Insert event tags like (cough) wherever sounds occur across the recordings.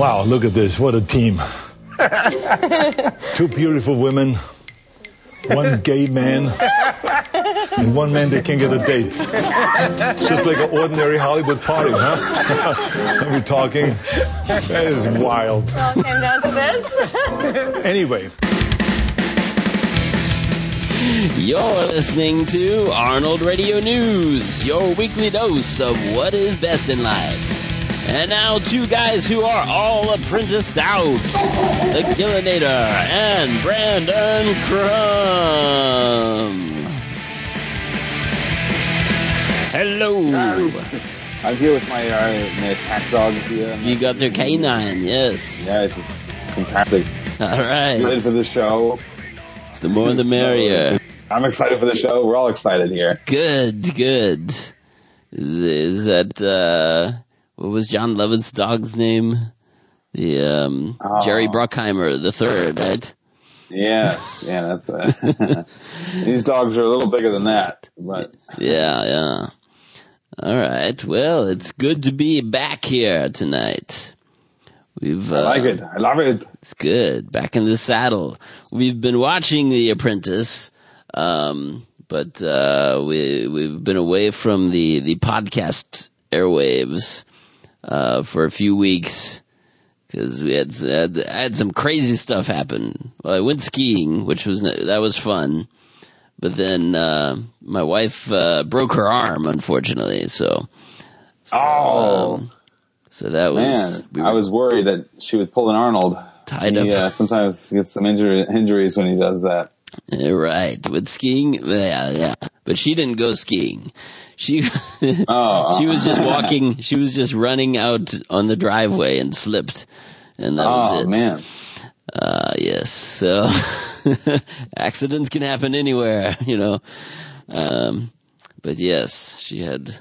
Wow, look at this. What a team. Two beautiful women, one gay man, and one man that can get a date. It's just like an ordinary Hollywood party, huh? (laughs) Are we talking? That is wild. All came down to this. Anyway. You're listening to Arnold Radio News, your weekly dose of what is best in life. And now, two guys who are all apprenticed out the Gillinator and Brandon Crumb. Hello. (laughs) I'm here with my, uh, my attack dogs here. You got their canine, yes. Yeah, this is fantastic. All right. Ready for the show. The more the merrier. I'm excited for the show. We're all excited here. Good, good. Is, is that, uh, what was Jon Lovitz's dog's name? The, um, Jerry Bruckheimer the third, right? Yeah, yeah, that's uh, (laughs) these dogs are a little bigger than that, but Yeah, yeah. All right. Well, it's good to be back here tonight. We've, uh, I like it. I love it. It's good. Back in the saddle. We've been watching The Apprentice, um, but uh, we we've been away from the the podcast airwaves uh, for a few weeks because we had, had had some crazy stuff happen. Well, I went skiing, which was that was fun, but then uh, my wife uh, broke her arm, unfortunately. So, so, Oh um, so that was man, we I was worried that she would pull an Arnold. tied He up. uh, sometimes gets some injury, injuries when he does that. (laughs) Right. With skiing, yeah, yeah. But she didn't go skiing. She, (laughs) Oh. she was just walking, she was just running out on the driveway and slipped. And that was Oh it. man, Uh, yes. So, (laughs) accidents can happen anywhere, (laughs) you know. Um, but yes, she had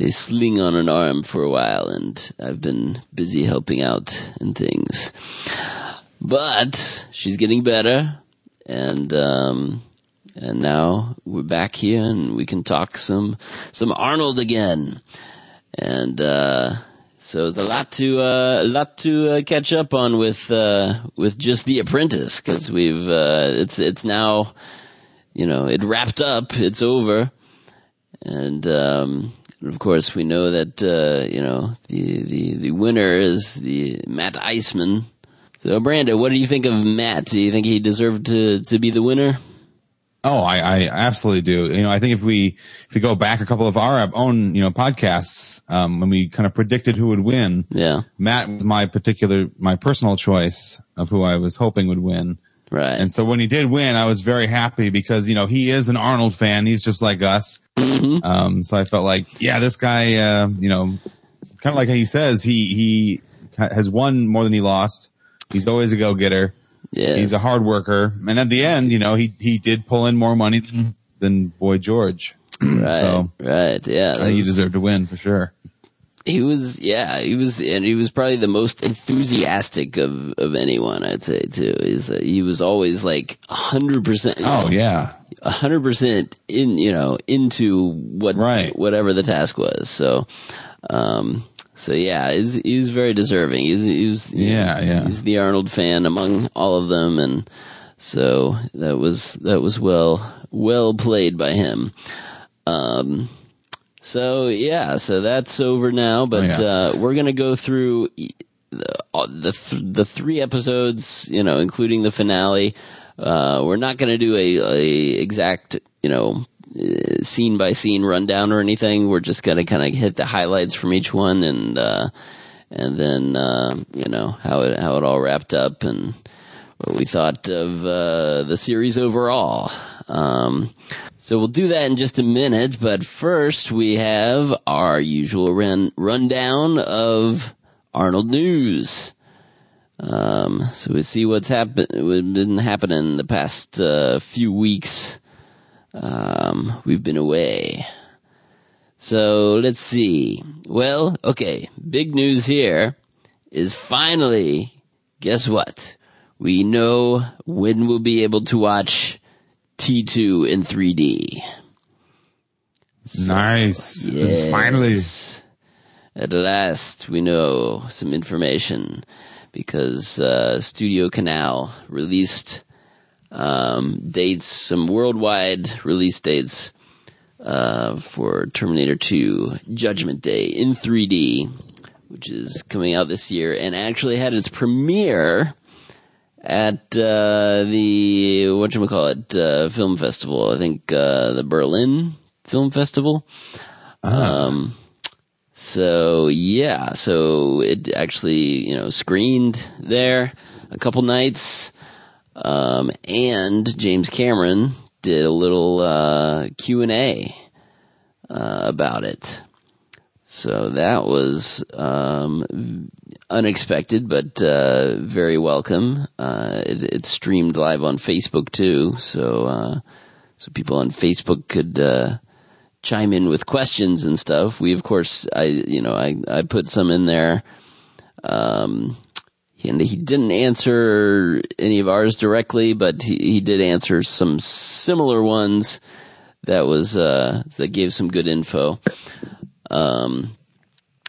a sling on an arm for a while and I've been busy helping out and things. But she's getting better and, um, and now we're back here and we can talk some, some Arnold again. And, uh, so it's a lot to, uh, a lot to uh, catch up on with, uh, with just The Apprentice because we've, uh, it's, it's now, you know, it wrapped up, it's over. And, um, of course, we know that uh, you know the, the the winner is the Matt Iceman. So, Brandon, what do you think of Matt? Do you think he deserved to to be the winner? Oh, I, I absolutely do. You know, I think if we if we go back a couple of our own you know podcasts, um, when we kind of predicted who would win, Yeah, Matt was my particular my personal choice of who I was hoping would win. right. And so when he did win, I was very happy because you know he is an Arnold fan. He's just like us. Um, so I felt like, yeah, this guy, uh, you know, kind of like he says, he he has won more than he lost. He's always a go getter. Yes. He's a hard worker, and at the end, you know, he he did pull in more money than, than Boy George. (clears throat) right, so right. Yeah, I think he deserved to win for sure. He was, yeah, he was, and he was probably the most enthusiastic of of anyone. I'd say too. He's uh, he was always like hundred percent. Oh yeah, a hundred percent in you know into what Right. whatever the task was. So, um, so yeah, he's, he was very deserving. He's he was Yeah, yeah. He's the Arnold fan among all of them, and so that was that was well well played by him. Um, so yeah, so that's over now, but Oh, yeah. uh, we're gonna go through the the, th- the three episodes, you know, including the finale. Uh, we're not gonna do a, a exact, you know, scene by scene rundown or anything. We're just gonna kind of hit the highlights from each one and uh, and then uh, you know how it how it all wrapped up and what we thought of uh, the series overall. Um, so we'll do that in just a minute, but first we have our usual run rundown of Arnold news. Um, so we see what's happened, what's been happening in the past uh, few weeks. Um, we've been away. So let's see. Well, okay, big news here is finally, guess what? We know when we'll be able to watch T2 in 3D. nice. This is finally. At last, we know some information because uh, Studio Canal released um, dates, some worldwide release dates uh, for Terminator 2 Judgment Day in 3D, which is coming out this year and actually had its premiere at uh, the what you call it uh, film festival. I think uh, the Berlin Film Festival. Um, so yeah, so it actually you know screened there a couple nights, um, and James Cameron did a little uh, Q and A uh, about it. So that was um, unexpected, but uh, very welcome. Uh, it, streamed live on Facebook too, so uh, so people on Facebook could uh, chime in with questions and stuff. We, of course, I you know I I put some in there. Um, and he didn't answer any of ours directly, but he, he did answer some similar ones that was uh, that gave some good info. Um,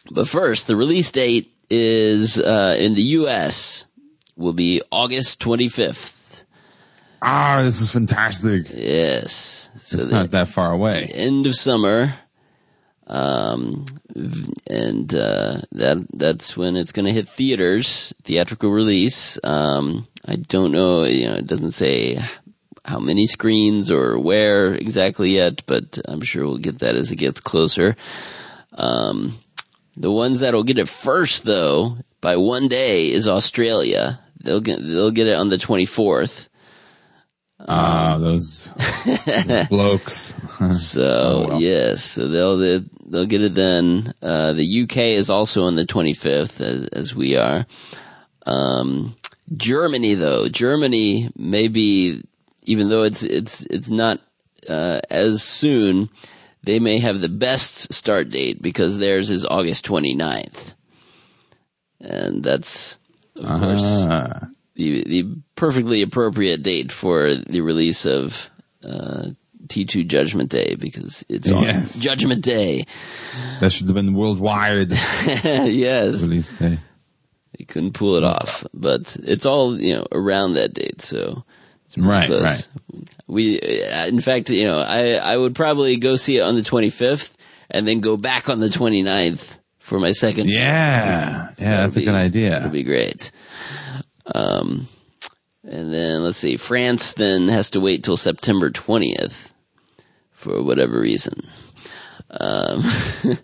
but first, the release date is uh, in the U.S. will be August 25th. Ah, this is fantastic. Yes, so It's not that far away. end of summer, um, and uh, that that's when it's going to hit theaters, theatrical release. Um, I don't know, you know, it doesn't say how many screens or where exactly yet, but I'm sure we'll get that as it gets closer. Um, the ones that'll get it first, though, by one day, is Australia. They'll get they'll get it on the 24th. Ah, those, those (laughs) blokes. (laughs) So well. yes, so they'll they'll get it then. Uh, the UK is also on the 25th, as, as we are. Um, Germany, though, Germany maybe even though it's it's it's not uh, as soon, they may have the best start date because theirs is August 29th. and that's of course Ah, the the perfectly appropriate date for the release of uh, T2 Judgment Day because it's on Yes. Judgment Day. that should have been worldwide (laughs) yes, release day. they couldn't pull it off, but it's all you know around that date, so it's Right, close. right. We, uh, in fact, you know, I I would probably go see it on the 25th and then go back on the 29th for my second. Yeah, So yeah, that's a good idea. It'd be great. Um, and then let's see, France then has to wait till September 20th for whatever reason. Um, (laughs)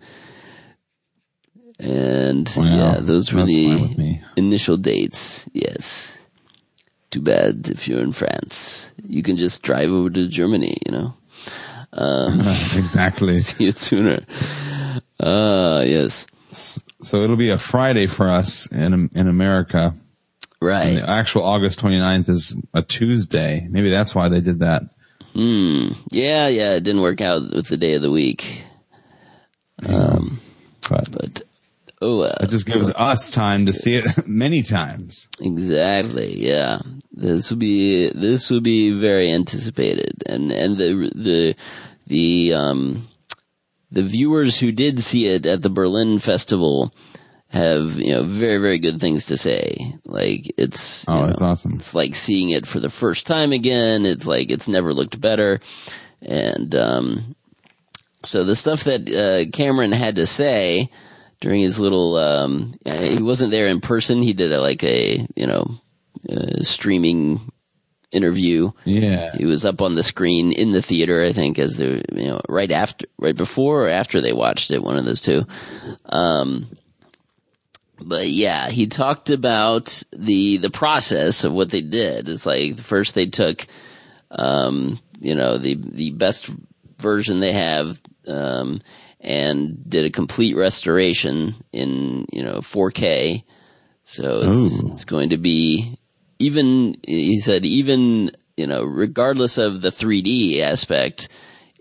and Wow, yeah, those were that's the initial dates. Yes. Too bad if you're in France. You can just drive over to Germany, you know. (laughs) exactly. (laughs) See you sooner. Ah, yes. So it'll be a Friday for us in in America. Right. And the actual August 29th is a Tuesday. Maybe that's why they did that. Hmm. Yeah, yeah, it didn't work out with the day of the week. Um, But but oh well. it just gives us time to see it (laughs) many times. Exactly. Yeah. This will be this will be very anticipated, and and the the the um the viewers who did see it at the Berlin Festival have you know very very good things to say. Like it's Oh, know, that's awesome. It's like seeing it for the first time again. It's like it's never looked better, and um, so the stuff that uh, Cameron had to say during his little um, he wasn't there in person. He did a, like a you know uh, streaming interview. Yeah. He was up on the screen in the theater, I think, as the you know right after, right before or after they watched it, one of those two. Um, but yeah, he talked about the the process of what they did. It's like first they took, um, you know, the the best version they have, um, and did a complete restoration in you know 4K. So it's Ooh. it's going to be even. He said even you know regardless of the 3D aspect,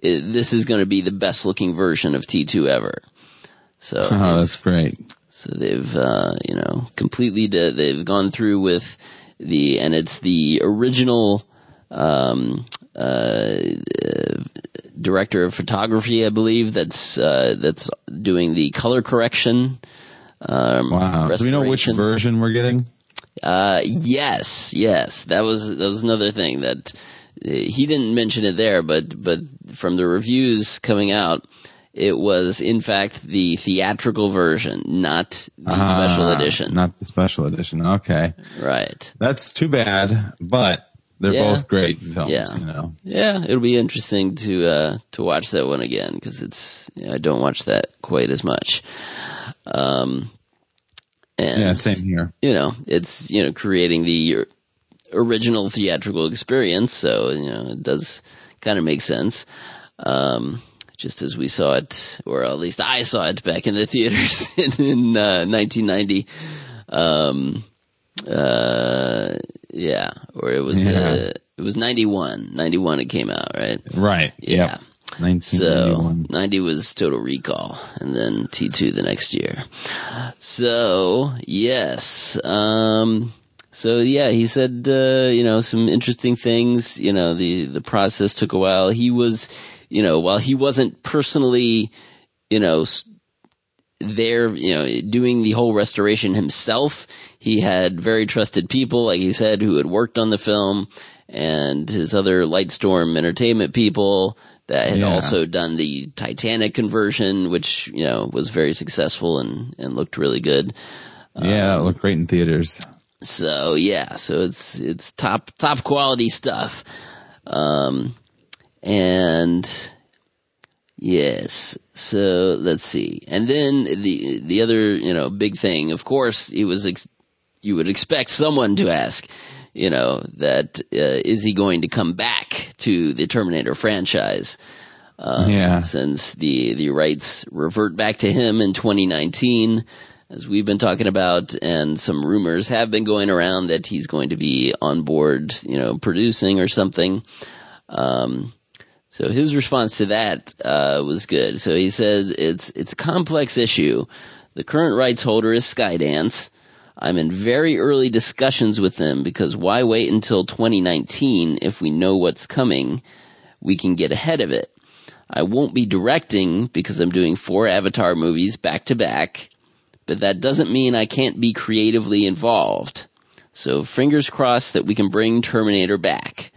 it, this is going to be the best looking version of T2 ever. So Oh, that's great. So they've, uh, you know, completely, de- they've gone through with the, and it's the original, um, uh, director of photography, I believe, that's uh, that's doing the color correction. Um, Wow. Do we know which version we're getting? Uh, yes, yes, that was that was another thing that uh, he didn't mention it there, but but from the reviews coming out, it was in fact the theatrical version, not the special Ah, edition. Not the special edition. Okay. right. That's too bad, but they're Yeah. both great films, Yeah. you know. Yeah, it'll be interesting to uh, to watch that one again because it's I don't watch that quite as much. Um, and Yeah, same here. you know, it's you know creating the original theatrical experience, so you know it does kind of make sense. Um, just as we saw it, or at least I saw it back in the theaters (laughs) in, uh, 1990. Um, uh, yeah, or it was Yeah. uh, it was 91. 91 it came out, right? Right. Yeah. Yep. So 90 was Total Recall, and then T2 the next year. So yes, um, so yeah, he said uh, you know some interesting things. You know the the process took a while. He was you know while he wasn't personally you know there you know doing the whole restoration himself. He had very trusted people, like he said, who had worked on the film, and his other Lightstorm Entertainment people that had Yeah. also done the Titanic conversion, which you know was very successful and and looked really good. yeah, it looked great in theaters. So yeah, so it's it's top top quality stuff. Um, and yes, so let's see, and then the the other you know big thing, of course, it was ex- you would expect someone to ask, you know, that uh, is he going to come back to the Terminator franchise? Uh, Yeah. since the the rights revert back to him in 2019 as we've been talking about and some rumors have been going around that he's going to be on board you know producing or something um so his response to that uh, was good. So he says it's it's a complex issue. The current rights holder is skydance. I'm in very early discussions with them because why wait until 2019 if we know what's coming? We can get ahead of it. I won't be directing because I'm doing four Avatar movies back to back, but that doesn't mean I can't be creatively involved. So fingers crossed that we can bring Terminator back.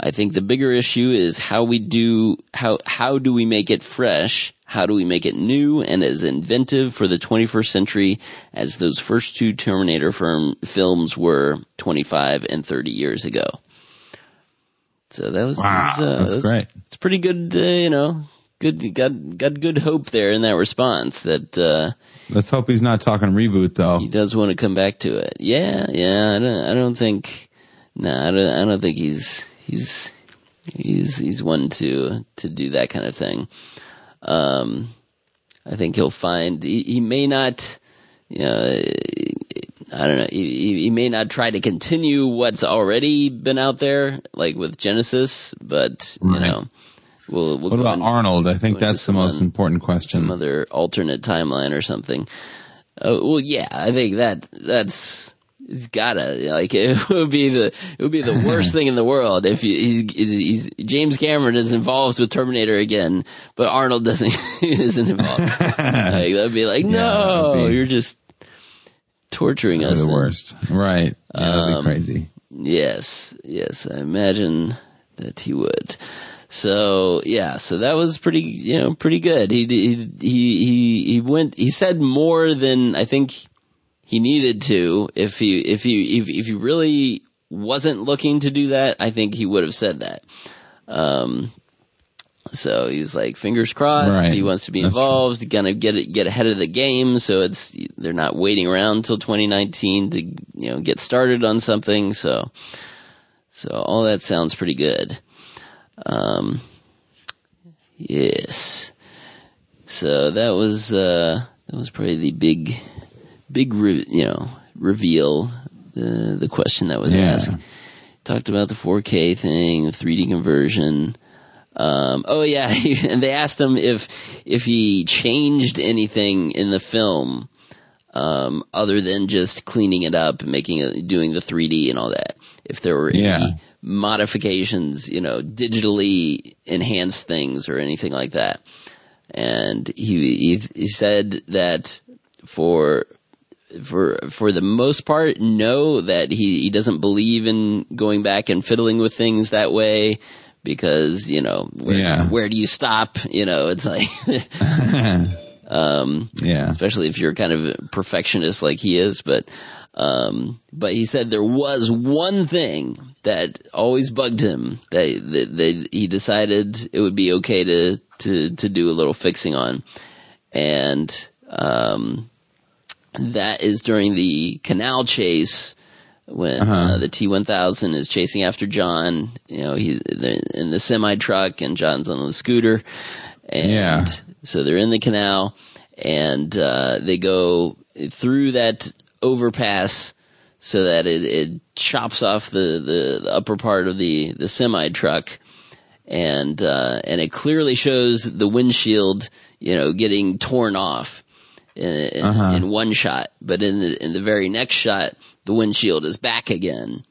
I think the bigger issue is how we do, how, how do we make it fresh? How do we make it new and as inventive for the 21st century as those first two Terminator firm, films were 25 and 30 years ago? So that was, Wow, his, uh, that's that was- great. It's pretty good, uh, you know, good, got, got good hope there in that response that, uh, Let's hope he's not talking reboot though. he does want to come back to it. Yeah, yeah. I don't. I don't think. No, I don't. I don't think he's he's he's he's one to to do that kind of thing. Um, I think he'll find he, he may not. You know, I don't know. He, he- may not try to continue what's already been out there, like with Genisys, but you Right. know, we'll we'll What about in- Arnold? I think that's the most important some other alternate timeline or something. Uh, well, yeah, I think that that's it's gotta like (laughs) it would be the it would be the worst thing in the world if you, he's, he's James Cameron is involved with Terminator again, but Arnold doesn't (laughs) isn't involved. (laughs) like, that'd be like, no, that'd be- you're just torturing us. the worst. Right. Yeah, that'd Um, be crazy. Yes, yes, I imagine that he would. So yeah, so that was pretty, you know, pretty good. He he he he, he went. He said more than I think he needed to. If he if he if if he really wasn't looking to do that, I think he would have said that. Um. So he was like, fingers crossed. Right. He wants to be That's true. involved. Gonna get it, get ahead of the game. So it's they're not waiting around until 2019 to you know get started on something. So so all that sounds pretty good. Um, yes. So that was uh, that was probably the big big re- you know reveal the the question that was Yeah. asked. Talked about the 4K thing, the 3D conversion. Um, oh yeah, (laughs) and they asked him if if he changed anything in the film um, other than just cleaning it up and making it, doing the 3D and all that. If there were any Yeah. modifications, you know, digitally enhanced things or anything like that. And he he, he said that for for for the most part, know that he, he doesn't believe in going back and fiddling with things that way because you know where, Yeah. where do you stop? You know, it's like (laughs) Yeah. especially if you're kind of a perfectionist like he is. But um, but he said there was one thing that always bugged him that, that that he decided it would be okay to to to do a little fixing on, and um, that is during the canal chase when uh, the T one thousand is chasing after John. You know, he's in the semi truck and John's on the scooter, and Yeah. so they're in the canal and uh, they go through that overpass so that it, it chops off the, the, the upper part of the the semi truck and uh, and it clearly shows the windshield, you know, getting torn off in, in, in one shot, but in the in the very next shot, the windshield is back again.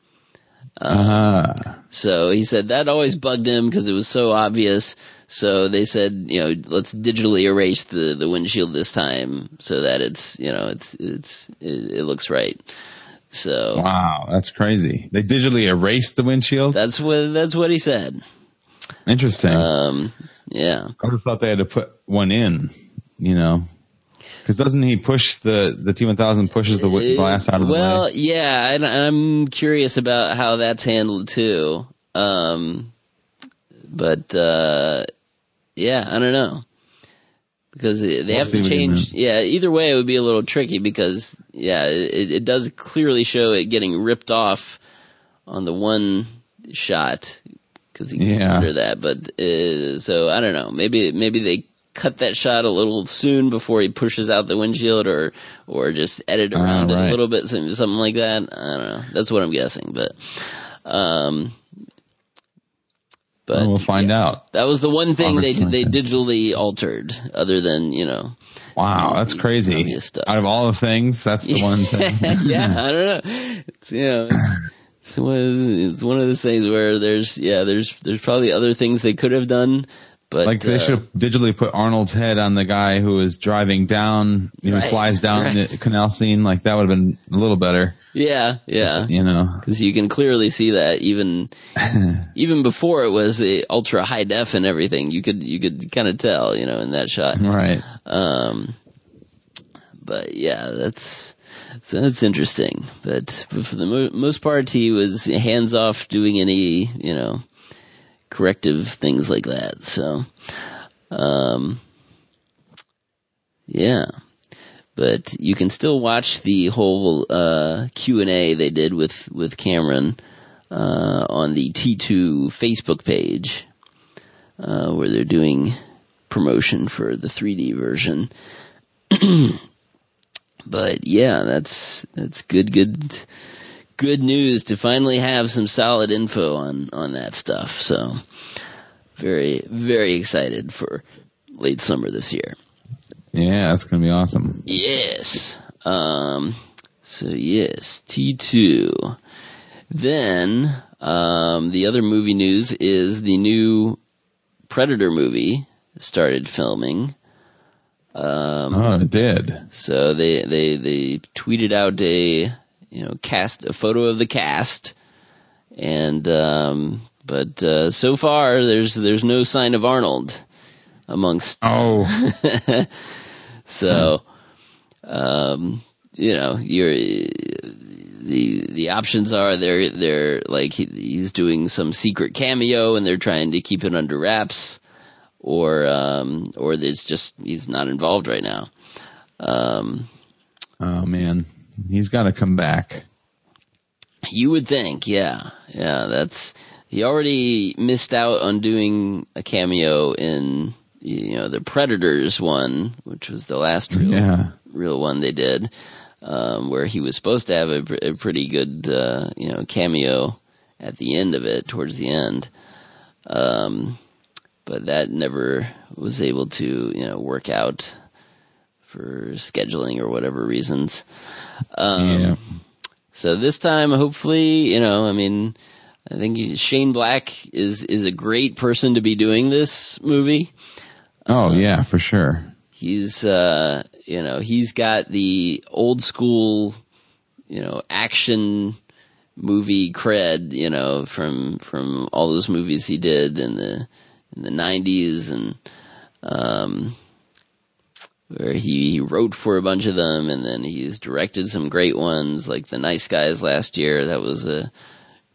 Uh, So he said that always bugged him because it was so obvious. So they said, you know, let's digitally erase the, the windshield this time so that it's, you know, it's, it's, it, it looks right. So wow, that's crazy. They digitally erased the windshield. that's what, that's what he said. Interesting. Um, yeah. I would have thought they had to put one in, you know, because doesn't he push the the T one thousand pushes the glass out of the well, way? yeah, and I'm curious about how that's handled too. Um, but uh, yeah, I don't know because they We'll have to change. Yeah, either way, it would be a little tricky because yeah, it, it does clearly show it getting ripped off on the one shot because he Yeah. under that. But uh, so I don't know. Maybe maybe they cut that shot a little soon before he pushes out the windshield, or or just edit Ah, around it a little bit, something, something like that. I don't know. That's what I'm guessing, but. Um, but Well, we'll find out. that was the one thing they Obviously. they digitally altered, other than you know. Wow, that's crazy. Out of all the things, that's the one thing. (laughs) yeah, I don't know. It's you know, it's, it's, one of those, it's one of those things where there's yeah, there's there's probably other things they could have done, but Like they uh, should digitally put Arnold's head on the guy who is driving down, you know, Right, flies down right. the canal scene. Like that would have been a little better, yeah, yeah, you know. because you can clearly see that even (laughs) even before it was the ultra high def and everything, you could you could kind of tell, you know, in that shot. Right. Um, but yeah, that's so that's interesting. But, but for the mo- most part, he was hands off doing any you know corrective things like that. So, um, yeah. But you can still watch the whole uh, Q and A they did with with Cameron uh, on the T two Facebook page, uh, where they're doing promotion for the 3D version. (clears throat) but yeah, that's that's good, good, good news to finally have some solid info on on that stuff. So very, very excited for late summer this year. Yeah, that's gonna be awesome. Yes. Um, so yes, T two. Then um, the other movie news is the new Predator movie started filming. Um, oh, it did. So they they they tweeted out a you know cast a photo of the cast, and um, but uh, so far there's there's no sign of Arnold amongst Oh, (laughs) so, um, you know, you're the the options are they're they're like he, he's doing some secret cameo and they're trying to keep it under wraps, or um, or there's just he's not involved right now. Um, oh man, he's got to come back. you would think, yeah, yeah, that's he already missed out on doing a cameo in you know the Predators one, which was the last real Yeah. real one they did, um, where he was supposed to have a, pr- a pretty good, uh, you know, cameo at the end of it, towards the end. Um, but that never was able to, you know, work out for scheduling or whatever reasons. Um, yeah. So this time, hopefully, you know, I mean, I think Shane Black is is a great person to be doing this movie. Oh yeah, for sure. He's uh, you know he's got the old school you know action movie cred you know from from all those movies he did in the in the 90s and um where he, wrote for a bunch of them and then he's directed some great ones like the nice guys last year that was a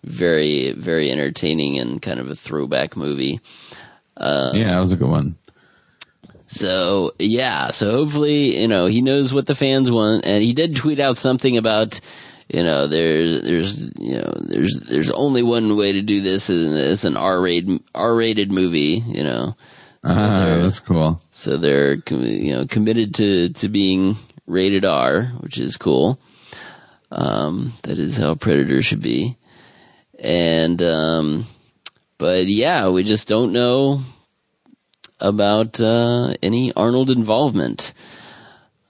very very entertaining and kind of a throwback movie yeah, that was a good one. so yeah, so hopefully, you know, he knows what the fans want, and he did tweet out something about, you know, there's there's you know there's there's only one way to do this, and it's an R rated R rated movie, you know. Ah, that's cool. So they're you know committed to to being rated R, which is cool. Um, that is how Predator should be, and um, but yeah, we just don't know about uh, any Arnold involvement.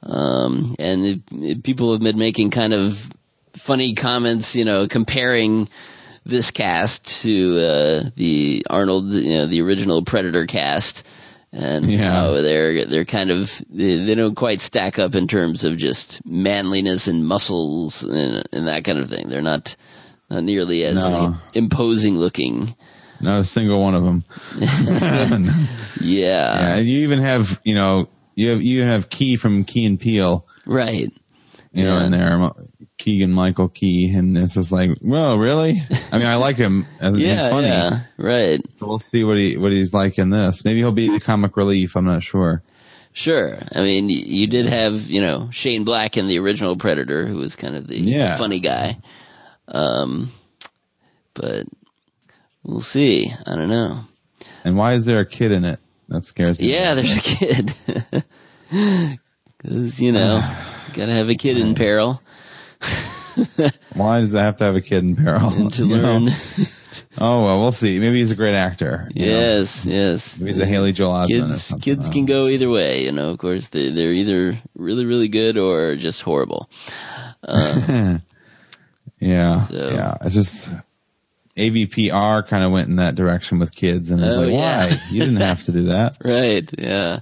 Um, and it, it- people have been making kind of funny comments, you know, comparing this cast to uh, the Arnold, you know, the original Predator cast, and Yeah. how they're they're kind of they, they don't quite stack up in terms of just manliness and muscles and, and that kind of thing. They're not not nearly as No. imposing looking. Not a single one of them. (laughs) (laughs) Yeah, Yeah, and you even have you know you have you have Key from Key and Peele, right. you know, Yeah. in there. Keegan Michael Key, and it's just like, well, really? I mean, I like him. (laughs) As, Yeah, he's funny. yeah, right. We'll see what he what he's like in this. Maybe he'll be the comic relief. I'm not sure. Sure. I mean, you did have, you know, Shane Black in the original Predator, who was kind of the Yeah. funny guy. Um, but we'll see. I don't know. And why is there a kid in it? That scares me. Yeah, there's a kid. (laughs) Because, you know, (sighs) gotta have a kid in peril (laughs) Why does it have to have a kid in peril? to (laughs) You know? learn. (laughs) Oh well, we'll see. Maybe he's a great actor. you know? yes, yes. Maybe he's a Haley Joel Osment or Kids, something. kids can go either way, you know, of course. They, they're either really, really good or just horrible. Yeah, So- yeah. It's just AVPR kind of went in that direction with kids, and it's Oh, like, yeah. why? you didn't have to do that. Right, yeah.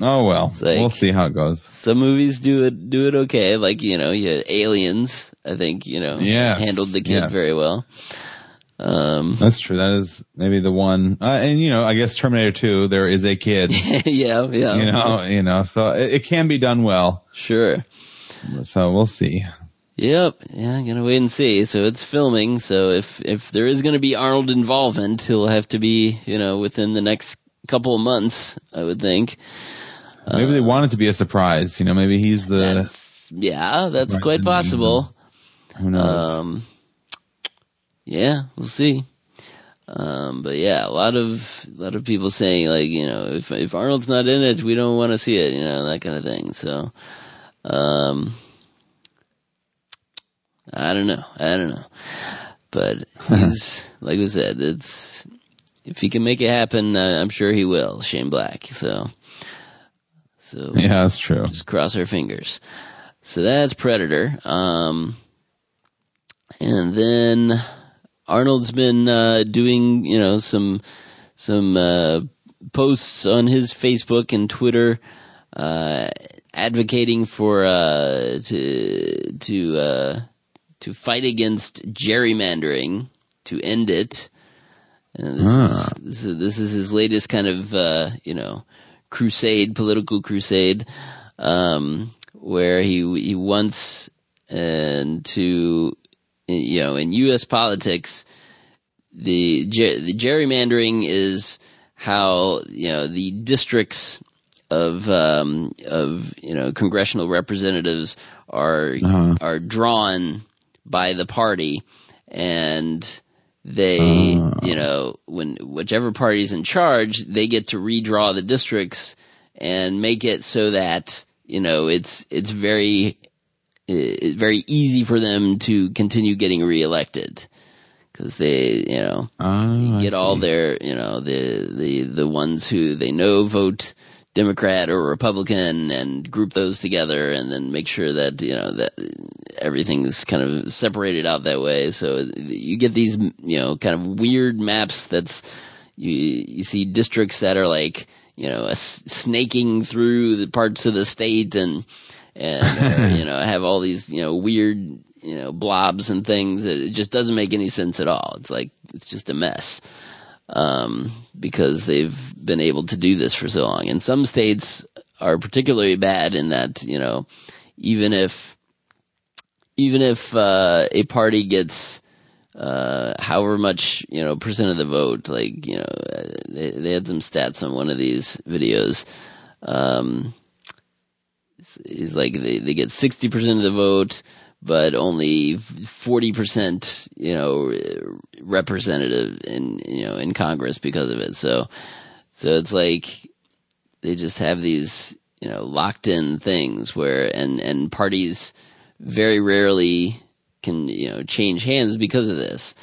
Oh well, like- we'll see how it goes. some movies do it do it okay. Like you know, you Aliens. I think you know Yes, handled the kid yes. very well. Um, That's true. That is maybe the one. Uh, and you know, I guess Terminator Two, there is a kid. (laughs) yeah, yeah, you know, you know, so it, it can be done well. sure. So we'll see. Yep. Yeah, gonna wait and see. So it's filming. So if if there is gonna be Arnold involvement, he'll have to be you know within the next couple of months. I would think. Maybe they want it to be a surprise. You know, maybe he's the. That's yeah, that's Right, quite possible. Who knows? Um, yeah, we'll see. Um, but yeah, a lot of a lot of people saying like you know if if Arnold's not in it, we don't want to see it, you know that kind of thing. So, um, I don't know, I don't know, but (laughs) he's like we said, it's if he can make it happen, uh, I'm sure he will. Shane Black, so so yeah, that's true. just cross our fingers. So that's Predator. Um, and then Arnold's been uh, doing, you know, some some uh, posts on his Facebook and Twitter, uh, advocating for uh, to to uh, to fight against gerrymandering, to end it. And this, is, this is this is his latest kind of uh, you know crusade, political crusade, um, where he he wants and to you know in U.S. politics the ger- the gerrymandering is how you know the districts of um, of you know congressional representatives are are drawn by the party and they uh. you know when whichever party's in charge they get to redraw the districts and make it so that you know it's it's very it's very easy for them to continue getting reelected. Because they you know Oh, get all their you know the the the ones who they know vote Democrat or Republican and group those together and then make sure that, you know, that everything's kind of separated out that way. So you get these, you know, kind of weird maps that's, you, you see districts that are like, you know, snaking through the parts of the state and, and, or, uh, (laughs) you know, have all these, you know, weird, you know, blobs and things. It just doesn't make any sense at all. It's like, it's just a mess um, because they've been able to do this for so long. And some states are particularly bad in that, you know, even if, even if, uh, a party gets, uh, however much, you know, percent of the vote, like, you know, they, they had some stats on one of these videos. Um, it's like they, they get 60% of the vote, but only 40%, you know, representative in, you know, in Congress because of it. So, so it's like they just have these, you know, locked in things where, and, and parties very rarely can, you know, change hands because of this.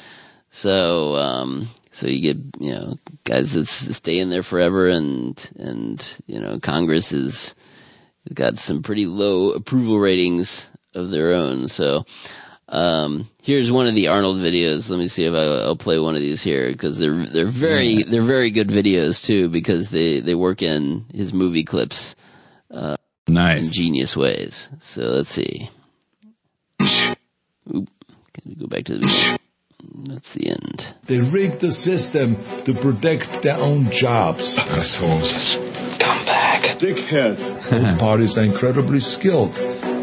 So, um, so you get, you know, guys that stay in there forever and, and, you know, Congress is, got some pretty low approval ratings of their own. So, um, here's one of the Arnold videos. Let me see if I, will play one of these here because they're they're very yeah. they're very good videos too because they they work in his movie clips. Uh, nice, in genius ways. So let's see. Oop, can we go back to the video? That's the end. They rigged the system to protect their own jobs. Assholes. Come back. Dickhead. (laughs) Both parties are incredibly skilled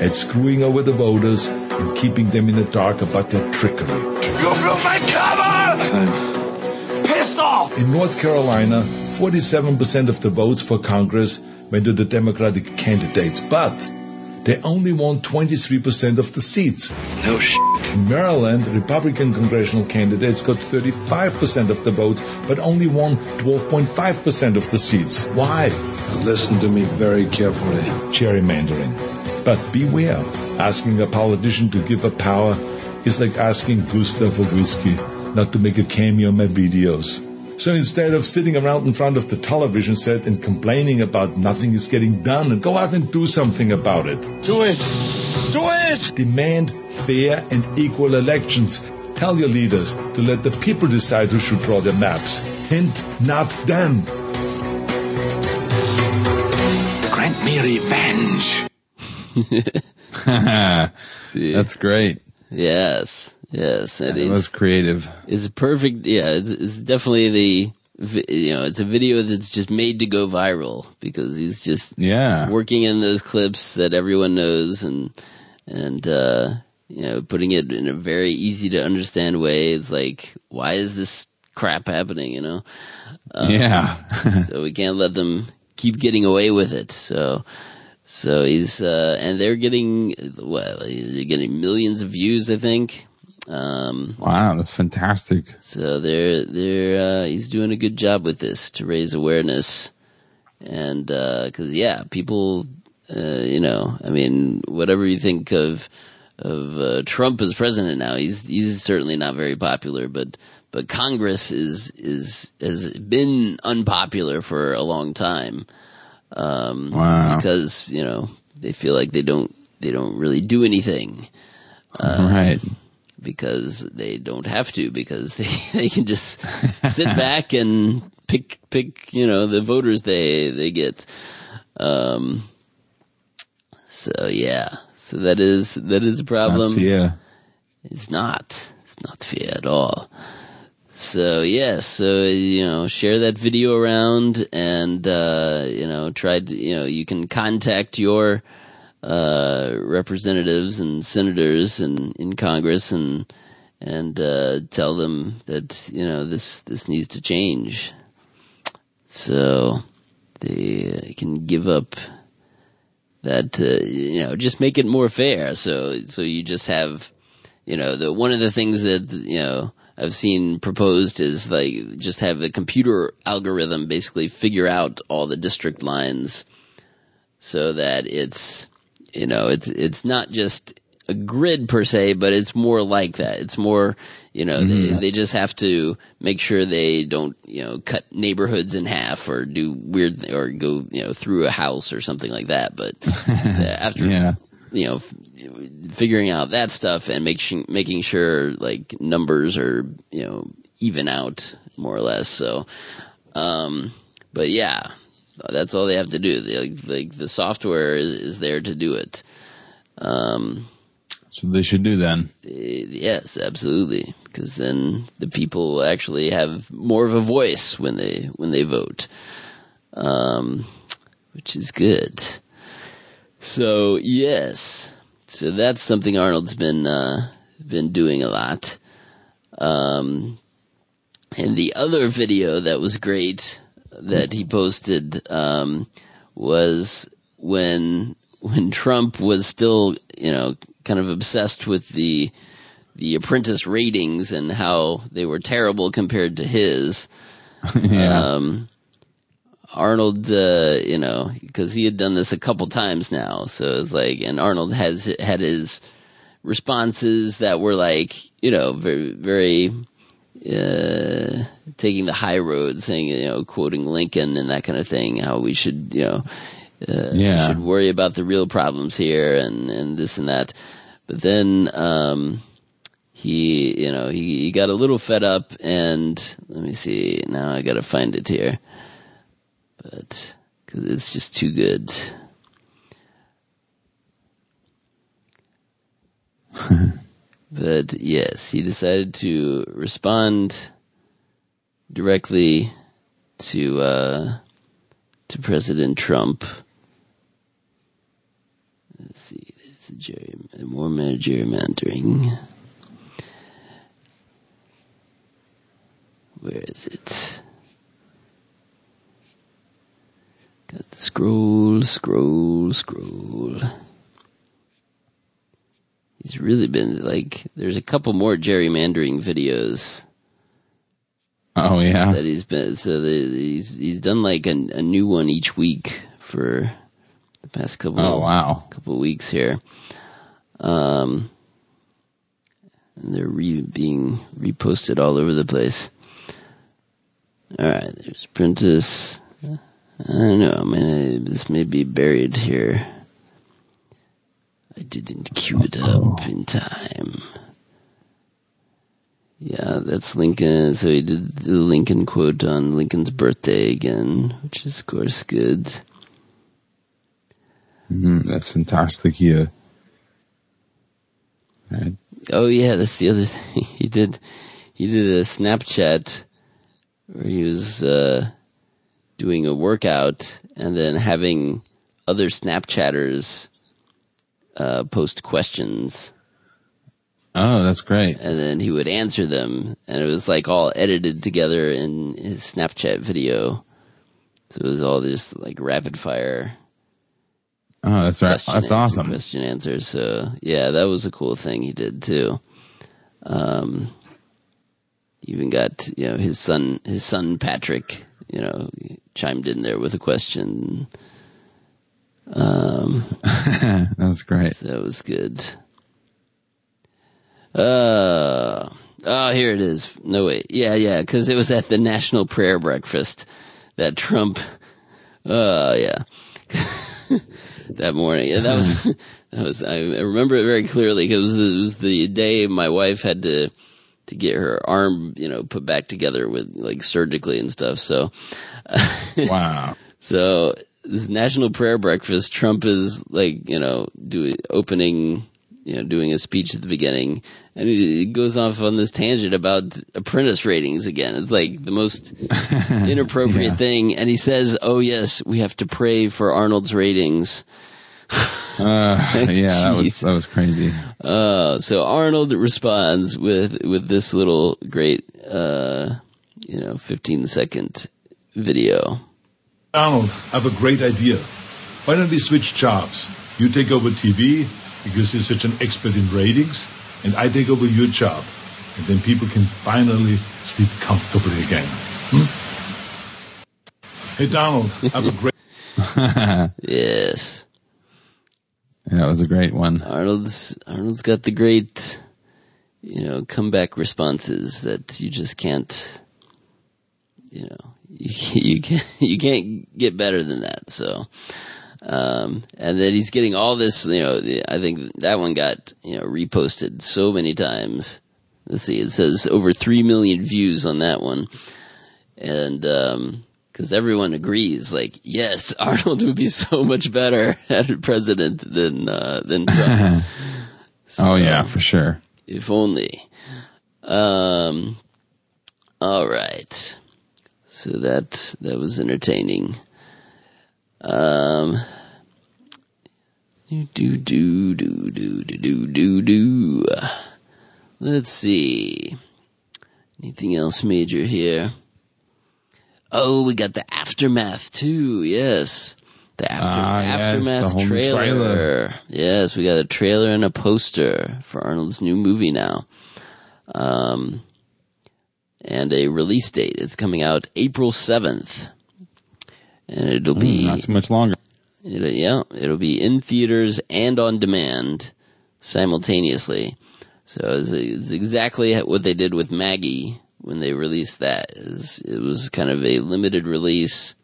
at screwing over the voters and keeping them in the dark about their trickery. You blew my cover! I'm pissed off! In North Carolina, 47% of the votes for Congress went to the Democratic candidates, but they only won 23% of the seats. No shit. In Maryland, Republican congressional candidates got 35% of the votes, but only won 12.5% of the seats. Why? Listen to me very carefully. Gerrymandering. But beware, asking a politician to give up power is like asking Gustav for whiskey, not to make a cameo in my videos. So instead of sitting around in front of the television set and complaining about nothing is getting done, go out and do something about it. Do it! Do it! Demand fair and equal elections. Tell your leaders to let the people decide who should draw their maps. Hint, not them. Grant me revenge. (laughs) That's great. Yes, yes, it was creative. It's perfect. Yeah, it's, it's, definitely the you know it's a video that's just made to go viral because he's just yeah working in those clips that everyone knows and and uh, you know putting it in a very easy to understand way. It's like why is this crap happening? You know. Um, yeah. (laughs) so we can't let them keep getting away with it. So so he's uh, and they're getting well, they're getting millions of views, I think. Um, wow, that's fantastic. So they're they're uh, he's doing a good job with this to raise awareness, and because uh, yeah, people, uh, you know, I mean, whatever you think of of uh, Trump as president now, he's he's certainly not very popular, but but Congress is is has been unpopular for a long time. Um, wow. because, you know, they feel like they don't, they don't really do anything. Uh, right. Because they don't have to, because (laughs) they, they can just sit (laughs) back and pick, pick, you know, the voters they, they get. Um, so yeah, so that is, that is a problem. It's not It's not. It's not fair at all. So yeah, so you know, share that video around, and uh, you know, try to you know, you can contact your uh, representatives and senators and in Congress, and and uh, tell them that you know this this needs to change. So they can give up that uh, you know just make it more fair. So so you just have you know the one of the things that you know I've seen proposed is like just have a computer algorithm basically figure out all the district lines so that it's you know it's it's not just a grid per se, but it's more like that. It's more, you know, they, they just have to make sure they don't, you know, cut neighborhoods in half or do weird or go, you know, through a house or something like that. But (laughs) uh, after, Yeah. You know, f- figuring out that stuff and making making sure like numbers are, you know, even out more or less. So, um, but yeah, that's all they have to do. They, like, like the software is, is there to do it. Um, what they should do then. eh, yes, absolutely, because then the people actually have more of a voice when they when they vote, um, which is good. So yes, so that's something Arnold's been uh, been doing a lot. Um, and the other video that was great that he posted um, was when when Trump was still, you know, kind of obsessed with the the apprentice ratings and how they were terrible compared to his. (laughs) yeah. Um, Arnold, uh, you know, because he had done this a couple times now, so it's like, and Arnold has had his responses that were like, you know, very, very uh, taking the high road, saying, you know, quoting Lincoln and that kind of thing, how we should, you know, uh, we Yeah. should worry about the real problems here and, and this and that. But then, um, he, you know, he, he got a little fed up and let me see, now I gotta find it here. But, cause it's just too good. (laughs) but yes, he decided to respond directly to, uh, to President Trump. Let's see, there's the more gerrymandering. Where is it? Got the scroll, scroll, scroll. He's really been like, there's a couple more gerrymandering videos oh yeah. that he's been, so the, he's, he's done like a, a new one each week for the past couple, Oh wow. couple weeks here. Um, and they're re- being reposted all over the place. All right, there's Apprentice. I don't know. I mean, uh, this may be buried here. I didn't cue it up in time. Yeah, that's Lincoln. So he did the Lincoln quote on Lincoln's birthday again, which is, of course, good. Mhm, that's fantastic. Yeah. Right. Oh yeah, that's the other (laughs) thing he did. He did a Snapchat where he was uh, doing a workout and then having other Snapchatters uh, post questions, Oh, that's great. and then he would answer them, and it was like all edited together in his Snapchat video. So it was all just like rapid fire Oh, that's right. That's awesome. Question answer. So yeah, that was a cool thing he did too. Um, even got you know his son, his son Patrick, you know, chimed in there with a question. Um, (laughs) was great. so that was good. Uh, oh, here it is. No wait, yeah, yeah, because it was at the National Prayer Breakfast that Trump. Uh, yeah. (laughs) that morning. Yeah, that was (laughs) that was. I remember it very clearly because it, it was the day my wife had to to get her arm, you know, put back together with like surgically and stuff. So, (laughs) Wow. so this national prayer breakfast, Trump is like, you know, doing opening, you know, doing a speech at the beginning, and he, goes off on this tangent about apprentice ratings again. It's like the most (laughs) inappropriate Yeah. thing, and he says, "Oh yes, we have to pray for Arnold's ratings." Uh, yeah, (laughs) that was that was crazy. Uh, so Arnold responds with with this little great, uh, you know, fifteen second video. Arnold, I have a great idea. Why don't we switch jobs? You take over TV because you're such an expert in ratings, and I take over your job. And then people can finally sleep comfortably again. Hmm? Hey, Donald, I have a great. (laughs) Yes. that was a great one. Arnold's Arnold's got the great, you know, comeback responses that you just can't, you know, (laughs) you, can't you can't get better than that. So, um, and that he's getting all this, you know, the, I think that one got you know reposted so many times. Let's see, it says over three million views on that one, and um, because everyone agrees, like, yes, (laughs) Arnold would be so much better (laughs) as president than uh, than Trump. oh yeah, for sure. if only. Um, all right. So that that was entertaining. Um, do do do do do do do do. Let's see. Anything else major here? Oh, we got the aftermath too. Yes, the after Ah, yes, aftermath the trailer. trailer. Yes, we got a trailer and a poster for Arnold's new movie now. Um, and a release date. It's coming out April seventh, and it'll be Not too much longer. It'll, yeah, it'll be in theaters and on demand simultaneously. So it's, it's exactly what they did with Maggie when they released that. It was kind of a limited release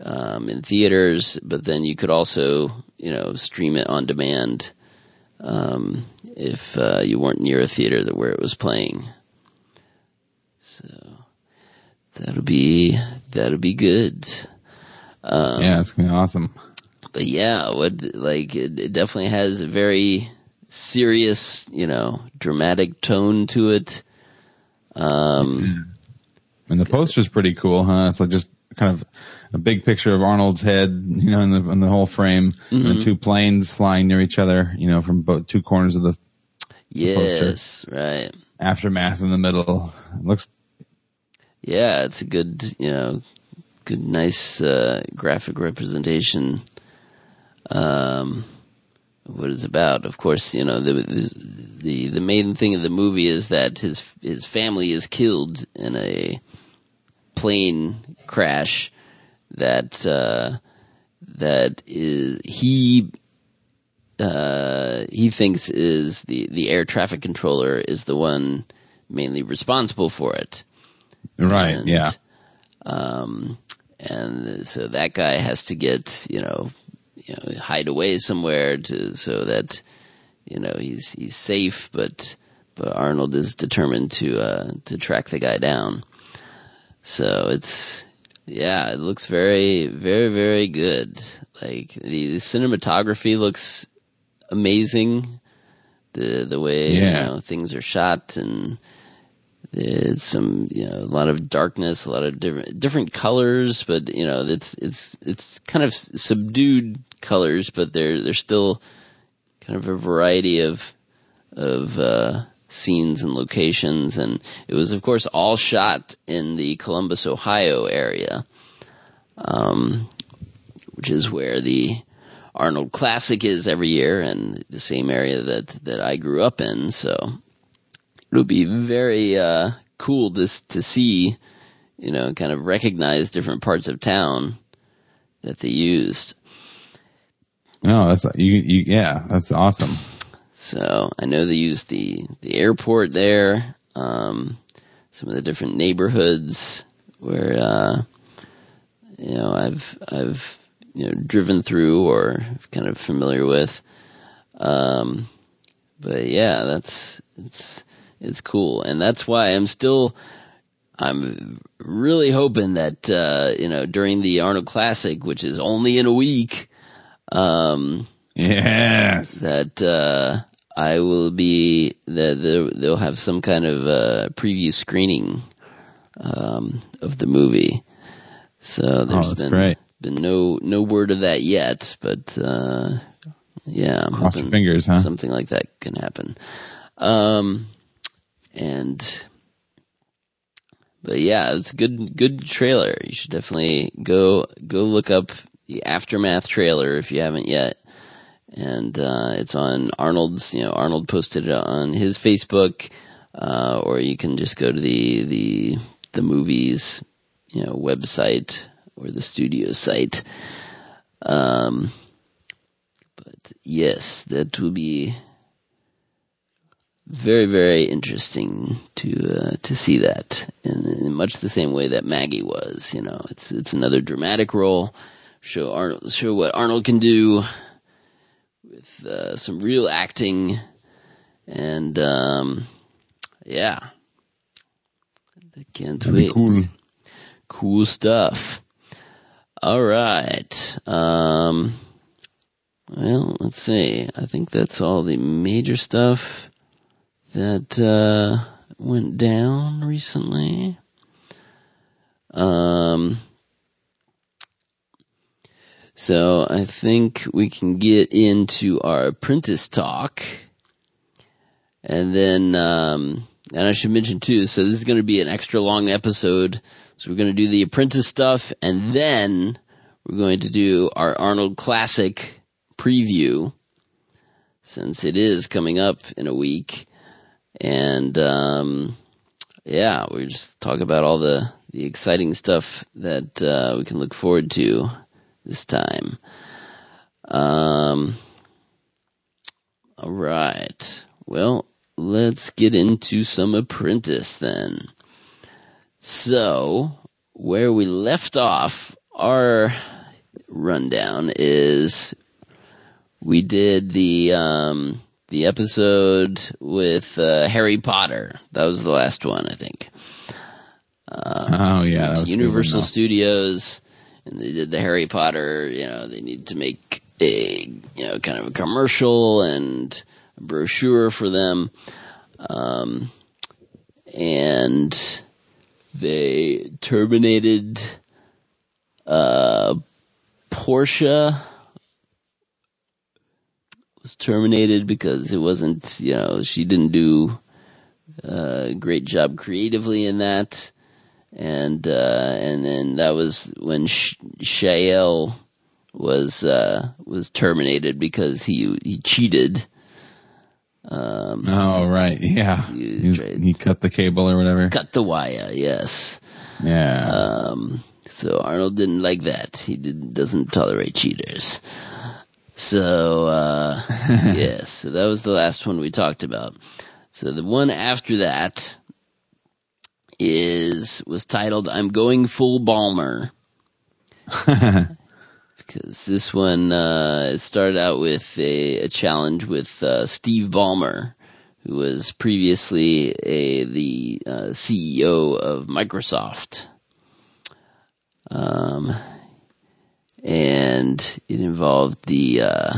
um, in theaters, but then you could also you know stream it on demand um, if uh, you weren't near a theater that where it was playing. So that'll be that'll be good. Um, yeah, it's gonna be awesome. but yeah, what like it, it definitely has a very serious, you know, dramatic tone to it. Um, And the poster's pretty cool, huh? It's like just kind of a big picture of Arnold's head, you know, in the in the whole frame, and Mm-hmm. then two planes flying near each other, you know, from both two corners of the yes, right. aftermath in the middle. It looks Yeah, it's a good, you know, good, nice uh, graphic representation. Um, what it's about. Of course, you know the, the the main thing of the movie is that his his family is killed in a plane crash that uh, that is he uh, he thinks is the the air traffic controller is the one mainly responsible for it. Right. And, yeah. Um, and so that guy has to get, you know, you know, hide away somewhere to, so that, you know, he's, he's safe, but, but Arnold is determined to, uh, to track the guy down. So it's, yeah, it looks very, very, very good. Like the, the cinematography looks amazing. The, the way, Yeah. you know, things are shot and, it's some you know a lot of darkness, a lot of different different colors, but you know it's it's it's kind of subdued colors, but they're they're still kind of a variety of of uh, scenes and locations, and it was of course all shot in the Columbus, Ohio area, um, which is where the Arnold Classic is every year, and the same area that that I grew up in, so it'll be very uh, cool to to see, you know, kind of recognize different parts of town that they used. No, that's you, you. Yeah, that's awesome. So I know they used the the airport there, um, some of the different neighborhoods where uh, you know I've I've you know driven through or kind of familiar with. Um, but yeah, that's it's it's cool, and that's why I'm still I'm really hoping that uh, you know during the Arnold Classic, which is only in a week. Um, Yes. that uh, I will be that they'll, they'll have some kind of uh, preview screening um, of the movie. So there's Oh, been great. been no no word of that yet, but uh, yeah, I'm Cross hoping fingers, huh? something like that can happen. Um, and but yeah, it's a good good trailer. You should definitely go go look up the aftermath trailer if you haven't yet. And uh, it's on Arnold's. You know, Arnold posted it on his Facebook, uh, or you can just go to the the the movies, you know, website or the studio site. Um, but yes, that will be very, very interesting to uh, to see that in, in much the same way that Maggie was. You know, it's it's another dramatic role. Show Arnold, show what Arnold can do with uh, some real acting, and um, yeah, I can't wait. cool. Cool stuff. All right. Um, well, let's see. I think that's all the major stuff that uh, went down recently. Um, so I think we can get into our apprentice talk, and then um, and I should mention too. So this is going to be an extra long episode. So we're going to do the apprentice stuff, and then we're going to do our Arnold Classic preview, since it is coming up in a week. And um, yeah, we just talk about all the the exciting stuff that uh, we can look forward to this time. Um, all right. Well, let's get into some Apprentice then. So, where we left off, our rundown is we did the um, the episode with uh, Harry Potter. That was the last one, I think. Oh yeah, that was Universal. Studios, and they did the Harry Potter. You know, they needed to make a you know kind of a commercial and a brochure for them, um, and they terminated uh, Porsha was terminated because it wasn't you know she didn't do a great job creatively in that and uh, and then that was when Sh- Chael was uh, was terminated because he he cheated. Oh right, yeah. Tried- he cut the cable or whatever. Cut the wire, yes. Yeah. Um, so Arnold didn't like that. He did, doesn't tolerate cheaters. So uh, (laughs) yes, so that was the last one we talked about. So the one after that is was titled "I'm Going Full Ballmer." (laughs) because this one uh, it started out with a, a challenge with uh, Steve Ballmer, who was previously a the uh, CEO of Microsoft. Um, and it involved the uh,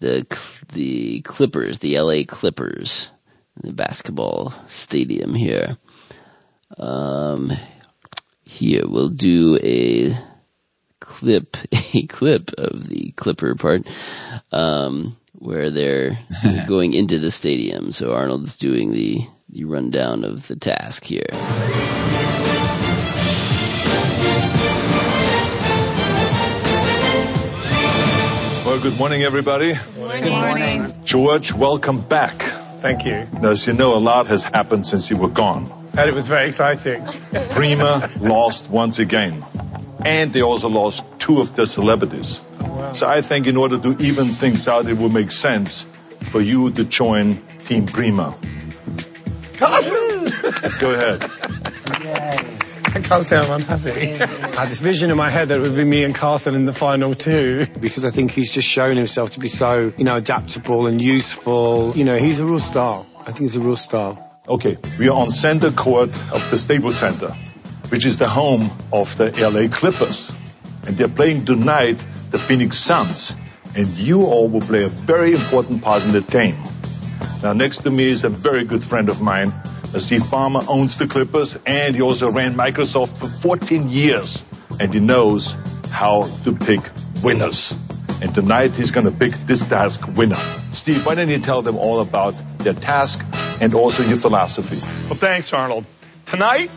the the Clippers, the LA Clippers, the basketball stadium here. Um, here we'll do a clip, (laughs) a clip of the Clipper part, um, where they're (laughs) going into the stadium. So Arnold's doing the the rundown of the task here. Well, good morning, everybody. Good morning. George, welcome back. Thank you. As you know, a lot has happened since you were gone. And it was very exciting. (laughs) Prima lost once again. And they also lost two of their celebrities. So I think in order to even things out, it would make sense for you to join Team Prima. Carson! Go ahead. I can't say I'm unhappy. (laughs) I had this vision in my head that it would be me and Carson in the final two. because I think he's just shown himself to be so, you know, adaptable and useful. You know, he's a real star. I think he's a real star. Okay, we are on center court of the Staples Center, which is the home of the LA Clippers. And they're playing tonight the Phoenix Suns. And you all will play a very important part in the game. Now, next to me is a very good friend of mine. Steve Ballmer owns the Clippers and he also ran Microsoft for 14 years. And he knows how to pick winners. And tonight he's going to pick this task winner. Steve, why don't you tell them all about their task and also your philosophy? Well, thanks, Arnold. Tonight,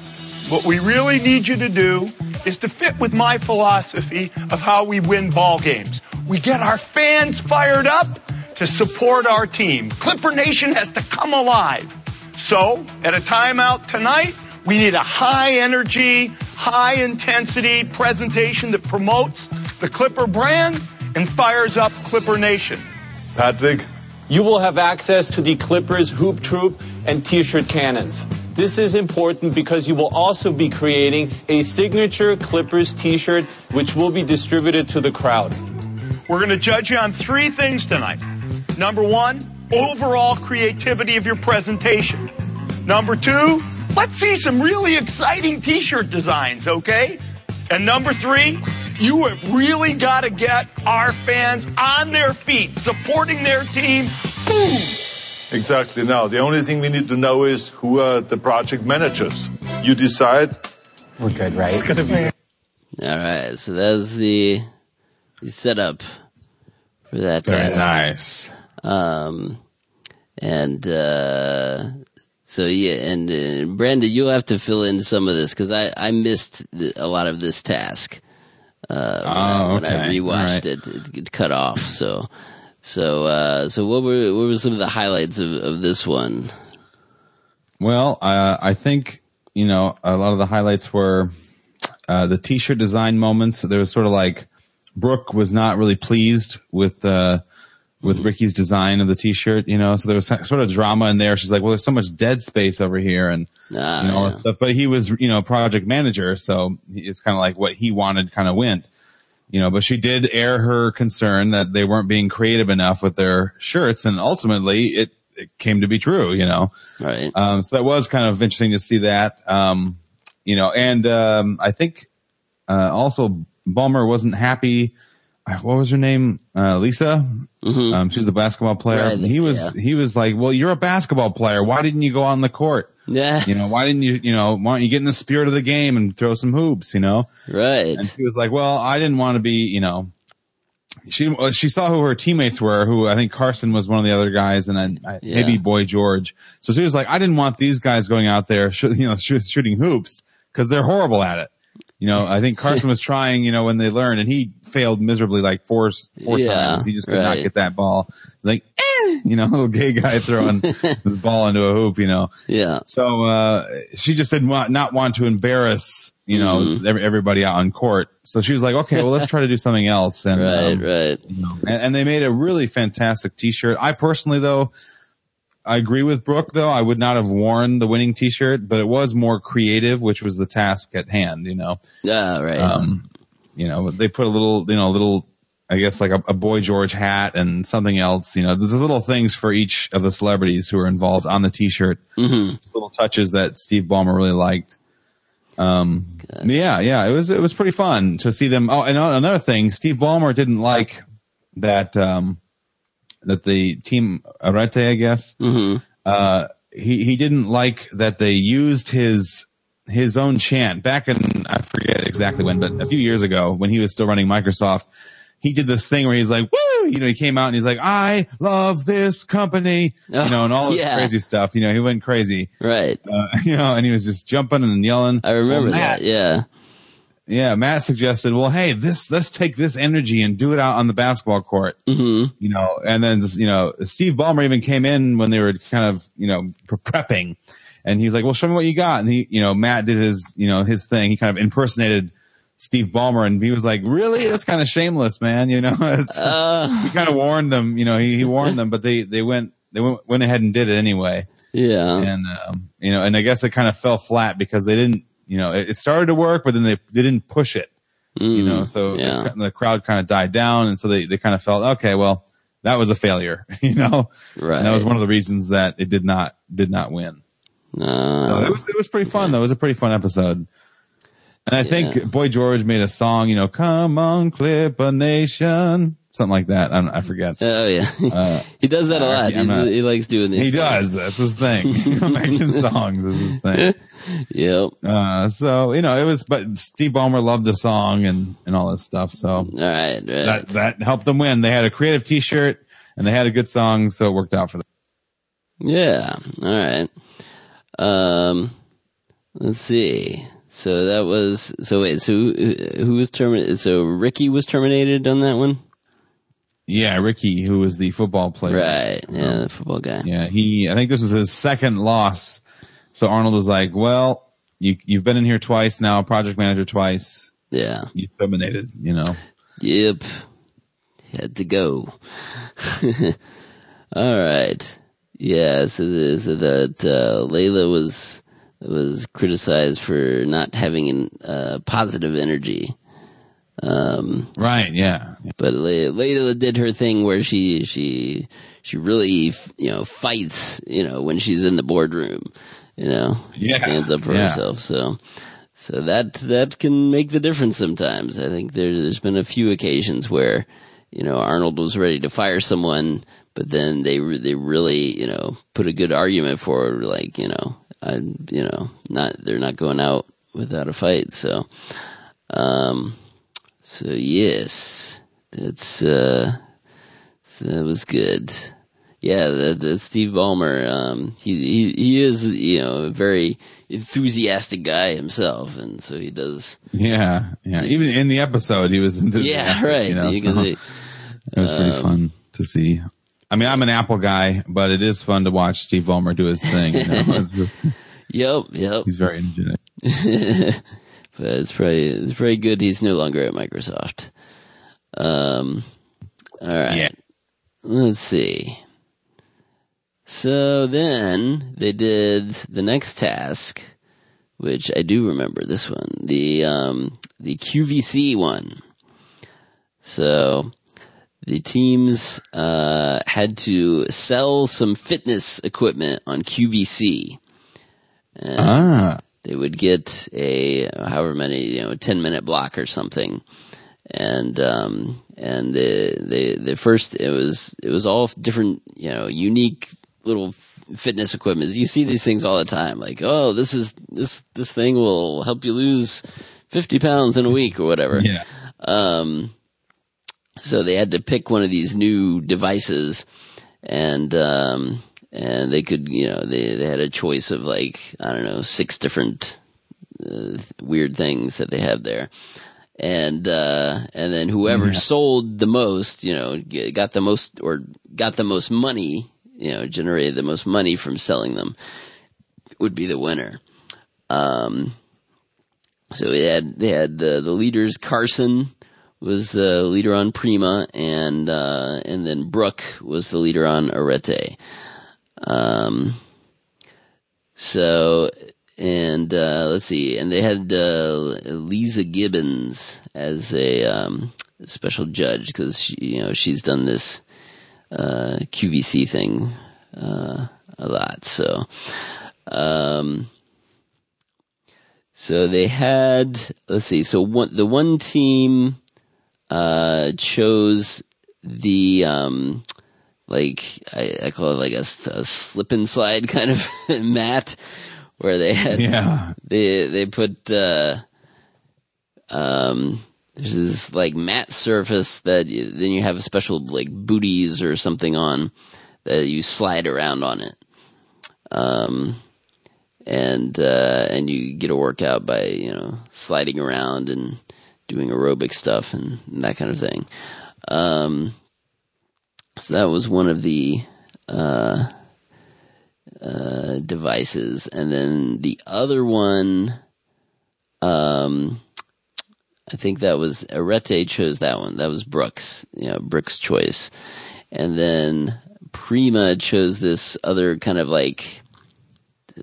what we really need you to do is to fit with my philosophy of how we win ball games. We get our fans fired up to support our team. Clipper Nation has to come alive. So, at a timeout tonight, we need a high energy, high intensity presentation that promotes the Clipper brand and fires up Clipper Nation. Patrick, You will have access to the Clippers Hoop Troop and T-shirt cannons. This is important because you will also be creating a signature Clippers T-shirt, which will be distributed to the crowd. We're going to judge you on three things tonight. Number one, overall creativity of your presentation. Number two, let's see some really exciting t-shirt designs, okay? And number three, you have really got to get our fans on their feet, supporting their team. Boom! Exactly. Now, the only thing we need to know is who are the project managers. You decide. We're good, right? All right, so that's the, the setup for that Very task. nice. Um, and uh, so yeah, and uh, Brenda, you'll have to fill in some of this because I I missed the, a lot of this task uh, when, I, Oh, when I okay. rewatched right. it, it. It cut off. So so uh, so what were what were some of the highlights of, of this one? Well, uh, I think you know a lot of the highlights were uh, the t-shirt design moments. There was sort of like Brooke was not really pleased with uh, with Ricky's design of the t-shirt. You know, so there was sort of drama in there. She's like, "Well, there's so much dead space over here," and Ah, know all yeah. that stuff. But he was you know project manager, so it's kind of like what he wanted kind of went. You know, but she did air her concern that they weren't being creative enough with their shirts, and ultimately it, it came to be true. You know. Right. Um, so that was kind of interesting to see that. Um, you know, and um, I think uh, also Ballmer wasn't happy. Uh, What was her name? Uh, Lisa. Um, she's the basketball player. Right, he was yeah. he was like, "Well, you're a basketball player. Why didn't you go on the court? yeah. You know, why didn't you? You know, why don't you get in the spirit of the game and throw some hoops? You know." Right. And she was like, "Well, I didn't want to be, you know." She uh, she saw who her teammates were. Who I think Carson was one of the other guys, and then I, Yeah. maybe Boy George. So she was like, "I didn't want these guys going out there, sh- you know, sh- shooting hoops because they're horrible at it." You know, I think Carson was trying, you know, when they learned, and he failed miserably like four four Yeah, times. He just could not get that ball. Like, eh, you know, (laughs) little gay guy throwing (laughs) this ball into a hoop. You know, Yeah. so uh, she just did not not want to embarrass you know Mm-hmm. everybody out on court. So she was like, okay, well let's try to do something else. And Right. um, Right. you know, and, and they made a really fantastic T-shirt. I personally though. I agree with Brooke though. I would not have worn the winning T-shirt, but it was more creative, which was the task at hand. You know, Yeah. Right. um, you know, they put a little, you know, a little, I guess like a, a Boy George hat and something else. You know, there's little things for each of the celebrities who are involved on the T-shirt. Mm-hmm. Little touches that Steve Ballmer really liked. Um, yeah, yeah, it was it was pretty fun to see them. Oh, and another thing, Steve Ballmer didn't like that um, that the team Arete, I guess. Mm-hmm. Uh, he he didn't like that they used his his own chant back in I forget exactly when, but a few years ago when he was still running Microsoft, he did this thing where he's like, "Woo!" You know, he came out and he's like, "I love this company," you know, and all (laughs) this Yeah. crazy stuff. You know, he went crazy, right. uh, (laughs) you know, and he was just jumping and yelling. I remember Matt- that. Yeah. Yeah, Matt suggested, well, hey, this let's take this energy and do it out on the basketball court. Mm-hmm. You know, and then you know, Steve Ballmer even came in when they were kind of you know prepping, and he was like, well, show me what you got. And he, you know, Matt did his you know his thing. He kind of impersonated Steve Ballmer, and he was like, really, that's kind of shameless, man. You know, (laughs) it's, Uh, he kind of warned them. You know, he, he warned them, but they they went they went went ahead and did it anyway yeah. and um, you know, and I guess it kind of fell flat because they didn't, you know, it, it started to work, but then they they didn't push it, you know, so Mm, yeah. the, the crowd kind of died down, and so they they kind of felt okay, well, that was a failure, (laughs) you know, Right. and that was one of the reasons that it did not did not win. Uh, So it was it was pretty fun though. It was a pretty fun episode. And I think Boy George made a song, you know, "Come on, Clipper Nation," something like that. I, don't, I forget. oh yeah. (laughs) he does that a uh, lot. He- not- he likes doing these. He does. That's his thing. (laughs) (laughs) Making songs is his thing. Yep. Uh, so you know, it was, but Steve Ballmer loved the song and and all this stuff. So All right. Right. that that helped them win. They had a creative T-shirt and they had a good song, so it worked out for them. Yeah. All right. Um, let's see. So that was so. Wait. So who, who was terminated? So Ricky was terminated on that one. Yeah, Ricky, who was the football player, Right. Yeah, the football guy. Yeah, he. I think this was his second loss. So Arnold was like, "Well, you you've been in here twice now, project manager twice. Yeah. You terminated. You know, Yep. had to go. (laughs) All right. Yeah, so, so that uh, Laila was was criticized for not having a uh, positive energy. Um, Right. Yeah. but Laila did her thing where she she she really you know fights you know when she's in the boardroom, you know Yeah, stands up for yeah. herself. So so that that can make the difference sometimes. I think there, there's been a few occasions where you know Arnold was ready to fire someone, but then they they really you know put a good argument forward, like you know I you know not they're not going out without a fight. So um so yes, that's uh that was good. Yeah, the, Steve Ballmer, um, he, he he is you know a very enthusiastic guy himself, and so he does. Yeah. Yeah. Even in the episode, he was enthusiastic. Yeah, (laughs) right. You know, so it was pretty um, fun to see. I mean, I'm an Apple guy, but it is fun to watch Steve Ballmer do his thing. You know? (laughs) just, Yep, yep. he's very energetic. (laughs) but it's pretty it's very good. He's no longer at Microsoft. Um, all right. Yeah. Let's see. So then they did the next task, which I do remember this one, the um, the QVC one. So the teams uh, had to sell some fitness equipment on QVC. Ah. They would get a however many you know ten minute block or something, and um, and the the the first it was it was all different you know unique little fitness equipment. You see these things all the time, like oh this is this this thing will help you lose fifty pounds in a week or whatever. (laughs) Yeah. Um, so they had to pick one of these new devices, and um, and they could, you know, they they had a choice of like I don't know six different uh, weird things that they had there, and uh, and then whoever sold the most, you know, got the most or got the most money, you know, generated the most money from selling them, would be the winner. Um, so they had they had the the leaders Carson was the leader on Prima and uh, and then Brooke was the leader on Arete. Um, so and uh, let's see, and they had uh, Lisa Gibbons as a um, special judge because she, you know she's done this uh, QVC thing uh, a lot. So. Um, so they had, let's see, so one, the one team, uh, chose the, um, like, I, I call it like a slip and slide (laughs) kind of mat where they had, Yeah. they, they put, uh, um, there's this like mat surface that you, then you have a special like booties or something on that you slide around on it. Um, and uh, and you get a workout by you know sliding around and doing aerobic stuff and, that kind of thing. Um, so that was one of the uh, uh, devices, and then the other one, um, I think that was Arete chose that one. That was Brooke's, you know, Brooks' choice, and then Prima chose this other kind of like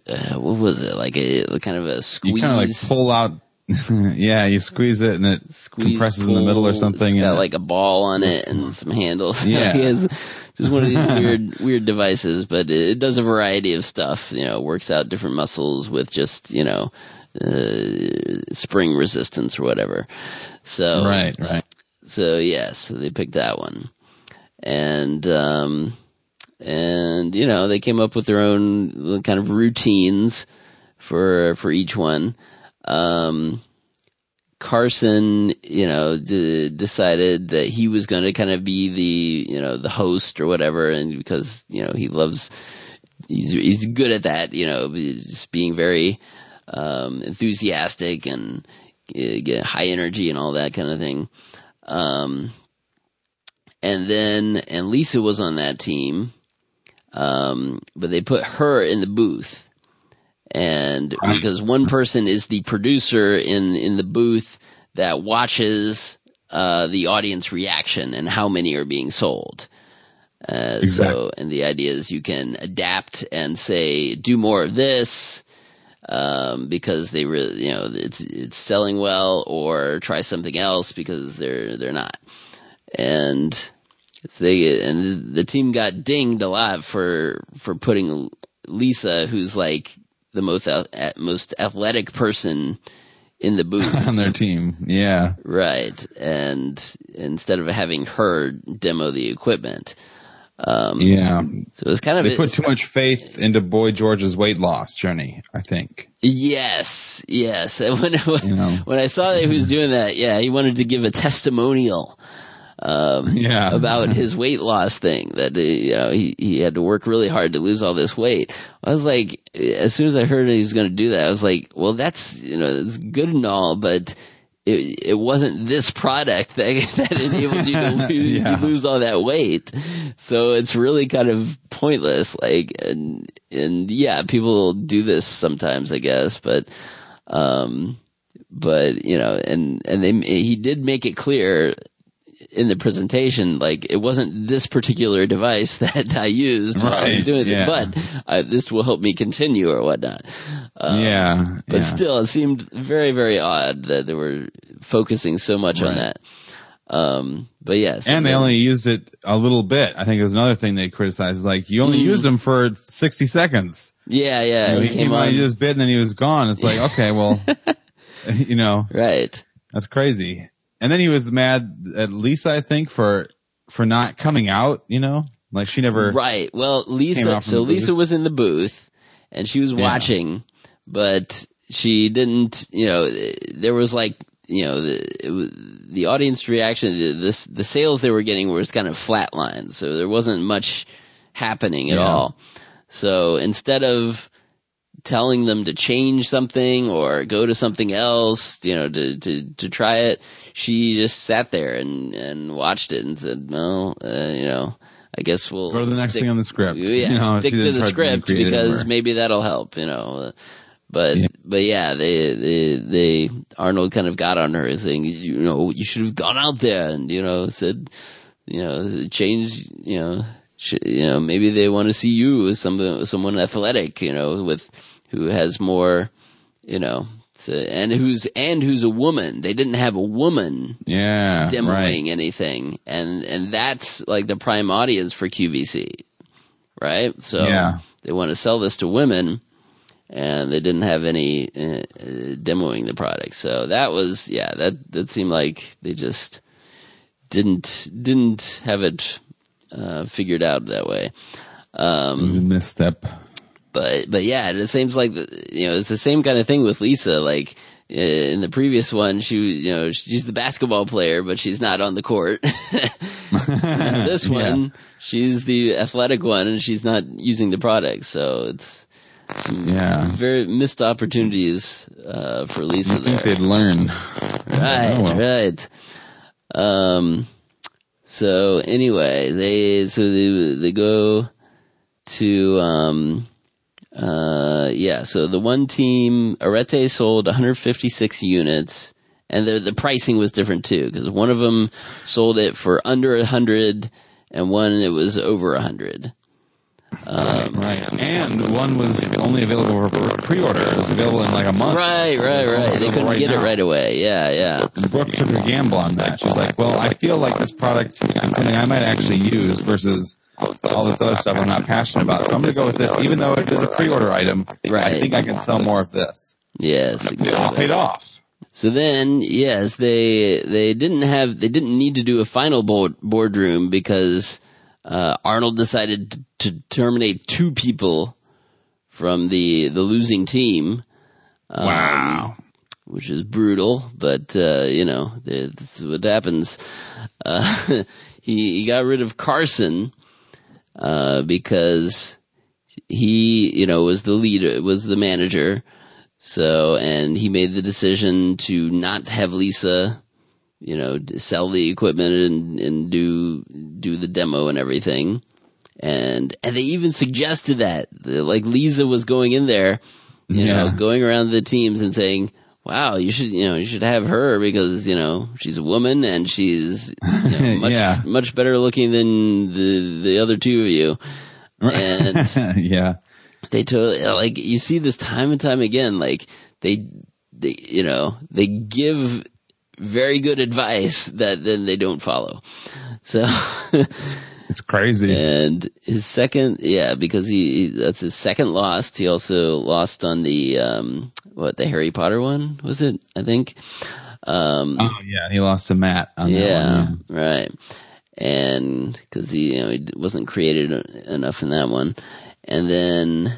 uh, what was it like a kind of a squeeze You kind of like pull out. (laughs) yeah, you squeeze it and it squeeze, compresses in the middle or something. It's got like a ball on it and some handles. (laughs) Yeah. He has just one of these weird weird devices, but it, it does a variety of stuff. You know, works out different muscles with just you know uh, spring resistance or whatever. So right, right. so yeah, so they picked that one, and um, and you know they came up with their own kind of routines for for each one. Um, Carson, you know, d- decided that he was going to kind of be the you know the host or whatever, and because you know he loves, he's he's good at that, you know, just being very um, enthusiastic and uh, high energy and all that kind of thing. Um, and then, and Lisa was on that team, um, but they put her in the booth. And because one person is the producer in, in the booth that watches uh, the audience reaction and how many are being sold. Uh, Exactly. So, and the idea is you can adapt and say, do more of this, um, because they really, you know, it's, it's selling well or try something else because they're, they're not. And they, and the team got dinged a lot for, for putting Lisa, who's like the most, most athletic person in the booth. (laughs) on their team. Yeah. Right. And instead of having her demo the equipment. Um, Yeah. So it was kind of, They put too much faith into Boy George's weight loss journey, I think. yes, yes. When, (laughs) when, You know. when I saw that he was doing that, yeah, he wanted to give a testimonial (laughs) Yeah. (laughs) about his weight loss thing that, uh, you know, he, he had to work really hard to lose all this weight. I was like, as soon as I heard he was going to do that, I was like, well, that's, you know, it's good and all, but it, it wasn't this product that, (laughs) that enables you to lose, Yeah. lose all that weight. So it's really kind of pointless. Like, and, and yeah, people do this sometimes, I guess, but, um, but, you know, and, and they, he did make it clear in the presentation, like it wasn't this particular device (laughs) that I used while I was doing yeah. it, but uh, this will help me continue or whatnot. yeah. But yeah. still, it seemed very, very odd that they were focusing so much on that. Um, but yes, And they only used it a little bit. I think it was another thing they criticized. Like you only used them for 60 seconds. yeah, yeah, You know, he he came came on, on, he just bit and then he was gone. It's like, (laughs) okay, well, (laughs) you know, right. that's crazy. And then he was mad at Lisa, I think, for, for not coming out, you know, like she never, Right. Well, Lisa, so Lisa was in the booth and she was watching, but she didn't, you know, there was like, you know, the, it was, the audience reaction, the, this, the sales they were getting was kind of flatlined. So there wasn't much happening at Yeah. all. So instead of telling them to change something or go to something else, you know, to, to, to try it, she just sat there and, and watched it and said, well, uh, you know, I guess we'll Go to the next stick- thing on the script. Yeah, (laughs) You know, stick to the try to be script because maybe that'll help, you know. But Yeah. but yeah, they, they they Arnold kind of got on her saying, you know, you should have gone out there and you know said, you know, change, you know, sh- you know, maybe they want to see you as some someone athletic, you know, with who has more, you know, to, and who's and who's a woman. They didn't have a woman yeah, demoing right. anything, and and that's like the prime audience for QVC, right? So Yeah. they want to sell this to women, and they didn't have any uh, uh, demoing the product. So that was yeah, that that seemed like they just didn't didn't have it uh, figured out that way. Um, It was a misstep. But but yeah, it seems like the, you know it's the same kind of thing with Lisa. Like uh, in the previous one, she was you know she's the basketball player, but she's not on the court. (laughs) this one, she's the athletic one, and she's not using the product. So it's Yeah. very missed opportunities uh, for Lisa I think they'd learn. Right, Oh, well. right. Um. So anyway, they so they they go to um. Uh. Yeah. So the one team Arete sold 156 units, and the the pricing was different too because one of them sold it for under a hundred, and one it was over a hundred. Right. And one was only available for pre-order. It was available in like a month. Right, right, right. They couldn't get it right away. Yeah, yeah. And Brooke took a gamble on that. She's like, well, I feel like this product is something I might actually use versus all this other stuff I'm not passionate about. So I'm going to go with this, even though it is a pre-order item. Right. I think I can sell more of this. Yes, It all exactly. paid off. So then, yes, they they didn't have they didn't need to do a final board boardroom because uh, Arnold decided to, terminate two people from the the losing team, wow. which is brutal. But uh, you know, th- that's what happens. Uh, (laughs) he he got rid of Carson uh, because he you know was the leader was the manager. So, and he made the decision to not have Lisa, you know, sell the equipment and, and do, do the demo and everything. And, and they even suggested that, like Lisa was going in there, you Yeah. know, going around the teams and saying, wow, you should, you know, you should have her because, you know, she's a woman and she's you know, (laughs) much, Yeah. much better looking than the, the other two of you. And (laughs) yeah. they totally, like, you see this time and time again, like, they, they, you know, they give very good advice that then they don't follow. So, It's crazy. and his second, yeah, because he, he- that's his second loss. He also lost on the, um, what, the Harry Potter one, was it? I think. Um, Oh yeah, he lost to Matt on that yeah, right. And because he, you know, he wasn't created enough in that one, and then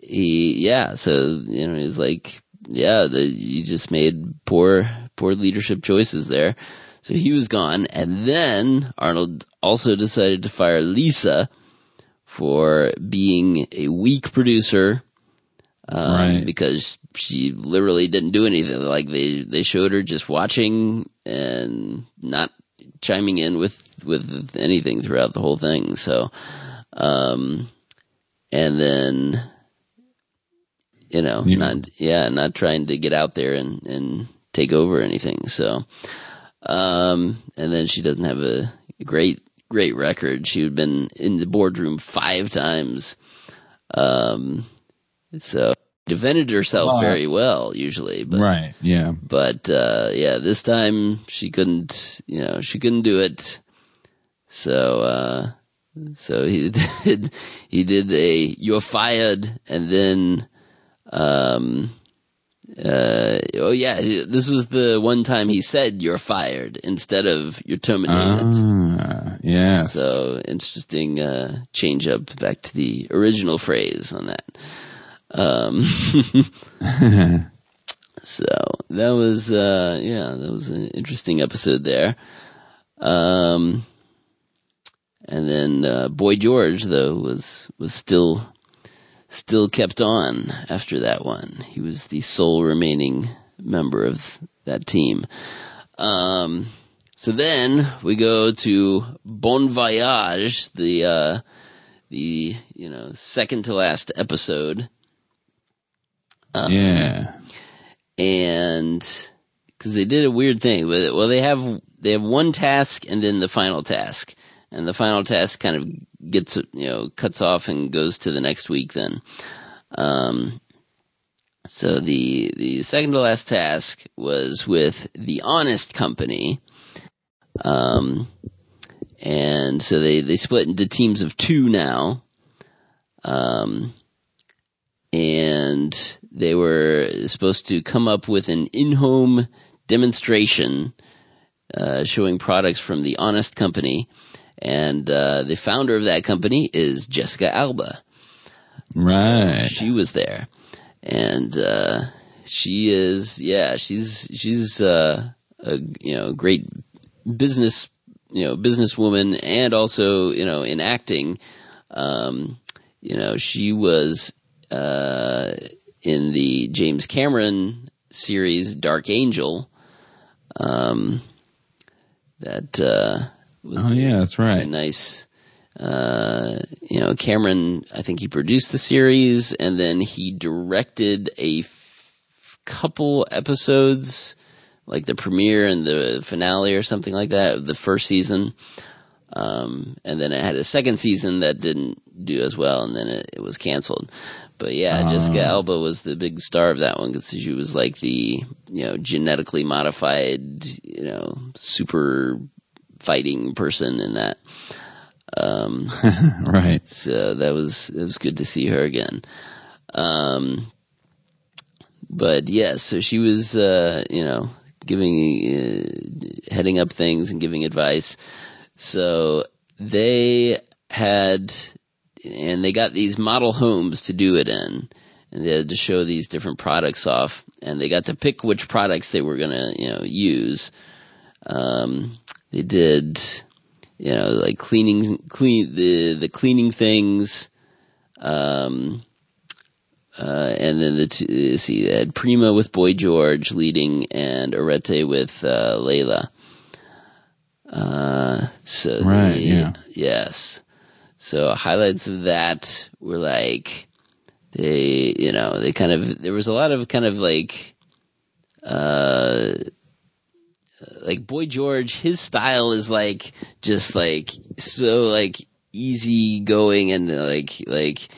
he, yeah. So you know, he's like, yeah, the, you just made poor, poor leadership choices there. So he was gone, and then Arnold also decided to fire Lisa for being a weak producer um, Right. because she literally didn't do anything. Like they they showed her just watching and not chiming in with with anything throughout the whole thing. So, um, and then you know, Yeah. not yeah, not trying to get out there and and take over anything. So, um, and then she doesn't have a great great record. She had been in the boardroom five times. Um, so defended herself very well usually, but Right. Yeah. but uh, yeah, this time she couldn't. You know, she couldn't do it. So uh, so he (laughs) did he did a you're fired, and then um uh oh yeah, this was the one time he said you're fired instead of you're terminated. Ah, yes. So interesting uh, change up back to the original phrase on that. Um, (laughs) so that was uh, yeah, that was an interesting episode there. Um, and then uh, Boy George though was was still still kept on after that one. He was the sole remaining member of that team. Um, so then we go to Bon Voyage, the uh, the you know second to last episode, yeah. and because they did a weird thing. Well, well, they have they have one task and then the final task, and the final task kind of gets you know cuts off and goes to the next week. Then, um, so the the second to last task was with the Honest Company. Um, and so they, they split into teams of two now. Um, and they were supposed to come up with an in-home demonstration, uh, showing products from the Honest Company. And, uh, the founder of that company is Jessica Alba Right. she was there and uh she is yeah she's she's uh a you know great business you know businesswoman and also you know in acting um you know she was uh in the James Cameron series Dark Angel um that uh was Oh yeah, that's right. nice uh, you know, Cameron, I think he produced the series and then he directed a f- couple episodes, like the premiere and the finale or something like that, of the first season. Um, and then it had a second season that didn't do as well and then it, it was canceled. But yeah, Jessica Alba was the big star of that one because she was like the, you know, genetically modified, you know, super fighting person in that. Um, (laughs) Right. so that was it was good to see her again. Um, but yes, so she was uh, you know giving uh, heading up things and giving advice. So they had and they got these model homes to do it in, and they had to show these different products off, and they got to pick which products they were gonna you know use. Um, they did you know, like cleaning, clean the the cleaning things, um, uh, and then the two, see, they had Prima with Boy George leading, and Arete with uh, Laila. Uh, so Right, the- yeah. yes. So highlights of that were like they, you know, they kind of there was a lot of kind of like uh, like Boy George, his style is like just like so like easy going and like like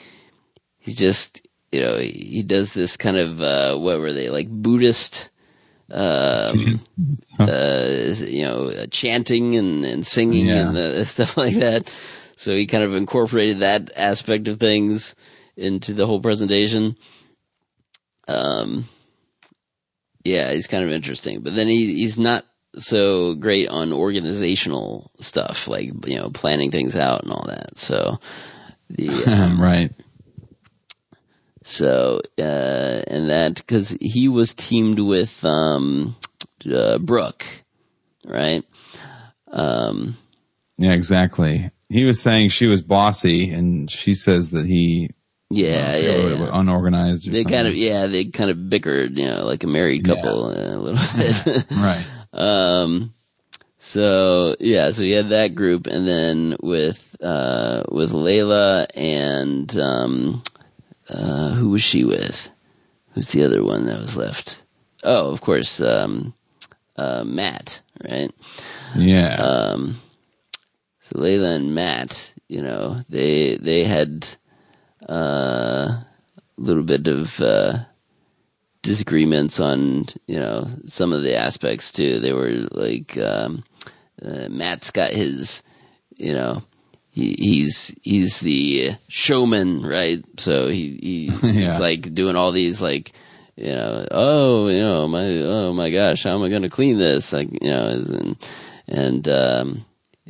he's just you know he does this kind of uh, what were they like Buddhist um, uh, you know chanting and, and singing Yeah. and uh, (laughs) stuff like that. So he kind of incorporated that aspect of things into the whole presentation. Um, yeah, he's kind of interesting, but then he he's not so great on organizational stuff, like you know planning things out and all that. So the (laughs) um, right. so uh, and that because he was teamed with um, uh, Brooke, right? Um, Yeah, exactly. He was saying she was bossy, and she says that he yeah, yeah, yeah. unorganized. Or They something. kind of yeah, they kind of bickered, you know, like a married couple uh, a little (laughs) bit. right. Um, so yeah, so he had that group, and then with uh, with Laila and um, uh, who was she with? Who's the other one that was left? Oh, of course, um, uh, Matt, right? Yeah. Um, Laila and Matt, you know, they they had uh, a little bit of uh, disagreements on you know some of the aspects too. They were like um, uh, Matt's got his, you know. He, he's he's the showman, right? So he, he (laughs) he's like doing all these like, you know, oh, you know, my oh my gosh, how am I going to clean this? Like, you know, and and um,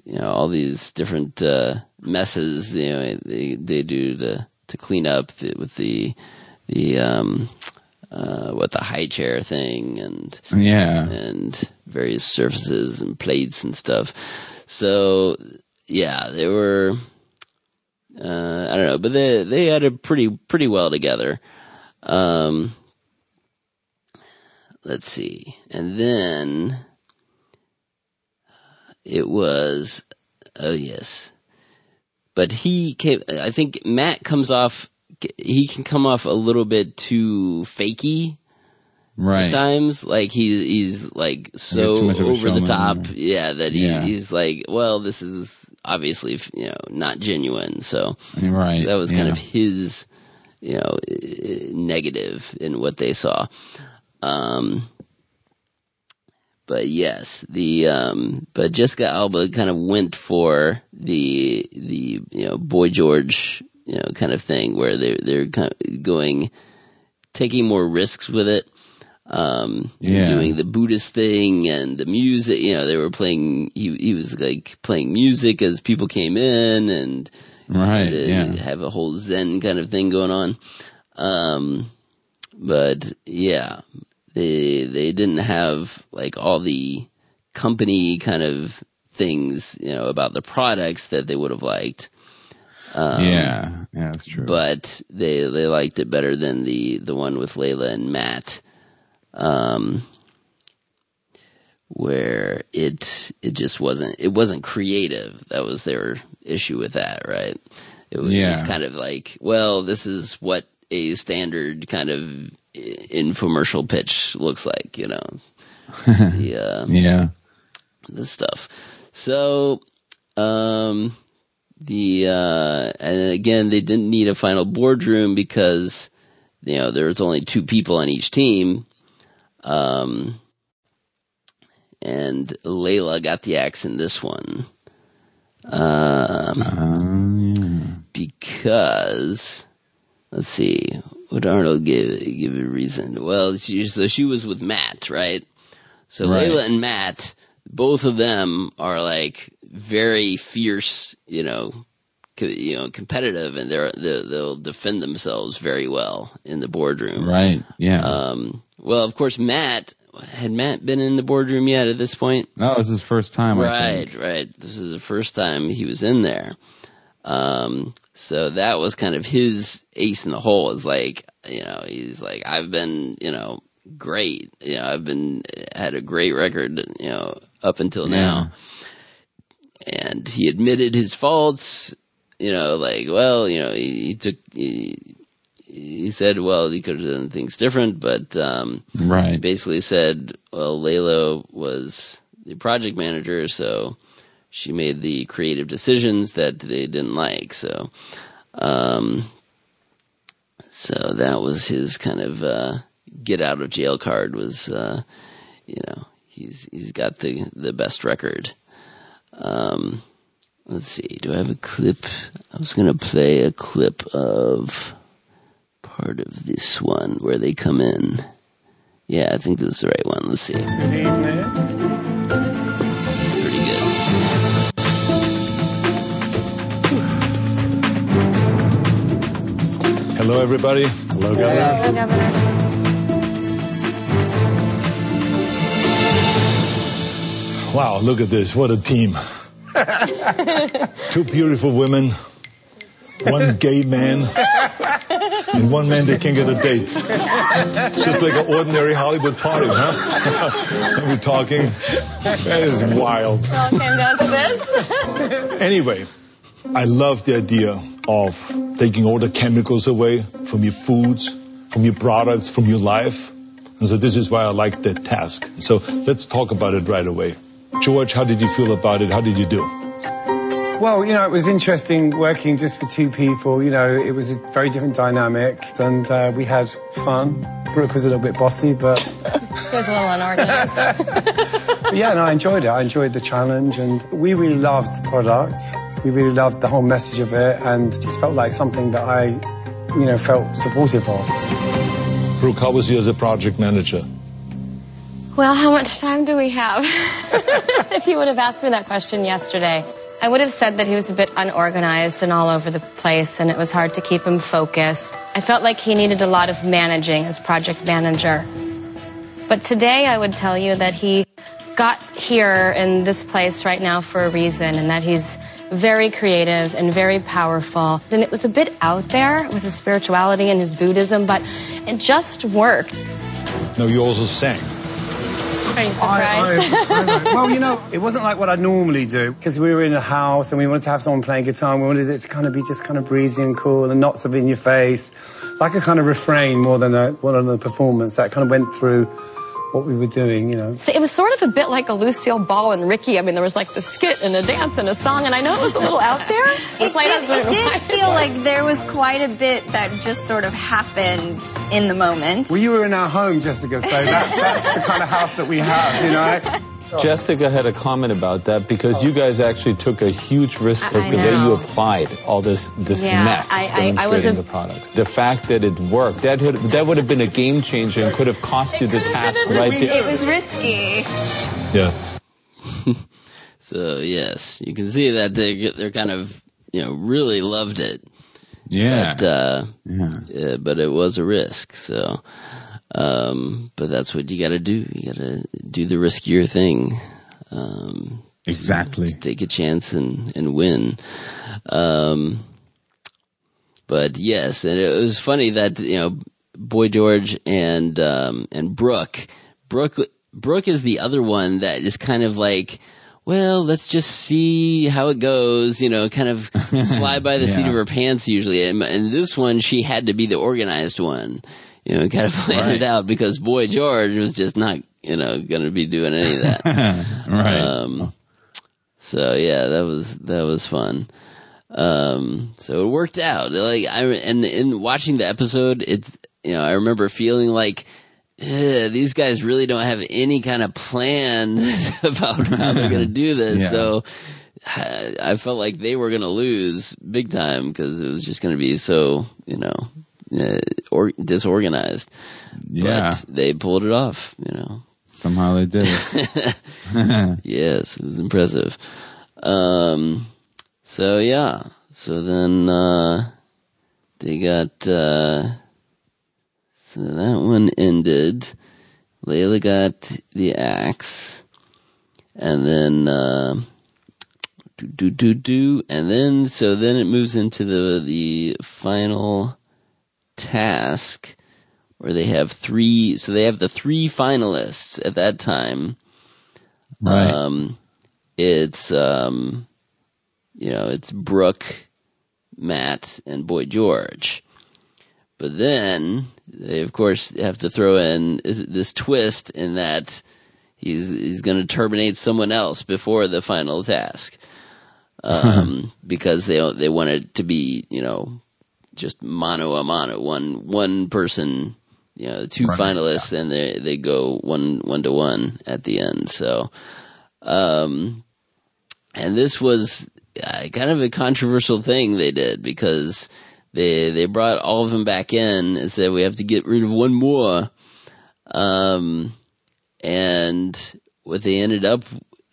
you know all these different uh, messes you know they they do to to clean up the, with the the um, uh, what the high chair thing and yeah. and various surfaces and plates and stuff. So yeah, they were uh, I don't know, but they they had it pretty pretty well together. Um, let's see, and then it was oh yes, but he came. I think Matt comes off. He can come off a little bit too fakey Right. at times. Like he he's like so too much of a over the top. or- Yeah, that he, Yeah. he's like, well, this is obviously you know not genuine. So Right. that was kind yeah. of his you know negative in what they saw. Um, but yes, the um, but Jessica Alba kind of went for the the you know Boy George you know kind of thing where they they're kind of going taking more risks with it. Um, Yeah. doing the Buddhist thing and the music. You know, they were playing. He he was like playing music as people came in and Right. to Yeah. have a whole Zen kind of thing going on. Um, but yeah, they they didn't have like all the company kind of things, you know, about the products that they would have liked. Um, yeah. Yeah. That's true. but they they liked it better than the the one with Laila and Matt, um, where it it just wasn't it wasn't creative. That was their issue with that, right? It was Yeah. just kind of like, well, this is what a standard kind of infomercial pitch looks like, you know, (laughs) the uh, yeah. the stuff. So, um, the uh, and again, they didn't need a final boardroom because you know there was only two people on each team. Um, and Laila got the axe in this one. Um, because let's see, what Arnold give give a reason? Well, she, so she was with Matt, right? So Right. Laila and Matt, both of them are like very fierce, you know, co- you know, competitive, and they're, they're they'll defend themselves very well in the boardroom. Right. Yeah. Um, well, of course, Matt had Matt been in the boardroom yet at this point? no, this is his first time. I Right, right. This is the first time he was in there. Um, so that was kind of his ace in the hole. Is like, you know, he's like, I've been, you know, great. You know, I've been had a great record, you know, up until now. And he admitted his faults. You know, like, well, you know, he, he took. He, he said, well, he could have done things different, but um, Right. basically said, well, Laila was the project manager, so she made the creative decisions that they didn't like. So, um, so that was his kind of uh, get out of jail card. Was uh, you know he's he's got the the best record. Um, let's see. Do I have a clip? I was gonna play a clip of part of this one where they come in. Yeah, I think this is the right one. Let's see. Hello, everybody. Hello, Governor. Wow, look at this. What a team. (laughs) Two beautiful women, one gay man, and one man that can't get a date. It's just like an ordinary Hollywood party, huh? (laughs) We're we talking? That is wild. It all came down to this. (laughs) Anyway, I love the idea of taking all the chemicals away from your foods, from your products, from your life. And so this is why I like that task. So let's talk about it right away. George, how did you feel about it? How did you do? Well, you know, it was interesting working just for two people. You know, it was a very different dynamic, and uh, we had fun. Brooke was a little bit bossy, but (laughs) It was a little unorganized. (laughs) But yeah, no, I enjoyed it. I enjoyed the challenge, and we really loved the product. We really loved the whole message of it, and it just felt like something that I, you know, felt supportive of. Brooke, how was you as a project manager? well, how much time do we have? (laughs) if he would have asked me that question yesterday, I would have said that he was a bit unorganized and all over the place, and it was hard to keep him focused. I felt like he needed a lot of managing as project manager. But today, I would tell you that he got here in this place right now for a reason, and that he's very creative and very powerful. And it was a bit out there with his spirituality and his Buddhism, but it just worked. No, you also sang. Are you surprised? (laughs) well, you know, it wasn't like what I normally do because we were in a house and we wanted to have someone playing guitar and we wanted it to kind of be just kind of breezy and cool and not so in your face, like a kind of refrain more than a more than a performance that kind of went through what we were doing, you know. So it was sort of a bit like a Lucille Ball and Ricky. I mean, there was like the skit and a dance and a song, and I know it was a little out there. It Played did, it did wife. feel like there was quite a bit that just sort of happened in the moment. Well, you were in our home, Jessica, so that, that's the kind of house that we have, you know. (laughs) Jessica had a comment about that because you guys actually took a huge risk because the way you applied all this this Yeah, mess I- I- I was demonstrating a- the product. The fact that it worked that would, that would have been a game changer and could have cost you the task right there. It was risky. Yeah. (laughs) So yes, you can see that they they're kind of you know really loved it. Yeah. But, uh, yeah. yeah, but it was a risk. So, um, but that's what you got to do. You got to do the riskier thing. Um, Exactly. to take a chance and and win. Um, but yes, and it was funny that you know Boy George and um, and Brooke, Brooke, Brooke is the other one that is kind of like. Well, let's just see how it goes. You know, kind of (laughs) fly by the seat of her pants usually. And, and this one, she had to be the organized one. You know, (laughs) kind of plan Right. it out because Boy George was just not, you know, going to be doing any of that. (laughs) right. Um, so yeah, that was that was fun. Um, so it worked out. Like I and in watching the episode, it's you know I remember feeling like "Ugh, these guys really don't have any kind of plan (laughs) about how they're going to do this. Yeah. So I I felt like they were going to lose big time because it was just going to be so you know uh, or disorganized. yeah. But they pulled it off. You know. Somehow they did it. (laughs) Yes, it was impressive. Um, so yeah, so then uh, they got uh, so that one ended. Laila got the axe, and then uh, do do do do, and then so then it moves into the the final task where they have three. So they have the three finalists at that time. Right. Um, it's um, you know, it's Brooke, Matt, and Boy George. But then they, of course, have to throw in this twist in that he's he's going to terminate someone else before the final task, (laughs) um, because they they want it to be you know just mano a mano, one one person, you know, two Right, finalists, and they they go one one to one at the end. So, um, and this was uh, kind of a controversial thing they did because they they brought all of them back in and said we have to get rid of one more. Um, and what they ended up,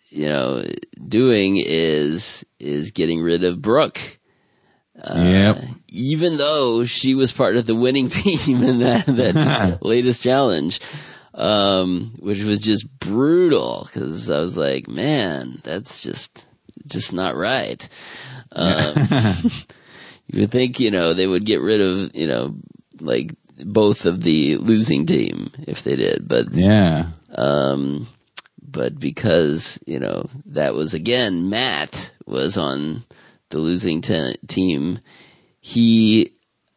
you know, doing is is getting rid of Brooke. yep. Even though she was part of the winning (laughs) team in that, that (laughs) latest challenge, um, which was just brutal because I was like, man, that's just, just not right. Um, (laughs) you would think, you know, they would get rid of, you know, like both of the losing team if they did, but Yeah. um, but because you know that was again Matt was on the losing te- team, he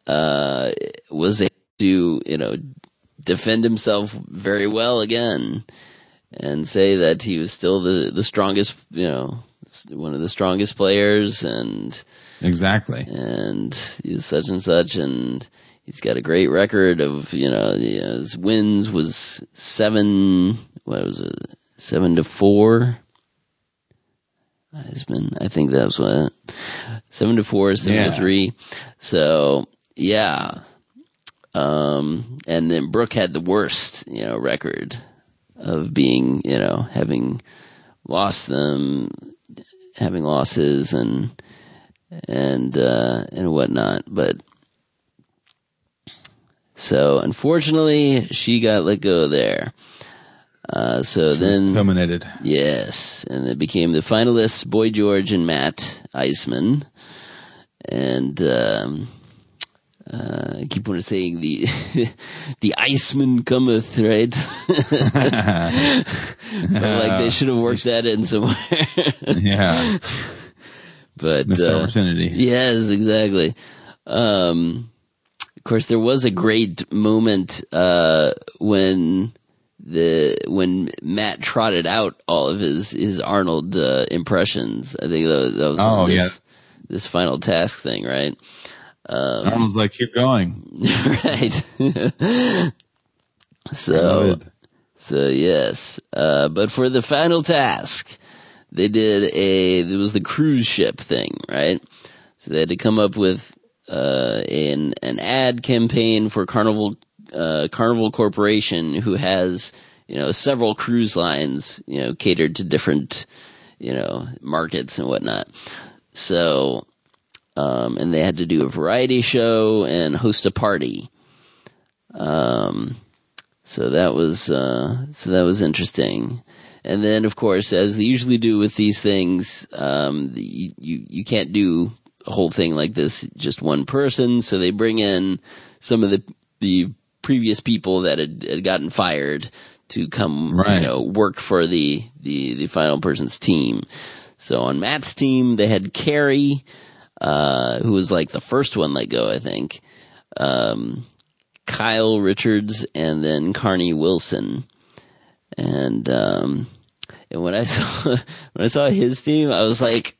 uh, was able to you know defend himself very well again and say that he was still the the strongest you know one of the strongest players and Exactly. and he's such and such and he's got a great record of you know, his wins was seven what was it seven to four Iceman I think that was what seven to four seven Yeah. to three so yeah um and then Brooke had the worst you know record of being you know having lost them having losses and and uh, and whatnot. But so unfortunately, she got let go there. Uh, so She then, terminated. yes, and it became the finalists: Boy George and Matt Iceman. And um, uh, I keep on saying the (laughs) the Iceman cometh, right? (laughs) Like they should have worked that in somewhere. (laughs) Yeah. but Missed uh, opportunity. Yes, exactly. Um, of course, there was a great moment uh, when the when Matt trotted out all of his his Arnold uh, impressions. I think that, that was Oh, this, this final task thing, right? Um, Arnold's like, keep going. (laughs) right. (laughs) So, so yes. Uh, but for the final task, they did a, it was the cruise ship thing, right? So they had to come up with, uh, an, an ad campaign for Carnival, uh, Carnival Corporation who has, you know, several cruise lines, you know, catered to different, you know, markets and whatnot. So, um, and they had to do a variety show and host a party. Um, so that was uh, so that was interesting. And then, of course, as they usually do with these things, um, you, you you can't do a whole thing like this just one person. So they bring in some of the the previous people that had, had gotten fired to come, Right. you know, work for the the the final person's team. So on Matt's team, they had Kerry, uh, who was like the first one let go, I think. Um, Kyle Richards and then Carnie Wilson. And um and when I (laughs) saw when I saw his team, I was like,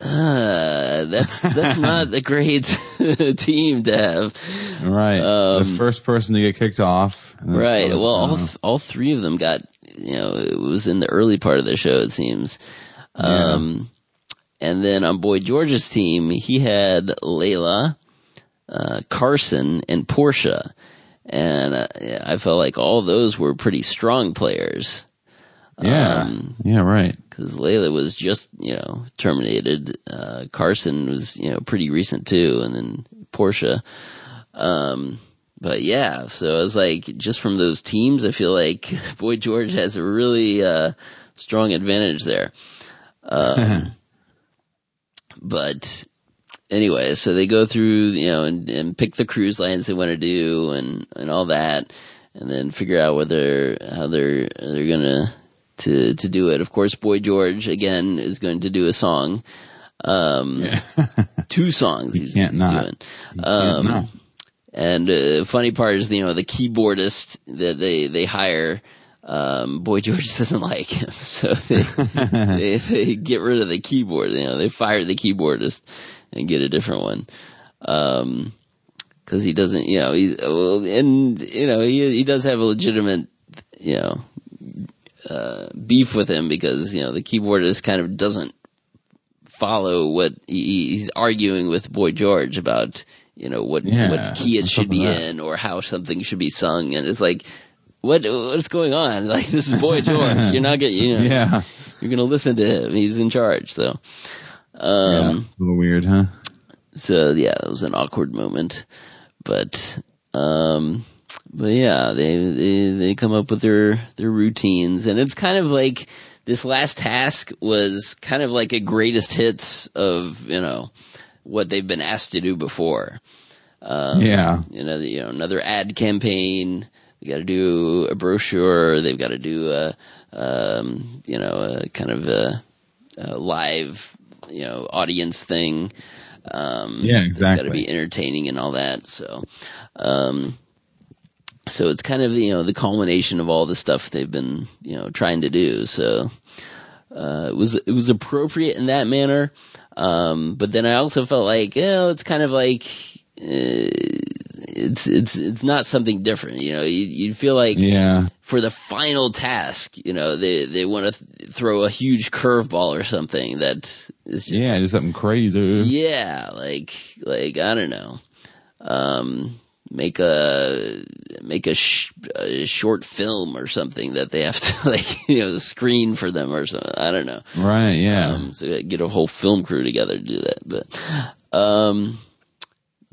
uh, that's that's (laughs) not a great (laughs) team to have. Right. Um, the first person to get kicked off. Right. Well, all th- all three of them got you know it was in the early part of the show. It seems. Um, and then on Boy George's team, he had Laila, uh, Carson, and Porsha, and uh, I felt like all those were pretty strong players yeah. um, yeah, right. because Laila was just you know terminated. Uh, Carson was you know pretty recent too, and then Porsha. Um, but yeah, so I was like, just from those teams, I feel like (laughs) Boy George has a really uh, strong advantage there. Um, (laughs) but anyway, so they go through, you know, and, and pick the cruise lines they want to do and, and all that, and then figure out whether how they're they're gonna to to do it. Of course, Boy George again is going to do a song, um, (laughs) two songs he's, can't he's not. doing, um. And uh, funny part is, you know, the keyboardist that they they hire, um, Boy George (laughs) doesn't like him, (laughs) so they, they they get rid of the keyboard. You know, they fire the keyboardist and get a different one. Um, because he doesn't, you know, he well, and you know he he does have a legitimate, you know, uh, beef with him because you know the keyboardist kind of doesn't follow what he, he's arguing with Boy George about, you know, what Yeah, what key it should be in or how something should be sung, and it's like. What what's going on? (laughs) Like this is Boy (laughs) George. You're not getting you know Yeah. you're gonna listen to him. He's in charge. So yeah. um A little weird, huh? so yeah, it was an awkward moment, but um, but yeah, they they they come up with their their routines, and it's kind of like this last task was kind of like a greatest hits of you know what they've been asked to do before. Um, yeah. you know, you know, another ad campaign. They got to do a brochure. They've got to do a, um, you know, a kind of a, a live, you know, audience thing. Um, Yeah, It's got to be entertaining and all that. So, um, so it's kind of you know the culmination of all the stuff they've been you know trying to do. So uh, it was it was appropriate in that manner. Um, but then I also felt like, you know, it's kind of like it's it's it's not something different. You know, you you feel like Yeah. for the final task, you know, they they want to th- throw a huge curveball or something that is just Yeah, do something crazy. yeah, like like I don't know. Um make a make a, sh- a short film or something that they have (laughs) to like you know screen for them or something. I don't know. Right, yeah. Um, so get a whole film crew together to do that. But, um,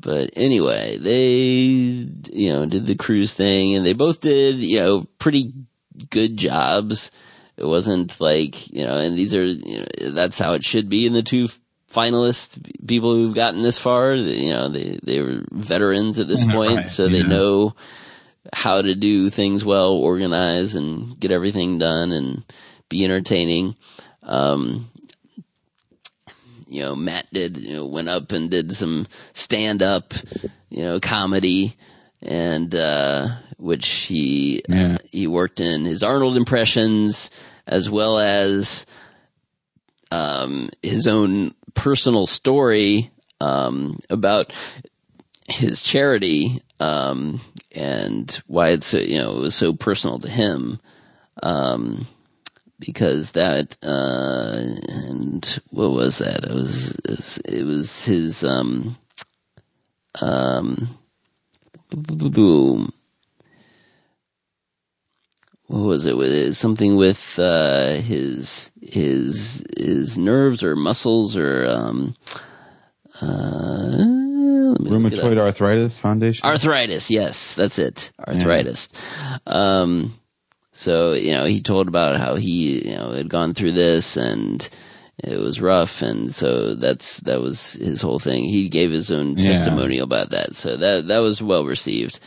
but anyway, they, you know, did the cruise thing and they both did, you know, pretty good jobs. It wasn't like, you know, and these are, you know, that's how it should be in the two finalist people who've gotten this far. You know, they, they were veterans at this (laughs) point, Right, so they yeah. know how to do things well, organize and get everything done and be entertaining. Um, you know, Matt did, you know, went up and did some stand up, you know, comedy and, uh, which he, Yeah. he worked in his Arnold impressions as well as, um, his own personal story, um, about his charity, um, and why it's, you know, it was so personal to him. Um, because that uh and what was that it was it was, it was his um um boom what was it with it? something with uh his his his nerves or muscles or um uh let me look it up. Rheumatoid Arthritis Foundation. Arthritis, yes, that's it. Arthritis. Um, so, you know, he told about how he, you know, had gone through this and it was rough. And so that's, that was his whole thing. He gave his own Yeah. testimonial about that. So that, that was well received.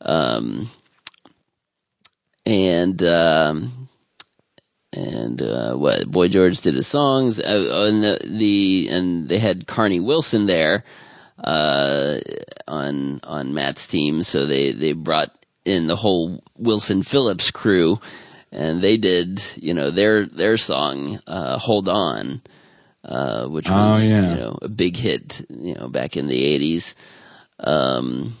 Um, and, um, and uh, what Boy George did his songs, uh, and the the and they had Carnie Wilson there, uh, on on Matt's team, so they they brought in the whole Wilson Phillips crew, and they did you know their their song uh, "Hold On," uh, which Oh, was yeah. you know a big hit you know back in the eighties. Um,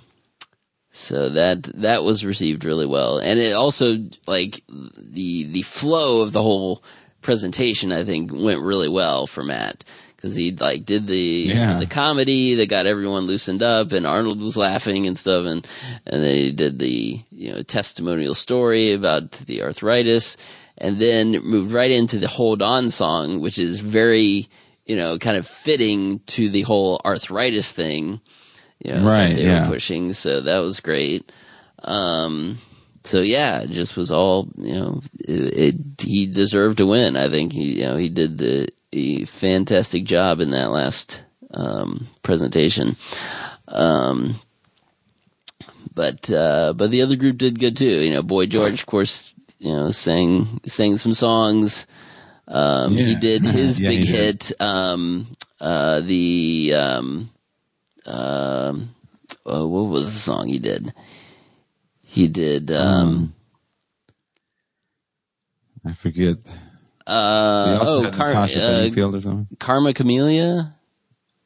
so that that was received really well, and it also like the the flow of the whole presentation. I think went really well for Matt because he like did the Yeah. the comedy that got everyone loosened up, and Arnold was laughing and stuff, and and then he did the you know testimonial story about the arthritis, and then moved right into the Hold On song, which is very you know kind of fitting to the whole arthritis thing you know, Right, they yeah. were pushing. So that was great. Um, so yeah, it just was all, you know, it, it, he deserved to win. I think he, you know, he did the a fantastic job in that last, um, presentation. Um, but, uh, but the other group did good too. You know, Boy George, of course, you know, sang, sang some songs. Um, he did (laughs) his Yeah, big he did. hit, um, uh, the, um, um, uh, what was the song he did? He did. Um, I forget. Uh, oh, had Car- Natasha uh, Bedingfield or something. Karma Chameleon.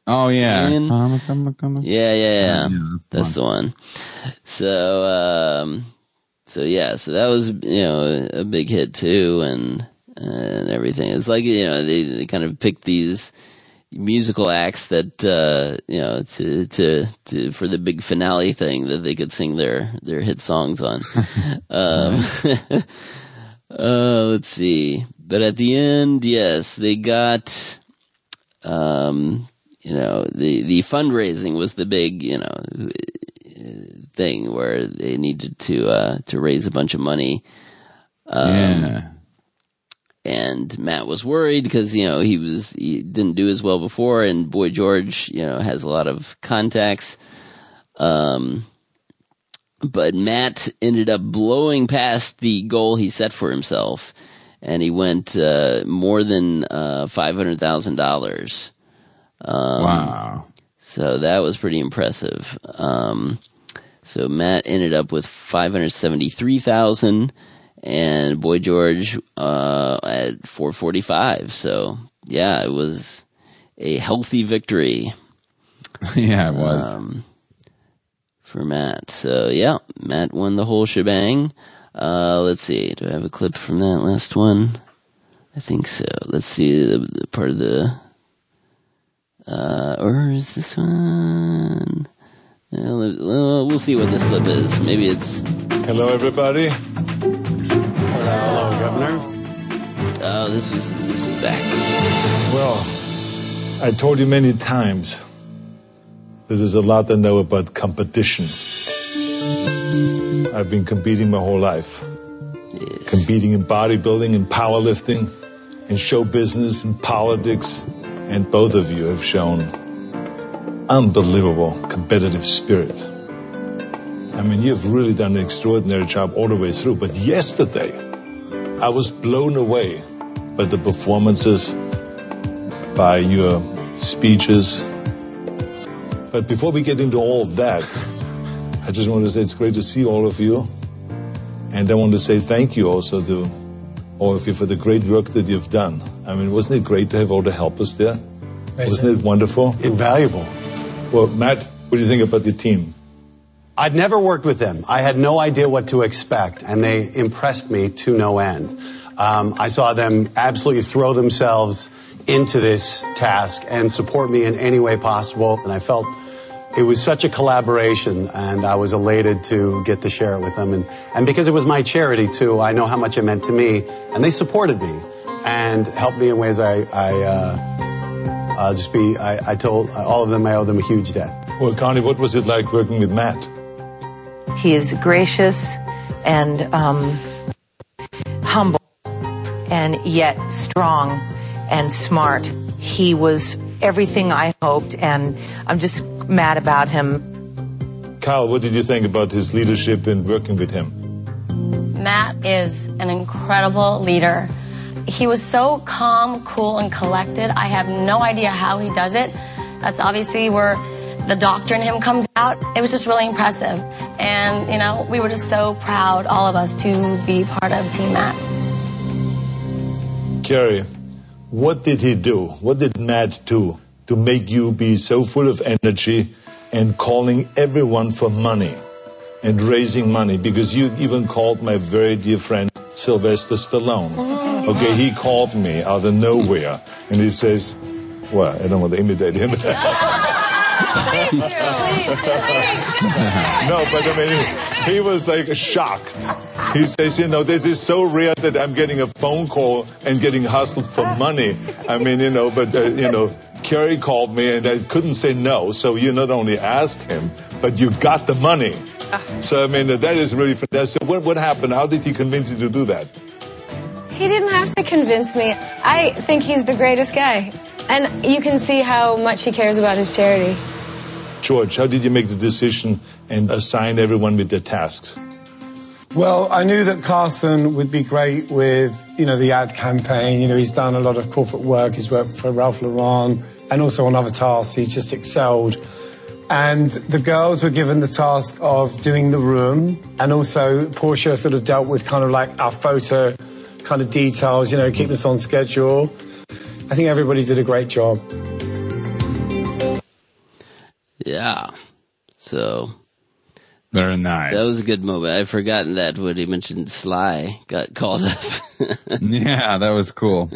Oh yeah. Ian? Karma, karma, karma. Yeah, yeah, yeah. Yeah, that's the that's the one. So, um, so yeah, so that was you know a big hit too, and and everything. It's like you know they they kind of picked these musical acts that uh, you know to to to for the big finale thing that they could sing their their hit songs on. (laughs) um, (laughs) uh, let's see, but at the end, yes, they got um, you know, the, the fundraising was the big, you know, thing where they needed to, uh, to raise a bunch of money. Um, yeah. and Matt was worried because, you know, he was, he didn't do as well before and Boy George, you know, has a lot of contacts. Um, but Matt ended up blowing past the goal he set for himself and he went, uh, more than, uh, $500,000. Um, wow. So that was pretty impressive. Um, so Matt ended up with 573,000 and Boy George, uh, at 445. So yeah, it was a healthy victory. (laughs) yeah, it was. Um, for Matt. So yeah, Matt won the whole shebang. Uh, let's see. Do I have a clip from that last one? I think so. Let's see the, the part of the, uh, or is this one? Uh, we'll see what this clip is. Maybe it's, Hello, everybody. Hello, Governor. oh, this was, this was back. Well, I told you many times that there's a lot to know about competition. I've been competing my whole life. Yes. Competing in bodybuilding and powerlifting, in show business and politics, and both of you have shown unbelievable competitive spirit. I mean, you've really done an extraordinary job all the way through. But yesterday, I was blown away by the performances, by your speeches. But before we get into all of that, I just want to say it's great to see all of you. And I want to say thank you also to all of you for the great work that you've done. I mean, wasn't it great to have all the helpers there? Wasn't it wonderful? Invaluable. Well, Matt, what do you think about the team? I'd never worked with them. I had no idea what to expect, and they impressed me to no end. Um, I saw them absolutely throw themselves into this task and support me in any way possible, and I felt it was such a collaboration, and I was elated to get to share it with them. And, and because it was my charity, too, I know how much it meant to me, and they supported me and helped me in ways I, I uh, I'll just be, I, I told all of them I owe them a huge debt. Well, Connie, what was it like working with Matt? He is gracious and um, humble, and yet strong and smart. He was everything I hoped, and I'm just mad about him. Kyle, what did you think about his leadership and working with him? Matt is an incredible leader. He was so calm, cool, and collected. I have no idea how he does it. That's obviously where the doctor in him comes out. It was just really impressive. And, you know, we were just so proud, all of us, to be part of Team Matt. Kerry, what did he do? What did Matt do to make you be so full of energy and calling everyone for money and raising money? Because you even called my very dear friend Sylvester Stallone. Okay, he called me out of nowhere and he says, well, I don't want to imitate him. (laughs) (laughs) no, but I mean, he was like shocked. He says, you know, this is so rare that I'm getting a phone call and getting hustled for money. I mean, you know, but, uh, you know, Kerry called me and I couldn't say no. So you not only asked him, but you got the money. So, I mean, that is really fantastic. What, what happened? How did he convince you to do that? He didn't have to convince me. I think he's the greatest guy. And you can see how much he cares about his charity. George, how did you make the decision and assign everyone with their tasks? Well, I knew that Carson would be great with, you know, the ad campaign. You know, he's done a lot of corporate work. He's worked for Ralph Lauren and also on other tasks. He's just excelled. And the girls were given the task of doing the room, and also Porsha sort of dealt with kind of like our photo kind of details, you know, keep us on schedule. I think everybody did a great job. Yeah. So Very nice. that was a good moment. I've forgotten that when he mentioned Sly got called up. (laughs) yeah, that was cool.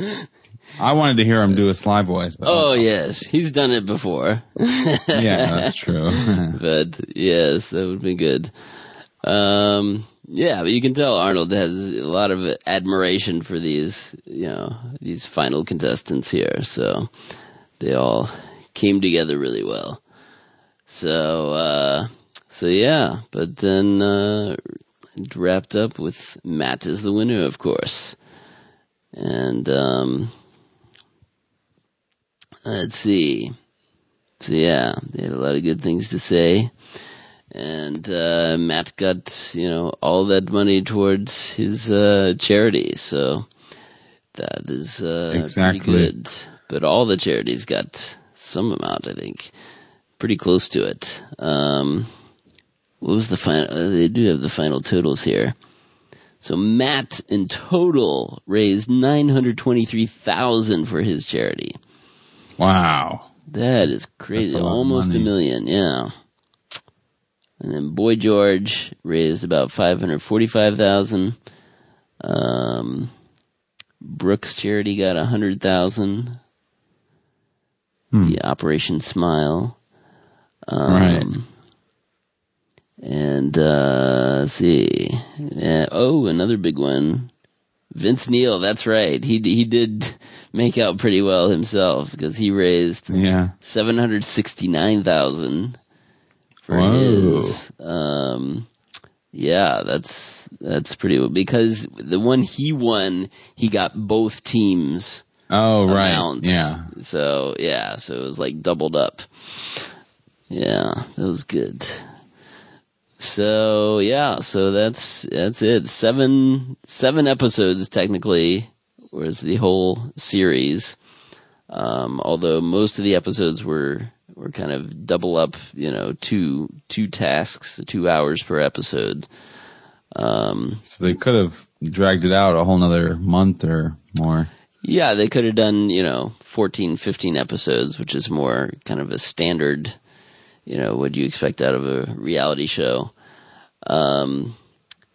I wanted to hear him do a Sly voice, but oh yes, he's done it before. (laughs) yeah, that's (laughs) true. but yes, that would be good. Um, yeah, but you can tell Arnold has a lot of admiration for these, you know, these final contestants here. So they all came together really well. So, uh, so yeah, but then, uh, wrapped up with Matt as the winner, of course. And, um, let's see. So yeah, they had a lot of good things to say. And, uh, Matt got, you know, all that money towards his, uh, charity. So that is, uh, Exactly. pretty good. But all the charities got some amount, I think. Pretty close to it. Um, what was the final? Uh, they do have the final totals here. So Matt in total raised nine hundred twenty-three thousand for his charity. Wow. That is crazy. A Almost a million, yeah. And then Boy George raised about five hundred forty-five thousand. Um, Brooke's Charity got a hundred thousand. Hmm. The Operation Smile. Um, Right. And uh, let's see. Uh, oh, another big one. Vince Neil, That's right. He he did make out pretty well himself because he raised Yeah. seven hundred sixty nine thousand for Whoa. his. Um, yeah, that's that's pretty well because the one he won, he got both teams Oh, right. Yeah. So yeah, so it was like doubled up. Yeah, that was good. So yeah, so that's that's it. Seven seven episodes technically was the whole series. Um, although most of the episodes were were kind of double up, you know, two two tasks, two hours per episode. Um, So they could have dragged it out a whole nother month or more. Yeah, they could have done, you know, 14, 15 episodes, which is more kind of a standard, you know, what do you expect out of a reality show. Um,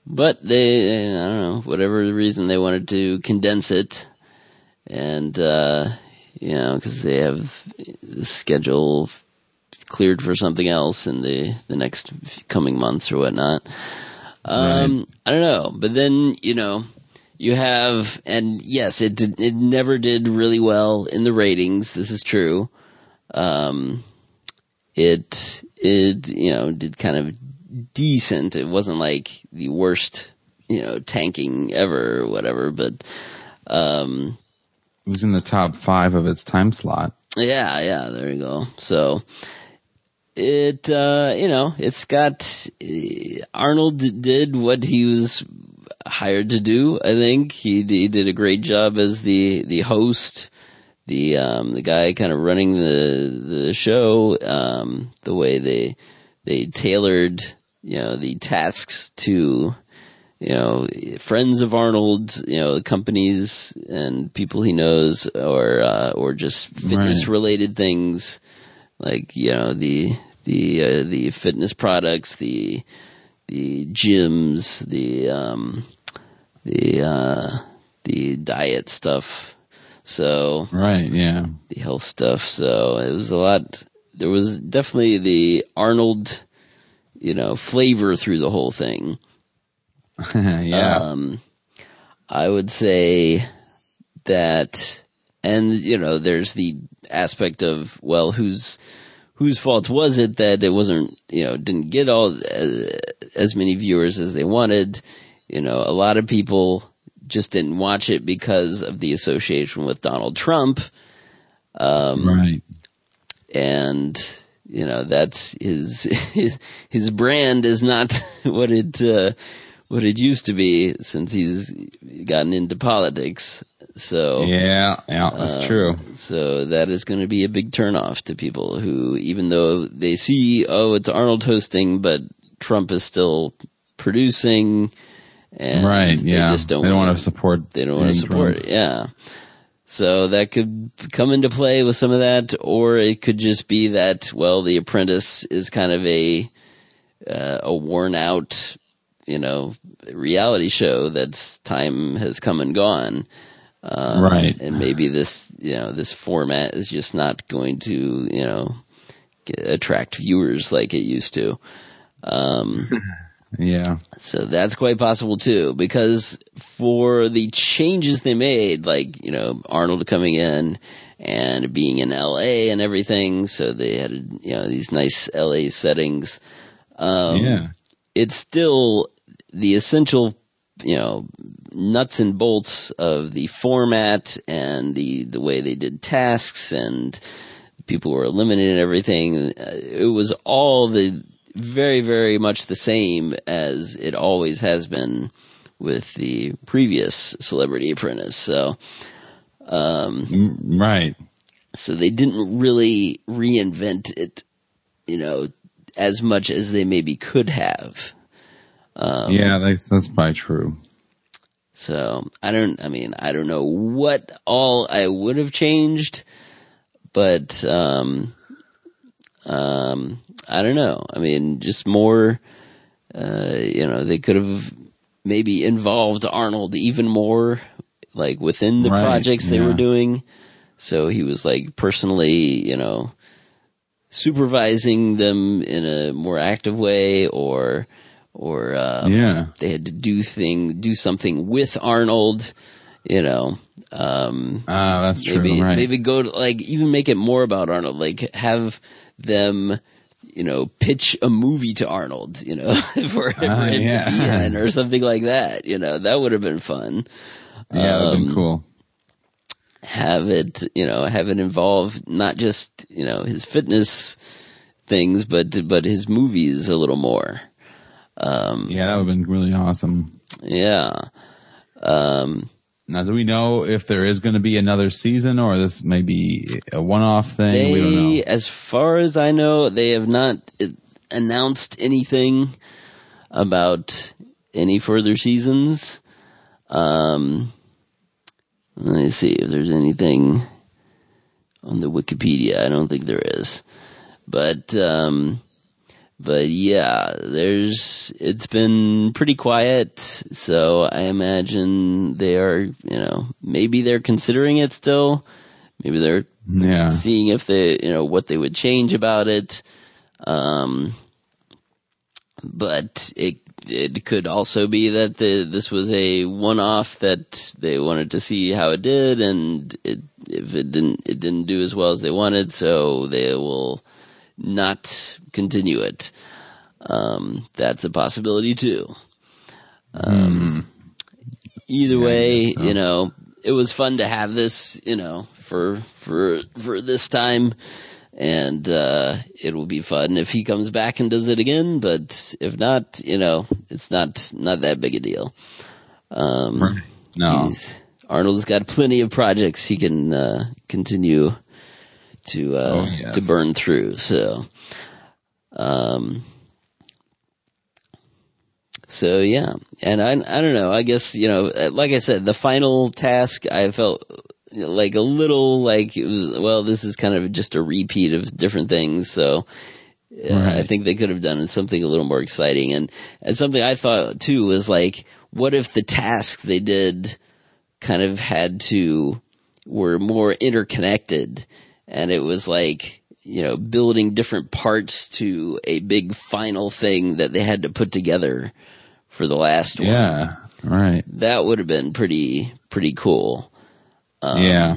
but they, I don't know, whatever the reason they wanted to condense it. And, uh, you know, because they have the schedule cleared for something else in the, the next coming months or whatnot. Um, I don't know, but then, you know, you have, and yes, it did, it never did really well in the ratings. This is true. Um, it it you know did kind of decent. It wasn't like the worst you know tanking ever or whatever, but um, It was in the top five of its time slot. yeah, yeah, there you go. So it, uh, you know, it's got uh, Arnold did what he was hired to do. I think he he did a great job as the the host, the um the guy kind of running the the show. Um, the way they they tailored you know the tasks to you know, friends of Arnold, you know, companies and people he knows, or uh, or just fitness related things, like you know the the uh, the fitness products, the the gyms, the um, the uh, the diet stuff. So Right, yeah. the health stuff. So it was a lot. There was definitely the Arnold, you know, flavor through the whole thing. (laughs) yeah. Um, I would say that, and you know, there's the aspect of well, whose whose fault was it that it wasn't, you know, didn't get all uh, as many viewers as they wanted. You know, a lot of people just didn't watch it because of the association with Donald Trump. Um, right. and you know that's his his his brand is not (laughs) what it uh, what it used to be since he's gotten into politics. So Yeah, yeah, that's uh, true. So that is going to be a big turnoff to people who, even though they see, oh, it's Arnold hosting, but Trump is still producing, and right. they Yeah. just don't they don't wanna- support. they don't want to support it. Yeah. So that could come into play with some of that, or it could just be that, well, The Apprentice is kind of a, uh, a worn out, you know, reality show that's time has come and gone. Um, Right. And maybe this, you know, this format is just not going to, you know, get, attract viewers like it used to. Um, (laughs) Yeah. so that's quite possible too, because for the changes they made, like, you know, Arnold coming in and being in LA and everything, so they had, you know, these nice LA settings. Um, Yeah. It's still the essential, you know, nuts and bolts of the format and the, the way they did tasks and people were eliminated and everything. Uh, It was all the very, very much the same as it always has been with the previous Celebrity Apprentice. So, um, Right. so they didn't really reinvent it, you know, as much as they maybe could have. Um, yeah, that's that's probably true. So I don't. I mean, I don't know what all I would have changed, but um, um, I don't know. I mean, just more. Uh, you know, they could have maybe involved Arnold even more, like within the Right, projects they were doing. So he was like personally, you know, supervising them in a more active way, or or um, Yeah. they had to do thing do something with Arnold, you know. Um, Ah, that's true. maybe right. maybe go to like even make it more about Arnold, like have them. You know, pitch a movie to Arnold. You know, (laughs) for, for Ah, him yeah. to be in, or something like that. You know, that would have been fun. yeah, that would have been um, cool. Have it, you know, have it involve not just you know his fitness things, but but his movies a little more. Um, Yeah, that would have been really awesome. yeah. Um, Now, do we know if there is going to be another season or this may be a one-off thing? we don't know. As far as I know, they have not uh, announced anything about any further seasons. Um, let me see if there's anything on the Wikipedia. I don't think there is, but um, but yeah, there's. It's been pretty quiet, so I imagine they are. You know, maybe they're considering it still. Maybe they're Yeah. seeing if they, you know, what they would change about it. Um, but it it could also be that the this was a one off that they wanted to see how it did, and it if it didn't it didn't do as well as they wanted, so they will not continue it. Um, that's a possibility too. Um, either way, so. you know, it was fun to have this, you know, for for for this time, and uh, it will be fun if he comes back and does it again. But if not, you know, it's not not that big a deal. Um, No. Arnold's got plenty of projects he can uh, continue to uh, Oh, yes. to burn through. So, um, so yeah, and I I don't know. I guess you know, like I said, the final task I felt like a little like it was. Well, this is kind of just a repeat of different things. So. Uh, I think they could have done something a little more exciting, and, and something I thought too was like, what if the task they did kind of had to were more interconnected and it was like you know building different parts to a big final thing that they had to put together for the last one Yeah. Right. that would have been pretty pretty cool um, yeah.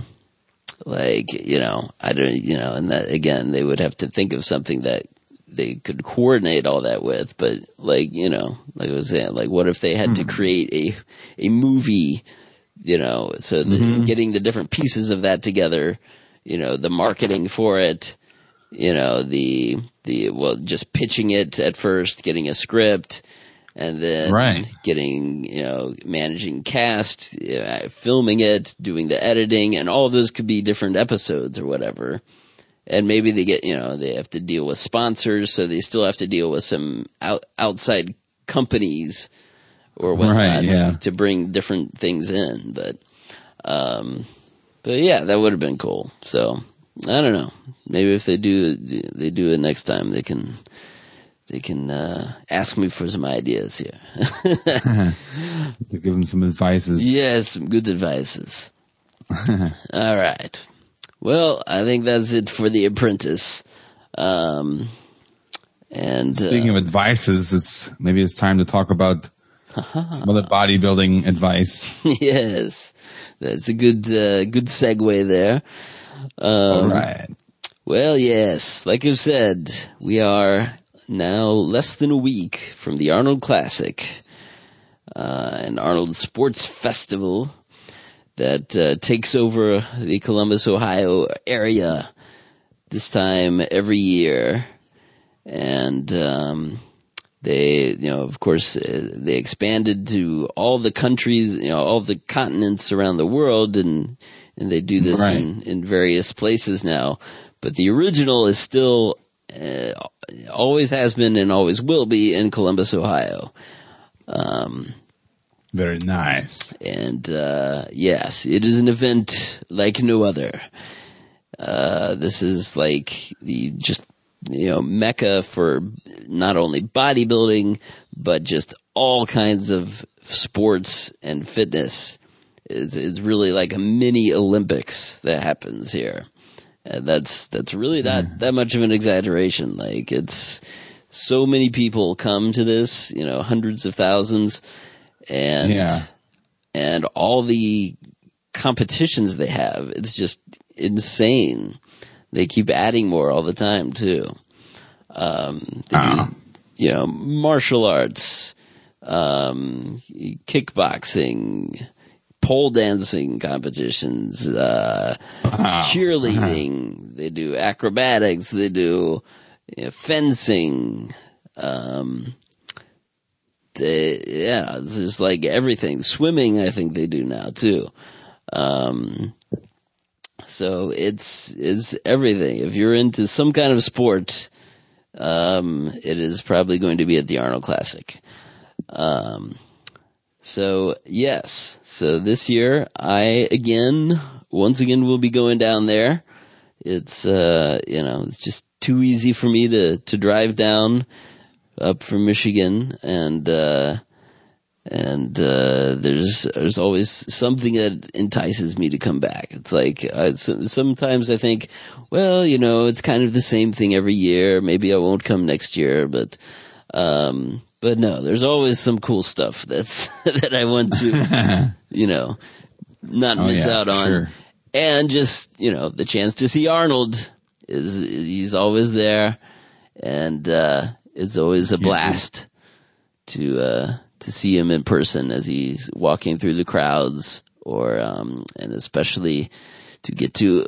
like you know i don't you know and that again they would have to think of something that they could coordinate all that with but like you know like i was saying like what if they had to create a a movie you know so the, getting the different pieces of that together you know the marketing for it you know the the well just pitching it at first getting a script and then Right. getting you know managing cast, uh, filming it, doing the editing, and all those could be different episodes or whatever. And maybe they get you know they have to deal with sponsors, so they still have to deal with some out, outside companies or whatnot Right, yeah. to bring different things in. But um, but yeah, that would have been cool. So I don't know. Maybe if they do they do it next time, they can they can uh, ask me for some ideas here. (laughs) To give them some advices. yes, some good advices. (laughs) All right. Well, I think that's it for The Apprentice. Um, and Speaking uh, of advices, it's maybe it's time to talk about (laughs) some other bodybuilding advice. yes, that's a good uh, good segue there. Um, All right. Well, yes, like you said, we are now less than a week from the Arnold Classic, uh, an Arnold Sports Festival that uh, takes over the Columbus, Ohio area this time every year. And um, they, you know, of course, uh, they expanded to all the countries, you know, all the continents around the world, and and they do this Right. in, in various places now. But the original is still uh, always has been and always will be in Columbus, Ohio. Um, Very nice. and uh, yes, it is an event like no other. Uh, this is like the just you know mecca for not only bodybuilding but just all kinds of sports and fitness. It's, it's really like a mini Olympics that happens here. And that's that's really not hmm. that much of an exaggeration. Like it's so many people come to this, you know, hundreds of thousands, and Yeah. and all the competitions they have. It's just insane. They keep adding more all the time too. Um, they do, you know, martial arts, um, kickboxing, pole dancing competitions, uh, cheerleading. They do acrobatics. They do you know, fencing. Um, they, yeah, it's just like everything. Swimming, I think they do now too. Um, so it's it's everything. If you're into some kind of sport, um, it is probably going to be at the Arnold Classic. Um, so yes, so this year I again, once again, will be going down there. It's uh, you know, it's just too easy for me to to drive down up from Michigan, and uh, and uh, there's there's always something that entices me to come back. It's like uh, so, sometimes I think, well, you know, it's kind of the same thing every year. Maybe I won't come next year, but um, but no, there's always some cool stuff that's (laughs) that I want to, (laughs) you know, not Oh, miss yeah, out on, sure. and just you know the chance to see Arnold is he's always there, and uh, it's always a blast to uh, to see him in person as he's walking through the crowds, or um, and especially to get to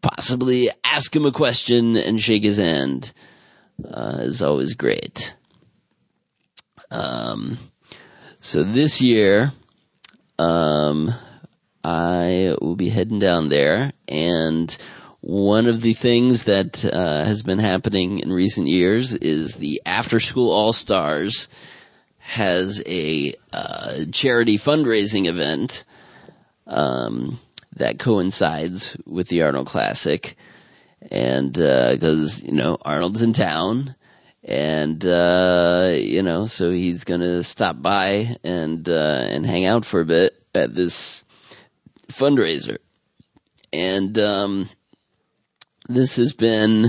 possibly ask him a question and shake his hand uh, is always great. Um, so this year, um, I will be heading down there, and one of the things that uh, has been happening in recent years is the After School All Stars has a uh, charity fundraising event um, that coincides with the Arnold Classic, and because you know Arnold's in town, and uh, you know so he's gonna stop by and uh, and hang out for a bit at this fundraiser, and um, this has been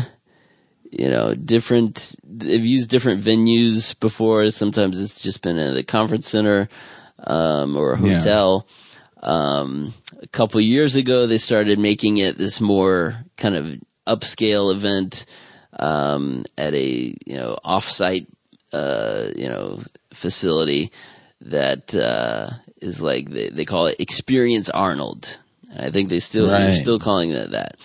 you know different. They've used different venues before. Sometimes it's just been at a conference center um, or a Yeah. hotel. Um, a couple years ago, they started making it this more kind of upscale event um, at a you know offsite uh, you know facility that uh, is like they, they call it Experience Arnold. And I think they still they're still calling it that.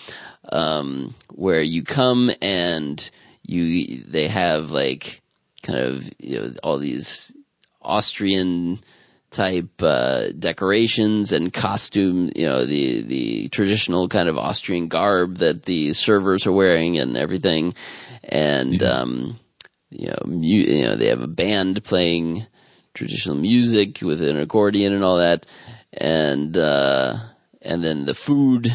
Um, where you come and you they have like kind of you know all these Austrian type uh, decorations and costume. You know, the the traditional kind of Austrian garb that the servers are wearing and everything, and um, you know, mu- you know, they have a band playing traditional music with an accordion and all that, and uh, and then the food.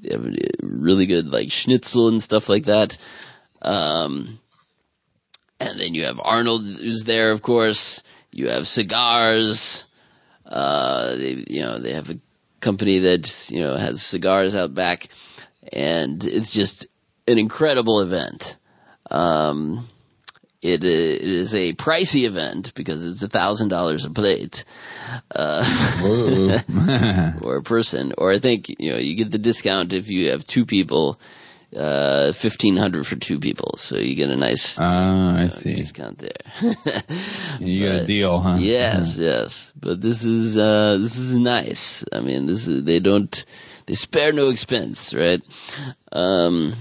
They have really good like schnitzel and stuff like that. Um, and then you have Arnold who's there, of course. You have cigars. Uh, they, you know, they have a company that, you know, has cigars out back and it's just an incredible event. Um, it, it is a pricey event because it's a thousand dollars a plate, uh, (laughs) or a person. Or I think, you know, you get the discount if you have two people, uh, fifteen hundred for two people. So you get a nice Ah, I uh, see. discount there. (laughs) You got a deal, huh? Yes, yes. But this is uh this is nice. I mean, this is they don't they spare no expense, right? Um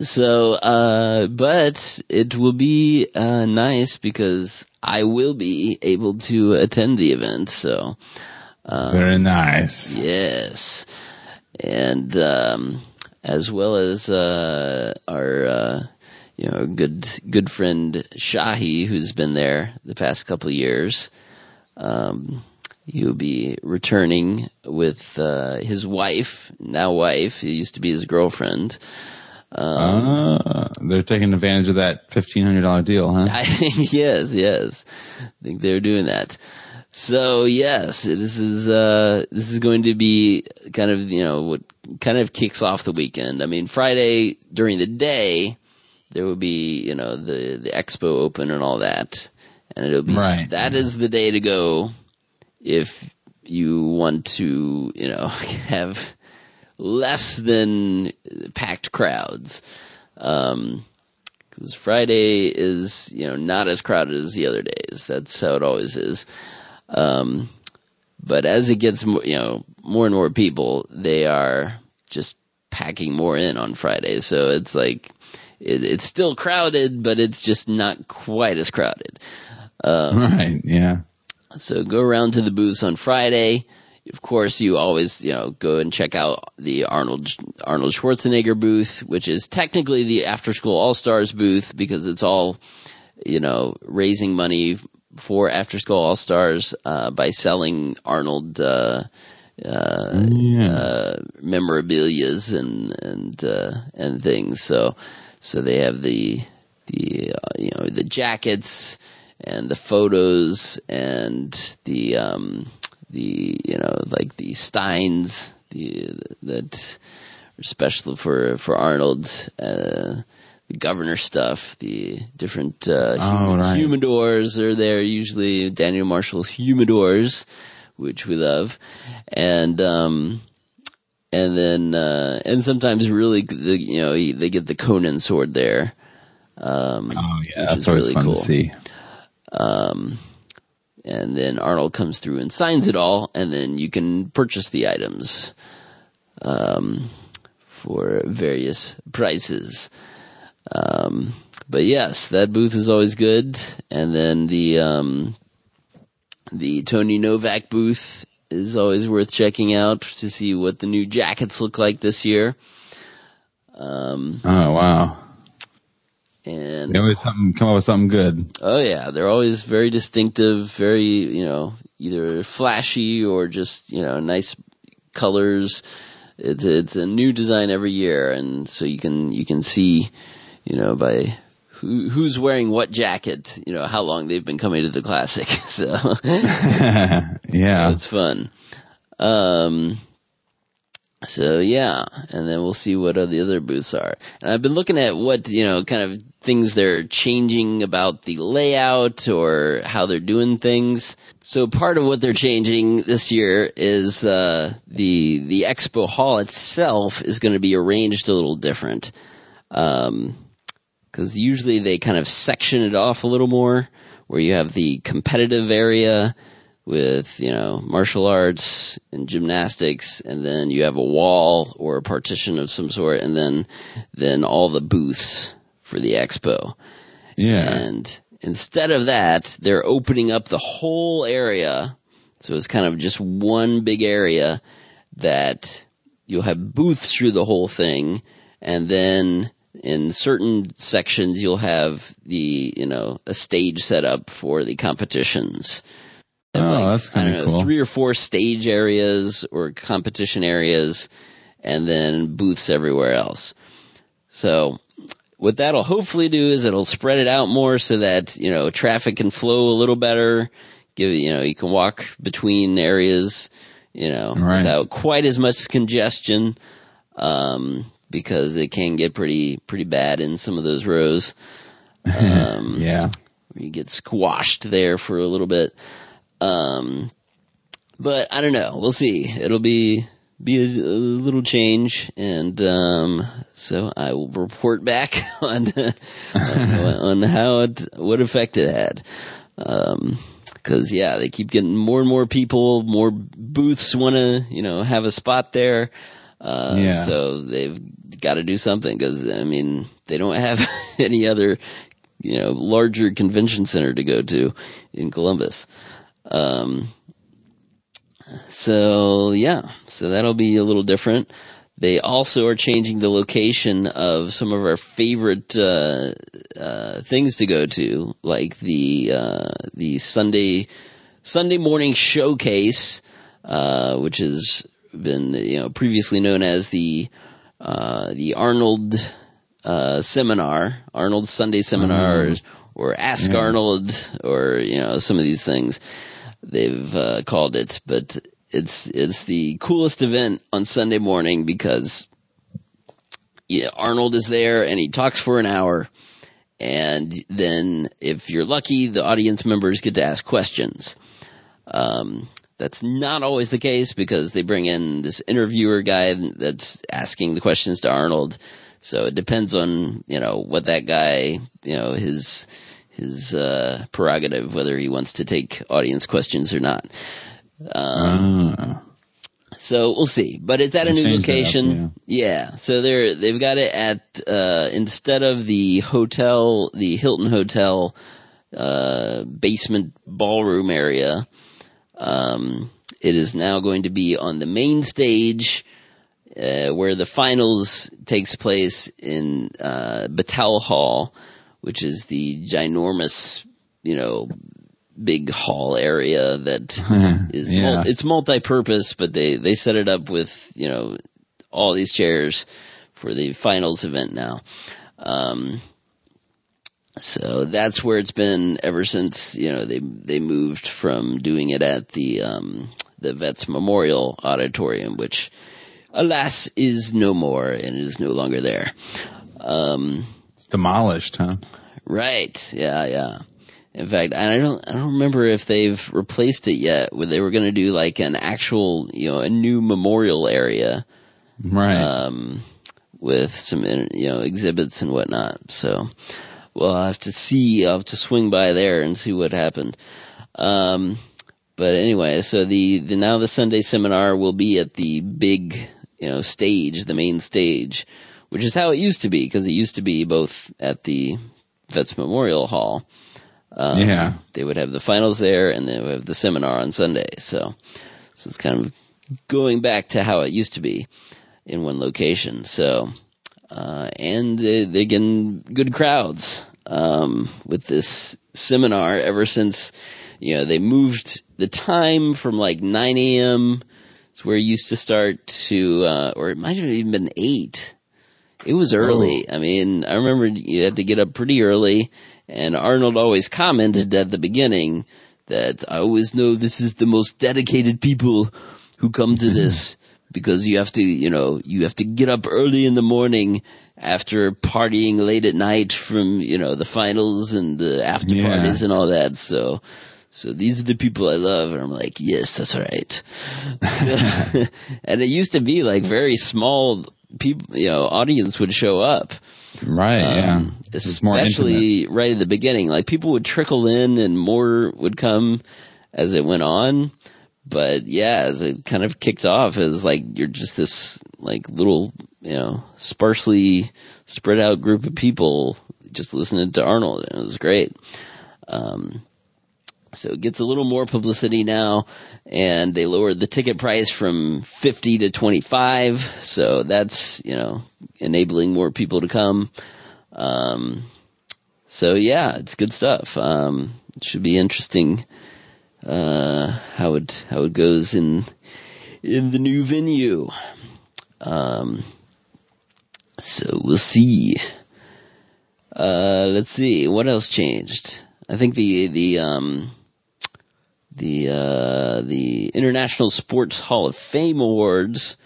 so uh but it will be uh nice because I will be able to attend the event, so um, Very nice. Yes. And um as well as uh our uh you know, good good friend Shahi, who's been there the past couple of years. Um, he'll be returning with uh, his wife, now wife. He used to be his girlfriend. Um, Ah, they're taking advantage of that fifteen hundred dollar deal, huh? I (laughs) think yes, yes. I think they're doing that. So yes, this is uh, this is going to be kind of you know what kind of kicks off the weekend. I mean, Friday during the day there will be you know the the expo open and all that, and it'll be Right. that is the day to go if you want to you know (laughs) have less than packed crowds. Um, because Friday is you know not as crowded as the other days. That's how it always is. Um, but as it gets more, you know more and more people, they are just packing more in on Friday. So it's like it, it's still crowded, but it's just not quite as crowded. Um, (laughs) right. Yeah. so go around to the booths on Friday. Of course, you always you know go and check out the Arnold Arnold Schwarzenegger booth, which is technically the After School All Stars booth because it's all you know raising money for After School All Stars uh, by selling Arnold uh, uh, uh, memorabilia's and and uh, and things. So so they have the the uh, you know the jackets and the photos and the um, the you know like the steins the that are special for for Arnold. Uh, the governor stuff, the different uh, Oh, right. humidors are there usually. Daniel Marshall's humidors, which we love, and um, and then uh, and sometimes really the, you know he- they get the Conan sword there. Um, Oh yeah, which that's is always really fun cool. to see. Um, and then Arnold comes through and signs it all, and then you can purchase the items um, for various prices. Um, but yes, that booth is always good, and then the um, the Tony Novak booth is always worth checking out to see what the new jackets look like this year. Um, Oh wow. And They always something come up with something good. Oh yeah, they're always very distinctive, very you know either flashy or just you know nice colors. It's it's a new design every year, and so you can you can see you know by who who's wearing what jacket, you know how long they've been coming to the classic. (laughs) So (laughs) Yeah. it's fun. Um, so yeah, and then we'll see what the other booths are. And I've been looking at what you know, kind of things they're changing about the layout or how they're doing things. So part of what they're changing this year is uh, the the expo hall itself is going to be arranged a little different. Um, because usually they kind of section it off a little more, where you have the competitive area with you know martial arts and gymnastics, and then you have a wall or a partition of some sort, and then then all the booths for the expo. Yeah. And instead of that, they're opening up the whole area. So it's kind of just one big area that you'll have booths through the whole thing. And then in certain sections, you'll have the, you know, a stage set up for the competitions. Oh, Like, that's I don't kind of know, cool. three or four stage areas or competition areas and then booths everywhere else. So what that'll hopefully do is it'll spread it out more so that, you know, traffic can flow a little better. Give, you know, you can walk between areas, you know, Right. without quite as much congestion. Um, because it can get pretty, pretty bad in some of those rows. (laughs) Um, yeah. you get squashed there for a little bit. Um, but I don't know. We'll see. It'll be be a, a little change, and um, so I will report back (laughs) on on, on how it what effect it had. Because yeah, they keep getting more and more people, more booths want to you know have a spot there. Uh, Yeah. So they've got to do something because I mean they don't have (laughs) any other you know larger convention center to go to in Columbus. Um, so yeah, so that'll be a little different. They also are changing the location of some of our favorite uh, uh, things to go to, like the uh, the Sunday Sunday morning showcase, uh, which has been you know previously known as the uh, the Arnold uh, seminar, Arnold Sunday seminars, or Ask Yeah. Arnold, or you know some of these things they've uh, called it, but it's it's the coolest event on Sunday morning because yeah, Arnold is there and he talks for an hour, and then if you're lucky, the audience members get to ask questions. Um, that's not always the case because they bring in this interviewer guy that's asking the questions to Arnold. So it depends on you know what that guy you know his his uh, prerogative whether he wants to take audience questions or not. Um, So we'll see, but it's at a new that up, location. yeah. so they're they've got it at uh, instead of the hotel, the Hilton Hotel uh, basement ballroom area. Um, it is now going to be on the main stage uh, where the finals takes place in uh, Battelle Hall, which is the ginormous, you know, big hall area that (laughs) is Yeah. mul- it's multi-purpose, but they they set it up with you know all these chairs for the finals event now. Um, so that's where it's been ever since you know they they moved from doing it at the um, the Vets Memorial Auditorium, which alas is no more and is no longer there. Um, demolished, huh? Right. Yeah. Yeah. In fact, and I don't, I don't remember if they've replaced it yet. Where they were going to do like an actual, you know, a new memorial area, Right. um, with some, you know, exhibits and whatnot. So, we'll have to see. I'll have to swing by there and see what happened. Um, but anyway, so the, the now the Sunday seminar will be at the big, you know, stage, the main stage, which is how it used to be because it used to be both at the Vets Memorial Hall. Um, Yeah. They would have the finals there and they would have the seminar on Sunday. So, so it's kind of going back to how it used to be in one location. So, uh, and they, they're getting good crowds, um, with this seminar ever since, you know, they moved the time from like 9 a.m. is where it used to start to, uh, or it might have even been 8. It was early. Oh. I mean, I remember you had to get up pretty early, and Arnold always commented at the beginning that I always know this is the most dedicated people who come to (laughs) this because you have to, you know, you have to get up early in the morning after partying late at night from, you know, the finals and the after Yeah. parties and all that. So, so these are the people I love. And I'm like, yes, that's right. (laughs) (laughs) and it used to be like very small people, you know, audience would show up. right. yeah. Um, more especially right at the beginning. Like people would trickle in and more would come as it went on. But yeah, as it kind of kicked off, it was like you're just this like little, you know, sparsely spread out group of people just listening to Arnold, and it was great. Um, so it gets a little more publicity now, and they lowered the ticket price from 50 to 25. So that's, you know, enabling more people to come. Um, so yeah, it's good stuff. Um, it should be interesting, uh, how it, how it goes in, in the new venue. Um, so we'll see. Uh, let's see what else changed. I think the the um, the uh, the International Sports Hall of Fame Awards,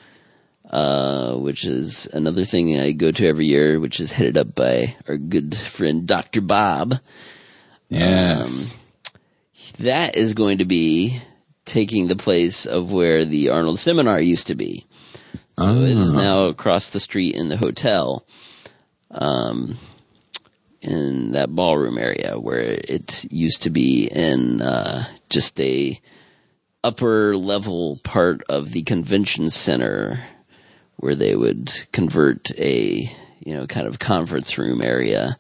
uh, which is another thing I go to every year, which is headed up by our good friend Dr. Bob. Yes. Um, that is going to be taking the place of where the Arnold Seminar used to be. So it is Ah. now across the street in the hotel, um, in that ballroom area where it used to be in uh, just a upper level part of the convention center, where they would convert a you know kind of conference room area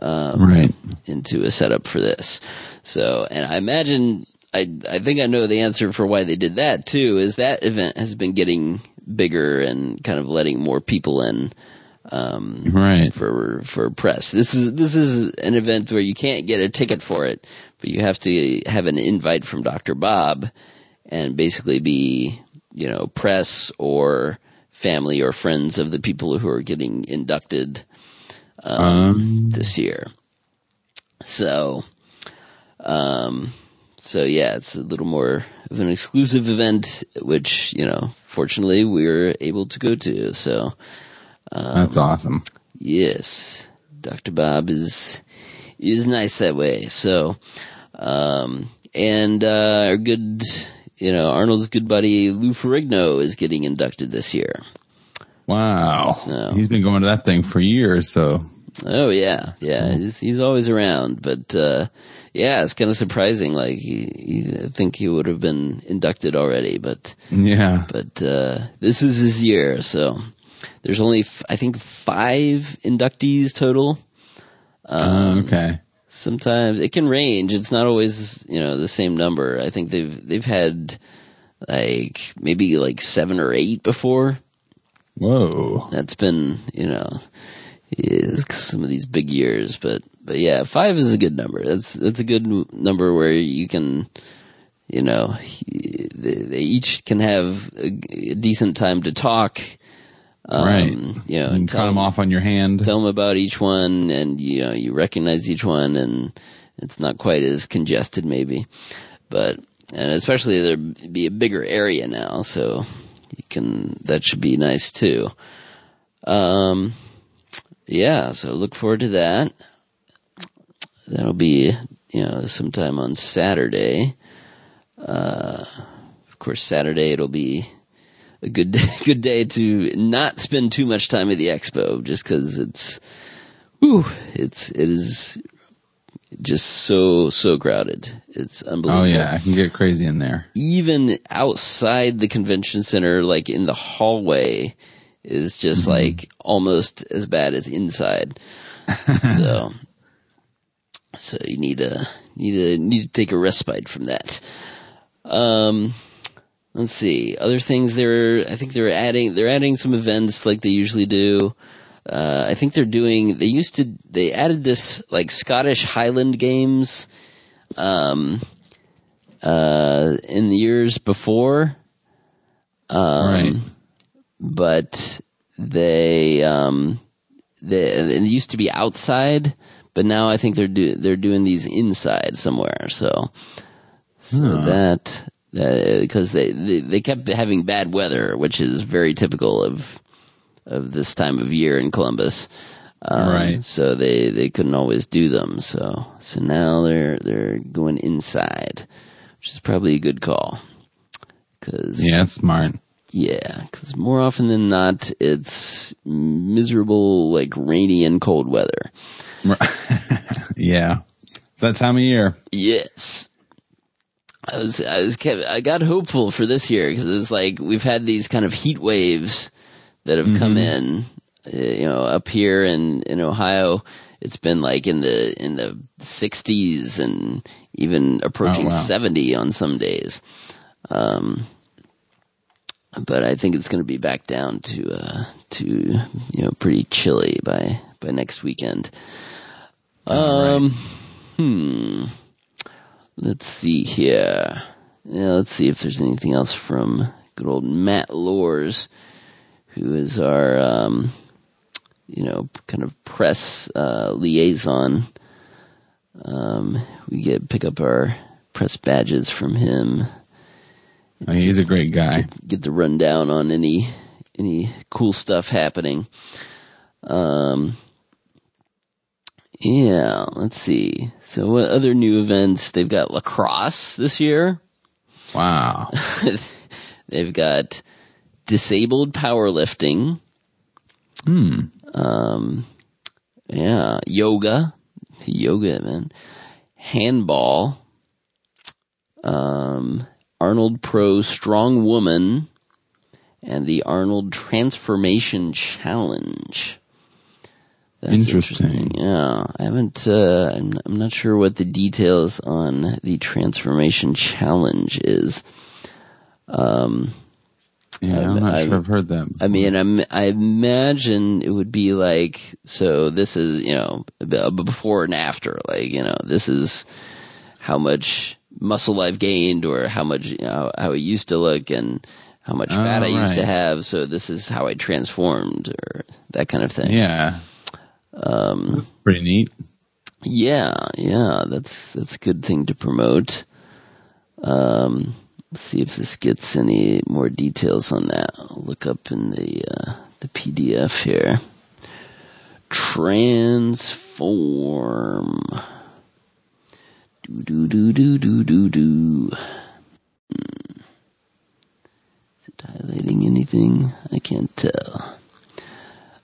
um, Right. into a setup for this. So, and I imagine, I, I think I know the answer for why they did that too, is that event has been getting bigger and kind of letting more people in, um, Right. for, for press. This is, this is an event where you can't get a ticket for it, but you have to have an invite from Dr. Bob and basically be, you know, press or family or friends of the people who are getting inducted, um, this year. So, um, so yeah, it's a little more of an exclusive event, which, you know, fortunately we were able to go to. So, um, That's awesome. Yes, Dr. Bob is is nice that way. So, um, and uh, our good, you know, Arnold's good buddy Lou Ferrigno is getting inducted this year. Wow. So- He's been going to that thing for years, so Oh yeah, yeah, he's he's always around, but uh, yeah, it's kind of surprising. Like he, he, I think he would have been inducted already, but yeah. but uh, this is his year, so there's only f- I think five inductees total. Um, okay. Sometimes it can range. It's not always you know the same number. I think they've they've had like maybe like seven or eight before. Whoa. That's been you know is some of these big years, but but yeah, five is a good number. That's that's a good number where you can you know they, they each can have a, a decent time to talk. Um, right. You know, you cut them off on your hand. tell them about each one and you know you recognize each one and it's not quite as congested maybe but and especially there'd be a bigger area now so you can that should be nice too um yeah so look forward to that that'll be you know sometime on saturday uh of course saturday it'll be a good day, (laughs) good day to not spend too much time at the expo just because it's whew, it's it is just so so crowded. It's unbelievable Oh yeah, I can get crazy in there. even outside the convention center like in the hallway is just like almost as bad as inside. (laughs) So so you need to need to need to take a respite from that. Um let's see other things they're i think they're adding they're adding some events like they usually do uh, I think they're doing. They used to. They added this like Scottish Highland games, um, uh, in the years before. Um, Right. But they, um, they it used to be outside, but now I think they're do, they're doing these inside somewhere. So, so that that because they, they they kept having bad weather, which is very typical of of this time of year in Columbus. Um, Right. So they, they couldn't always do them. So so now they're they're going inside, which is probably a good call. Cause Yeah, that's smart. yeah, because more often than not, it's miserable, like rainy and cold weather. (laughs) Yeah. It's that time of year. Yes. I was, I was, kept, I got hopeful for this year because it was like we've had these kind of heat waves that have come in. Uh, you know, up here in in Ohio, it's been like in the in the 60s and even approaching Oh, wow. 70 on some days. Um, but I think it's going to be back down to uh, to you know pretty chilly by by next weekend. Um, hmm. Let's see here. Yeah, let's see if there's anything else from good old Matt Lors, who is our um, you know kind of press uh, liaison. Um, we get pick up our press badges from him. He's a great guy. Get the rundown on any any cool stuff happening. Um, yeah, let's see. So, what other new events? They've got lacrosse this year. Wow. (laughs) They've got disabled powerlifting. Hmm. Um, yeah, yoga, yoga, man, handball. Um, Arnold Pro Strong Woman, and the Arnold Transformation Challenge. Interesting. Yeah, I haven't. Uh, I'm, I'm not sure what the details on the Transformation Challenge is. Um, Yeah, I'm, I'm- not I'm- sure I've heard that. I mean, I'm, I imagine it would be like, so this is, you know, before and after. Like, you know, this is how much muscle I've gained or how much, you know, how it used to look and how much fat I Oh, used to have. So this is how I transformed or that kind of thing. Yeah. Um, Pretty neat. yeah, yeah, that's that's a good thing to promote. Um, let's see if this gets any more details on that. I'll look up in the uh, the PDF here. Transform. Do do do do do do do. Hmm. Is it highlighting anything? I can't tell.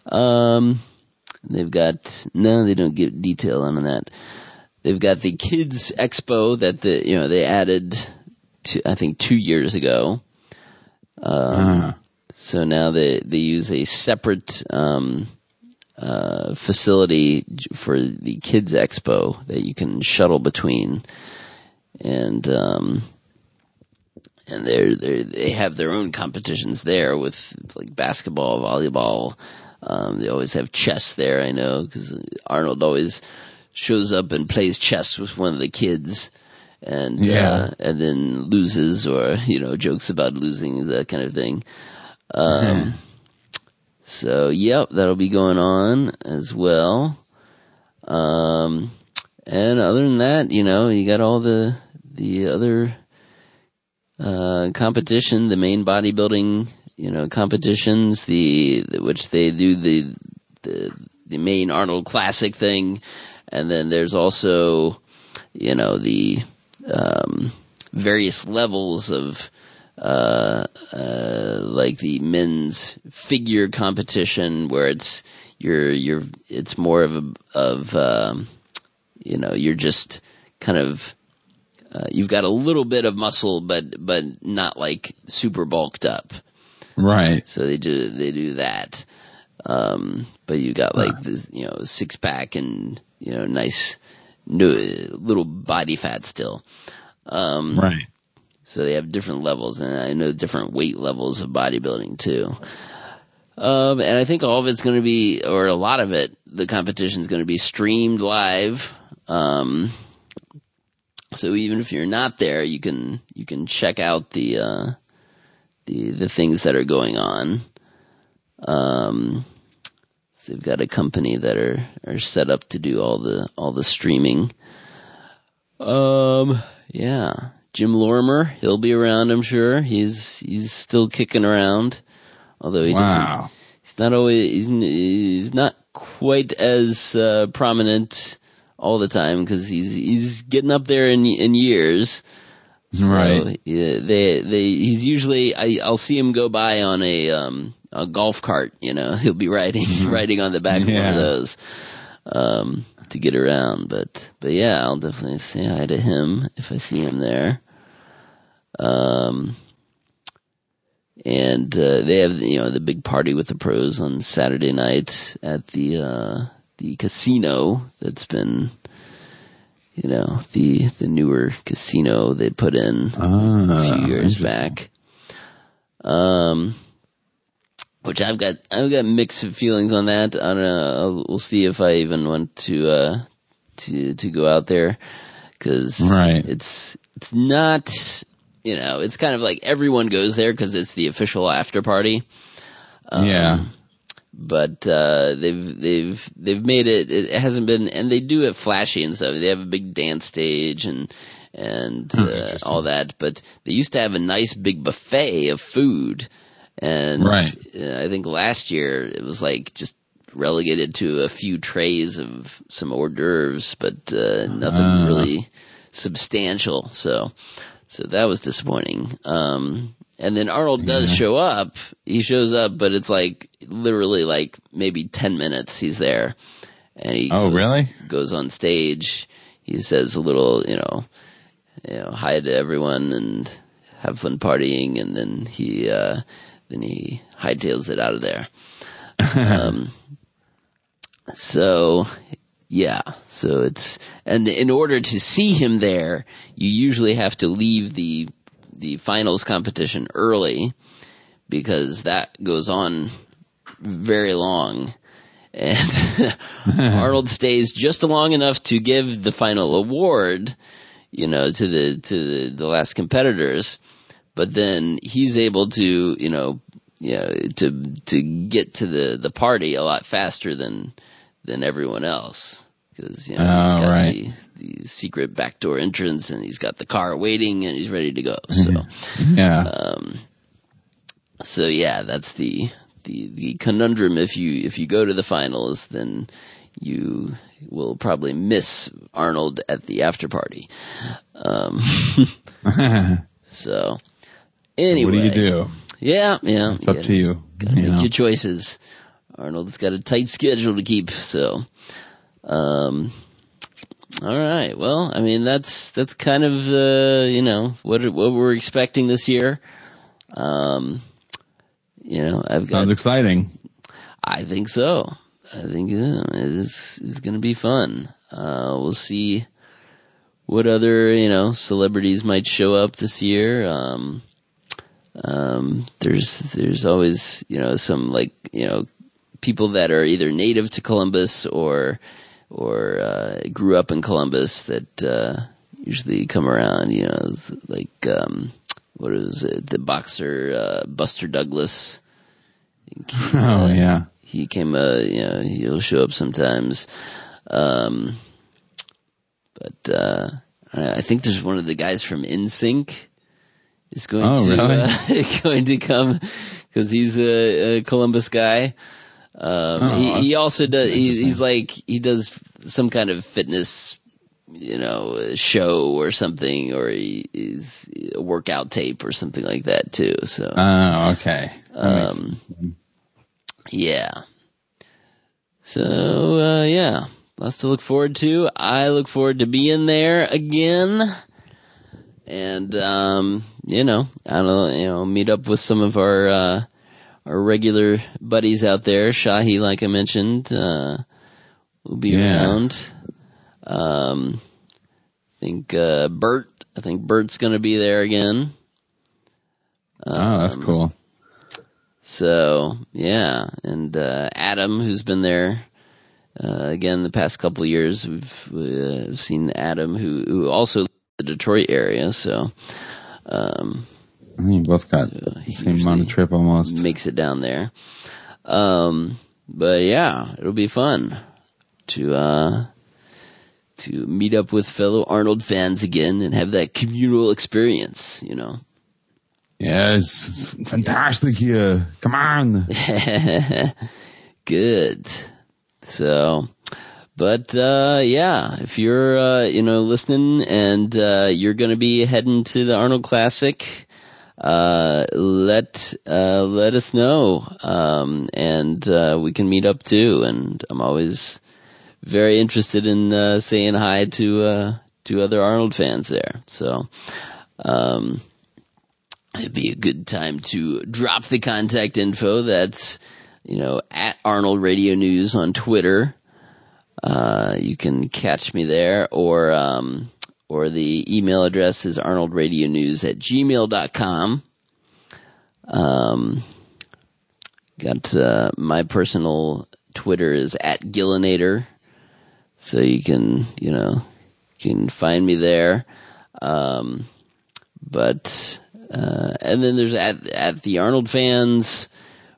Um, they've got no, they don't give detail on that. They've got the kids expo that the you know they added to I think two years ago. Um, So now they they use a separate um, uh, facility for the kids expo that you can shuttle between, and um, and they're they they have their own competitions there with like basketball, volleyball. Um, they always have chess there. I know because Arnold always shows up and plays chess with one of the kids, and Yeah. uh, and then loses or you know jokes about losing that kind of thing. Um, so yep, that'll be going on as well. Um, and other than that, you know, you got all the the other uh, competition, the main bodybuilding, you know, competitions, the, which they do the the the main Arnold Classic thing, and then there's also, you know, the um, various levels of uh, uh, like the men's figure competition where it's you're you're it's more of a of um, you know you're just kind of uh, you've got a little bit of muscle but but not like super bulked up Right. so they do they do that um, but you got like this you know six pack and you know nice no, little body fat still um, Right. so they have different levels, and I know different weight levels of bodybuilding too. Um, and I think all of it's going to be, or a lot of it, the competition is going to be streamed live. Um, so even if you're not there, you can you can check out the uh, the things that are going on. Um, they've got a company that are are set up to do all the all the streaming. Um, yeah, Jim Lorimer, he'll be around. I'm sure he's he's still kicking around, although he Wow. doesn't. He's not always. He's, he's not quite as uh, prominent all the time because he's he's getting up there in in years. So, Right. Yeah, they they he's usually I I'll see him go by on a um a golf cart. You know, (laughs) he'll be riding riding on the back of one of those um to get around. But but yeah, I'll definitely say hi to him if I see him there. Um. And uh, they have you know the big party with the pros on Saturday night at the uh, the casino that's been, you know, the the newer casino they put in a Ah, few years back. Um, which I've got I've got mixed feelings on that. I don't know. I'll, we'll see if I even want to uh, to to go out there because Right. it's it's not you know it's kind of like everyone goes there because it's the official after party. Um, yeah. But uh, they've they've they've made it. It hasn't been, and they do it flashy and stuff. They have a big dance stage and and Hmm, uh, all that. But they used to have a nice big buffet of food, and Right. uh, I think last year it was like just relegated to a few trays of some hors d'oeuvres, but uh, nothing Ah. really substantial. So so that was disappointing. Um, and then Arnold does show up. He shows up, but it's like literally like maybe 10 minutes he's there. And he Oh, goes, really? goes on stage. He says a little, you know, you know, hi to everyone and have fun partying. And then he, uh, then he hightails it out of there. (laughs) um, so yeah, so it's and in order to see him there, you usually have to leave the the finals competition early because that goes on very long. And (laughs) Arnold stays just long enough to give the final award, you know, to the to the, the last competitors, but then he's able to, you know, you know, to to get to the the party a lot faster than than everyone else because you know he's Oh, got right. the, the secret backdoor entrance and he's got the car waiting and he's ready to go. So, Yeah. um, so yeah, that's the the the conundrum. If you if you go to the finals, then you will probably miss Arnold at the after party. Um, (laughs) so anyway, What do you do? Yeah, yeah, It's up gotta- to you. Gotta you make know. your choices. Arnold's got a tight schedule to keep, so. Um, all right. Well, I mean, that's that's kind of uh, you know what what we're expecting this year. Um, you know, I've got Sounds exciting. I think so. I think uh, it is is going to be fun. Uh, we'll see what other you know celebrities might show up this year. Um, um, there's there's always you know some like you know people that are either native to Columbus or or uh, grew up in Columbus that uh, usually come around. You know, like um, what is it? The boxer uh, Buster Douglas. (laughs) Oh yeah. He came, uh, you know, he'll show up sometimes. Um, but, uh, I think there's one of the guys from NSYNC is going Oh, to, really? uh, (laughs) going to come because he's a, a Columbus guy. Um, Oh, he, he also does, he's, he's like, he does some kind of fitness, you know, show or something, or he is a workout tape or something like that too. So, Oh, okay. Um, yeah. So, uh, yeah, lots to look forward to. I look forward to being there again. And, um, you know, I don't know, you know, meet up with some of our, uh, our regular buddies out there. Shahi, like I mentioned, uh, will be Yeah. around. Um, I think, uh, Bert, I think Bert's gonna be there again. oh, that's Um, cool. So yeah, and uh, Adam, who's been there uh, again the past couple of years, we've uh, seen Adam, who who also lives in the Detroit area. So um, I mean, both got So the same amount of trip almost. makes it down there. Um, but yeah, it'll be fun to uh, to meet up with fellow Arnold fans again and have that communal experience. You know. Yes, it's fantastic here. Come on. (laughs) Good. So, but uh, yeah, if you're uh, you know listening and uh, you're going to be heading to the Arnold Classic, uh, let uh, let us know, um, and uh, we can meet up too. And I'm always very interested in uh, saying hi to uh, to other Arnold fans there. So. Um, it'd be a good time to drop the contact info. That's, you know, at Arnold Radio News on Twitter. uh, you can catch me there, or um, or the email address is arnoldradionews at gmail.com. Um, got uh, my personal Twitter is at Gillinator, so you can you know you can find me there. Um, but uh, and then there's at at the Arnold fans,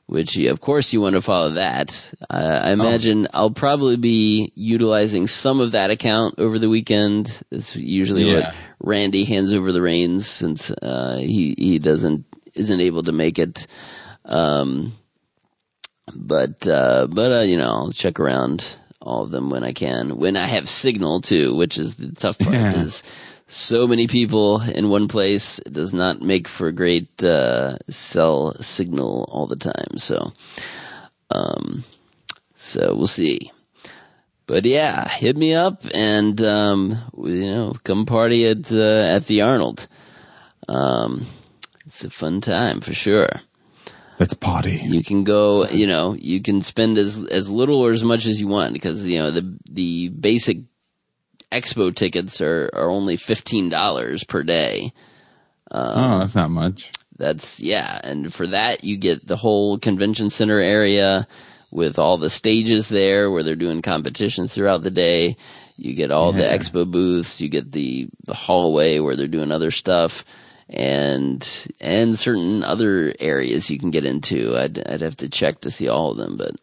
which of course you want to follow that. Uh, I imagine I'll probably be utilizing some of that account over the weekend. It's usually Yeah. what Randy hands over the reins since uh, he he doesn't isn't able to make it. Um, but uh, but uh, you know I'll check around all of them when I can. When I have signal too, which is the tough part. Yeah. Is so many people in one place it does not make for a great uh, cell signal all the time. So um, so we'll see. But yeah, hit me up and um, you know come party at uh, at the Arnold. Um, it's a fun time for sure. Let's party. You can go, you know, you can spend as as little or as much as you want because you know the the basic expo tickets are are only fifteen dollars per day. Um, oh, that's not much. That's yeah, and for that you get the whole convention center area with all the stages there where they're doing competitions throughout the day. You get all the expo booths. You get the the hallway where they're doing other stuff, and and certain other areas you can get into. I'd I'd have to check to see all of them, but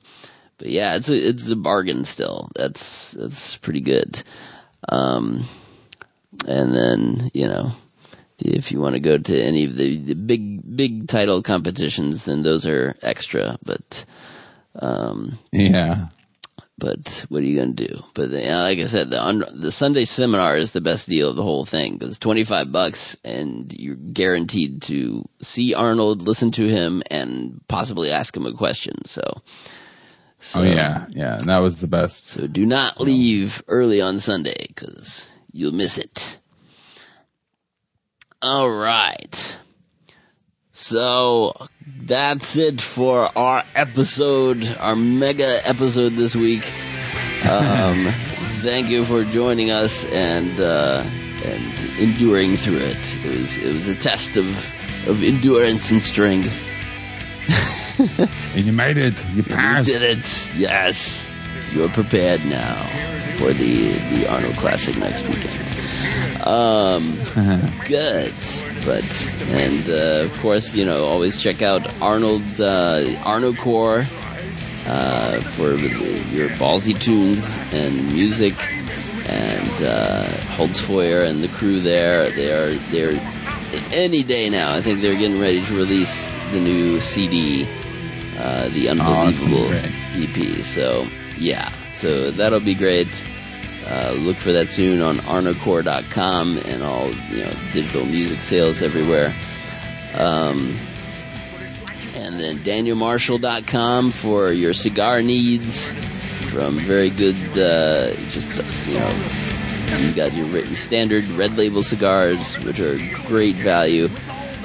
but yeah, it's a it's a bargain still. That's that's pretty good. Um, and then you know if you want to go to any of the, the big big title competitions, then those are extra. But um, Yeah. but what are you going to do? But uh, like I said, the the Sunday seminar is the best deal of the whole thing because twenty five bucks and you're guaranteed to see Arnold, listen to him, and possibly ask him a question. So. So, oh yeah, yeah. That was the best. So do not leave early on Sunday because you'll miss it. All right. So that's it for our episode, our mega episode this week. Um, (laughs) thank you for joining us and uh, and enduring through it. It was it was a test of of endurance and strength. (laughs) (laughs) and you made it. You passed. You did it. Yes. You're prepared now for the the Arnold Classic next weekend. Um, (laughs) good. But and uh, of course, you know, always check out Arnold uh, Arnocorps uh, for your ballsy tunes and music. And uh, Holtzfeuer and the crew there, they are they're any day now. I think they're getting ready to release the new CD, uh, the Oh, it's gonna be Unbelievable EP. So yeah, so that'll be great. Uh, look for that soon on arnocorps.com and all you know digital music sales everywhere. Um, and then danielmarshall.com for your cigar needs from very good, uh, just you know, you got your standard red label cigars, which are great value,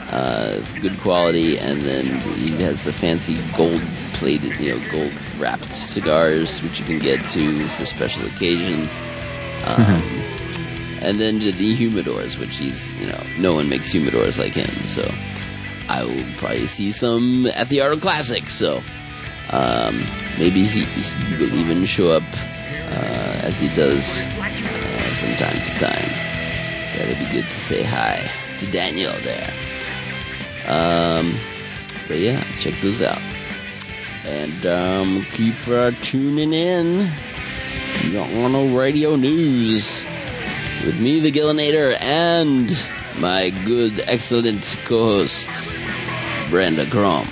uh, good quality, and then he has the fancy gold plated, you know, gold wrapped cigars, which you can get too for special occasions. Um, and then to the humidors, which he's, you know, no one makes humidors like him, so I will probably see some at the Arnold Classic, so um, maybe he, he will even show up uh, as he does uh, from time to time. That'd be good to say hi to Daniel there. Um, but yeah, check those out. And um, keep uh, tuning in. Arnold Radio News with me, the Gillinator, and my good, excellent co-host, Brandon Crom.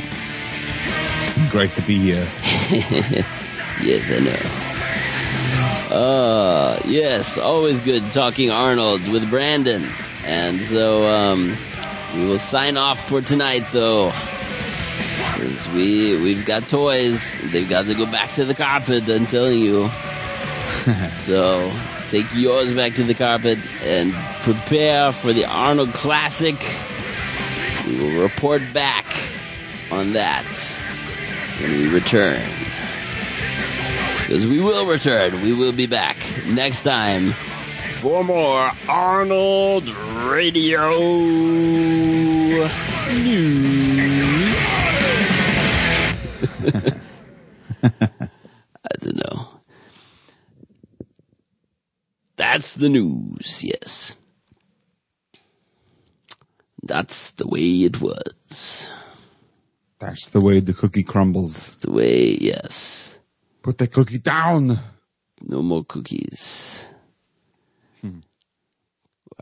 Great to be here. (laughs) yes, I know. Uh, yes, always good talking Arnold with Brandon. And so, um, we will sign off for tonight, though. Because we, we've got toys. They've got to go back to the carpet, I'm telling you. (laughs) so, take yours back to the carpet and prepare for the Arnold Classic. We will report back on that when we return. Because we will return. We will be back next time for more Arnold Radio News. (laughs) I don't know. That's the news, yes. That's the way it was. That's the way the cookie crumbles. The way, yes. Put the cookie down. No more cookies.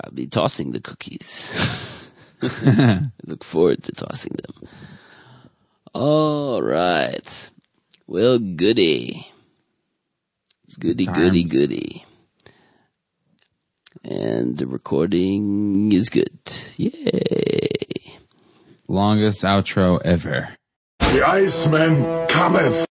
I'll be tossing the cookies. I (laughs) look forward to tossing them. All right. Well, goody. Goody, goody, goody. And the recording is good. Yay. Longest outro ever. The Iceman cometh.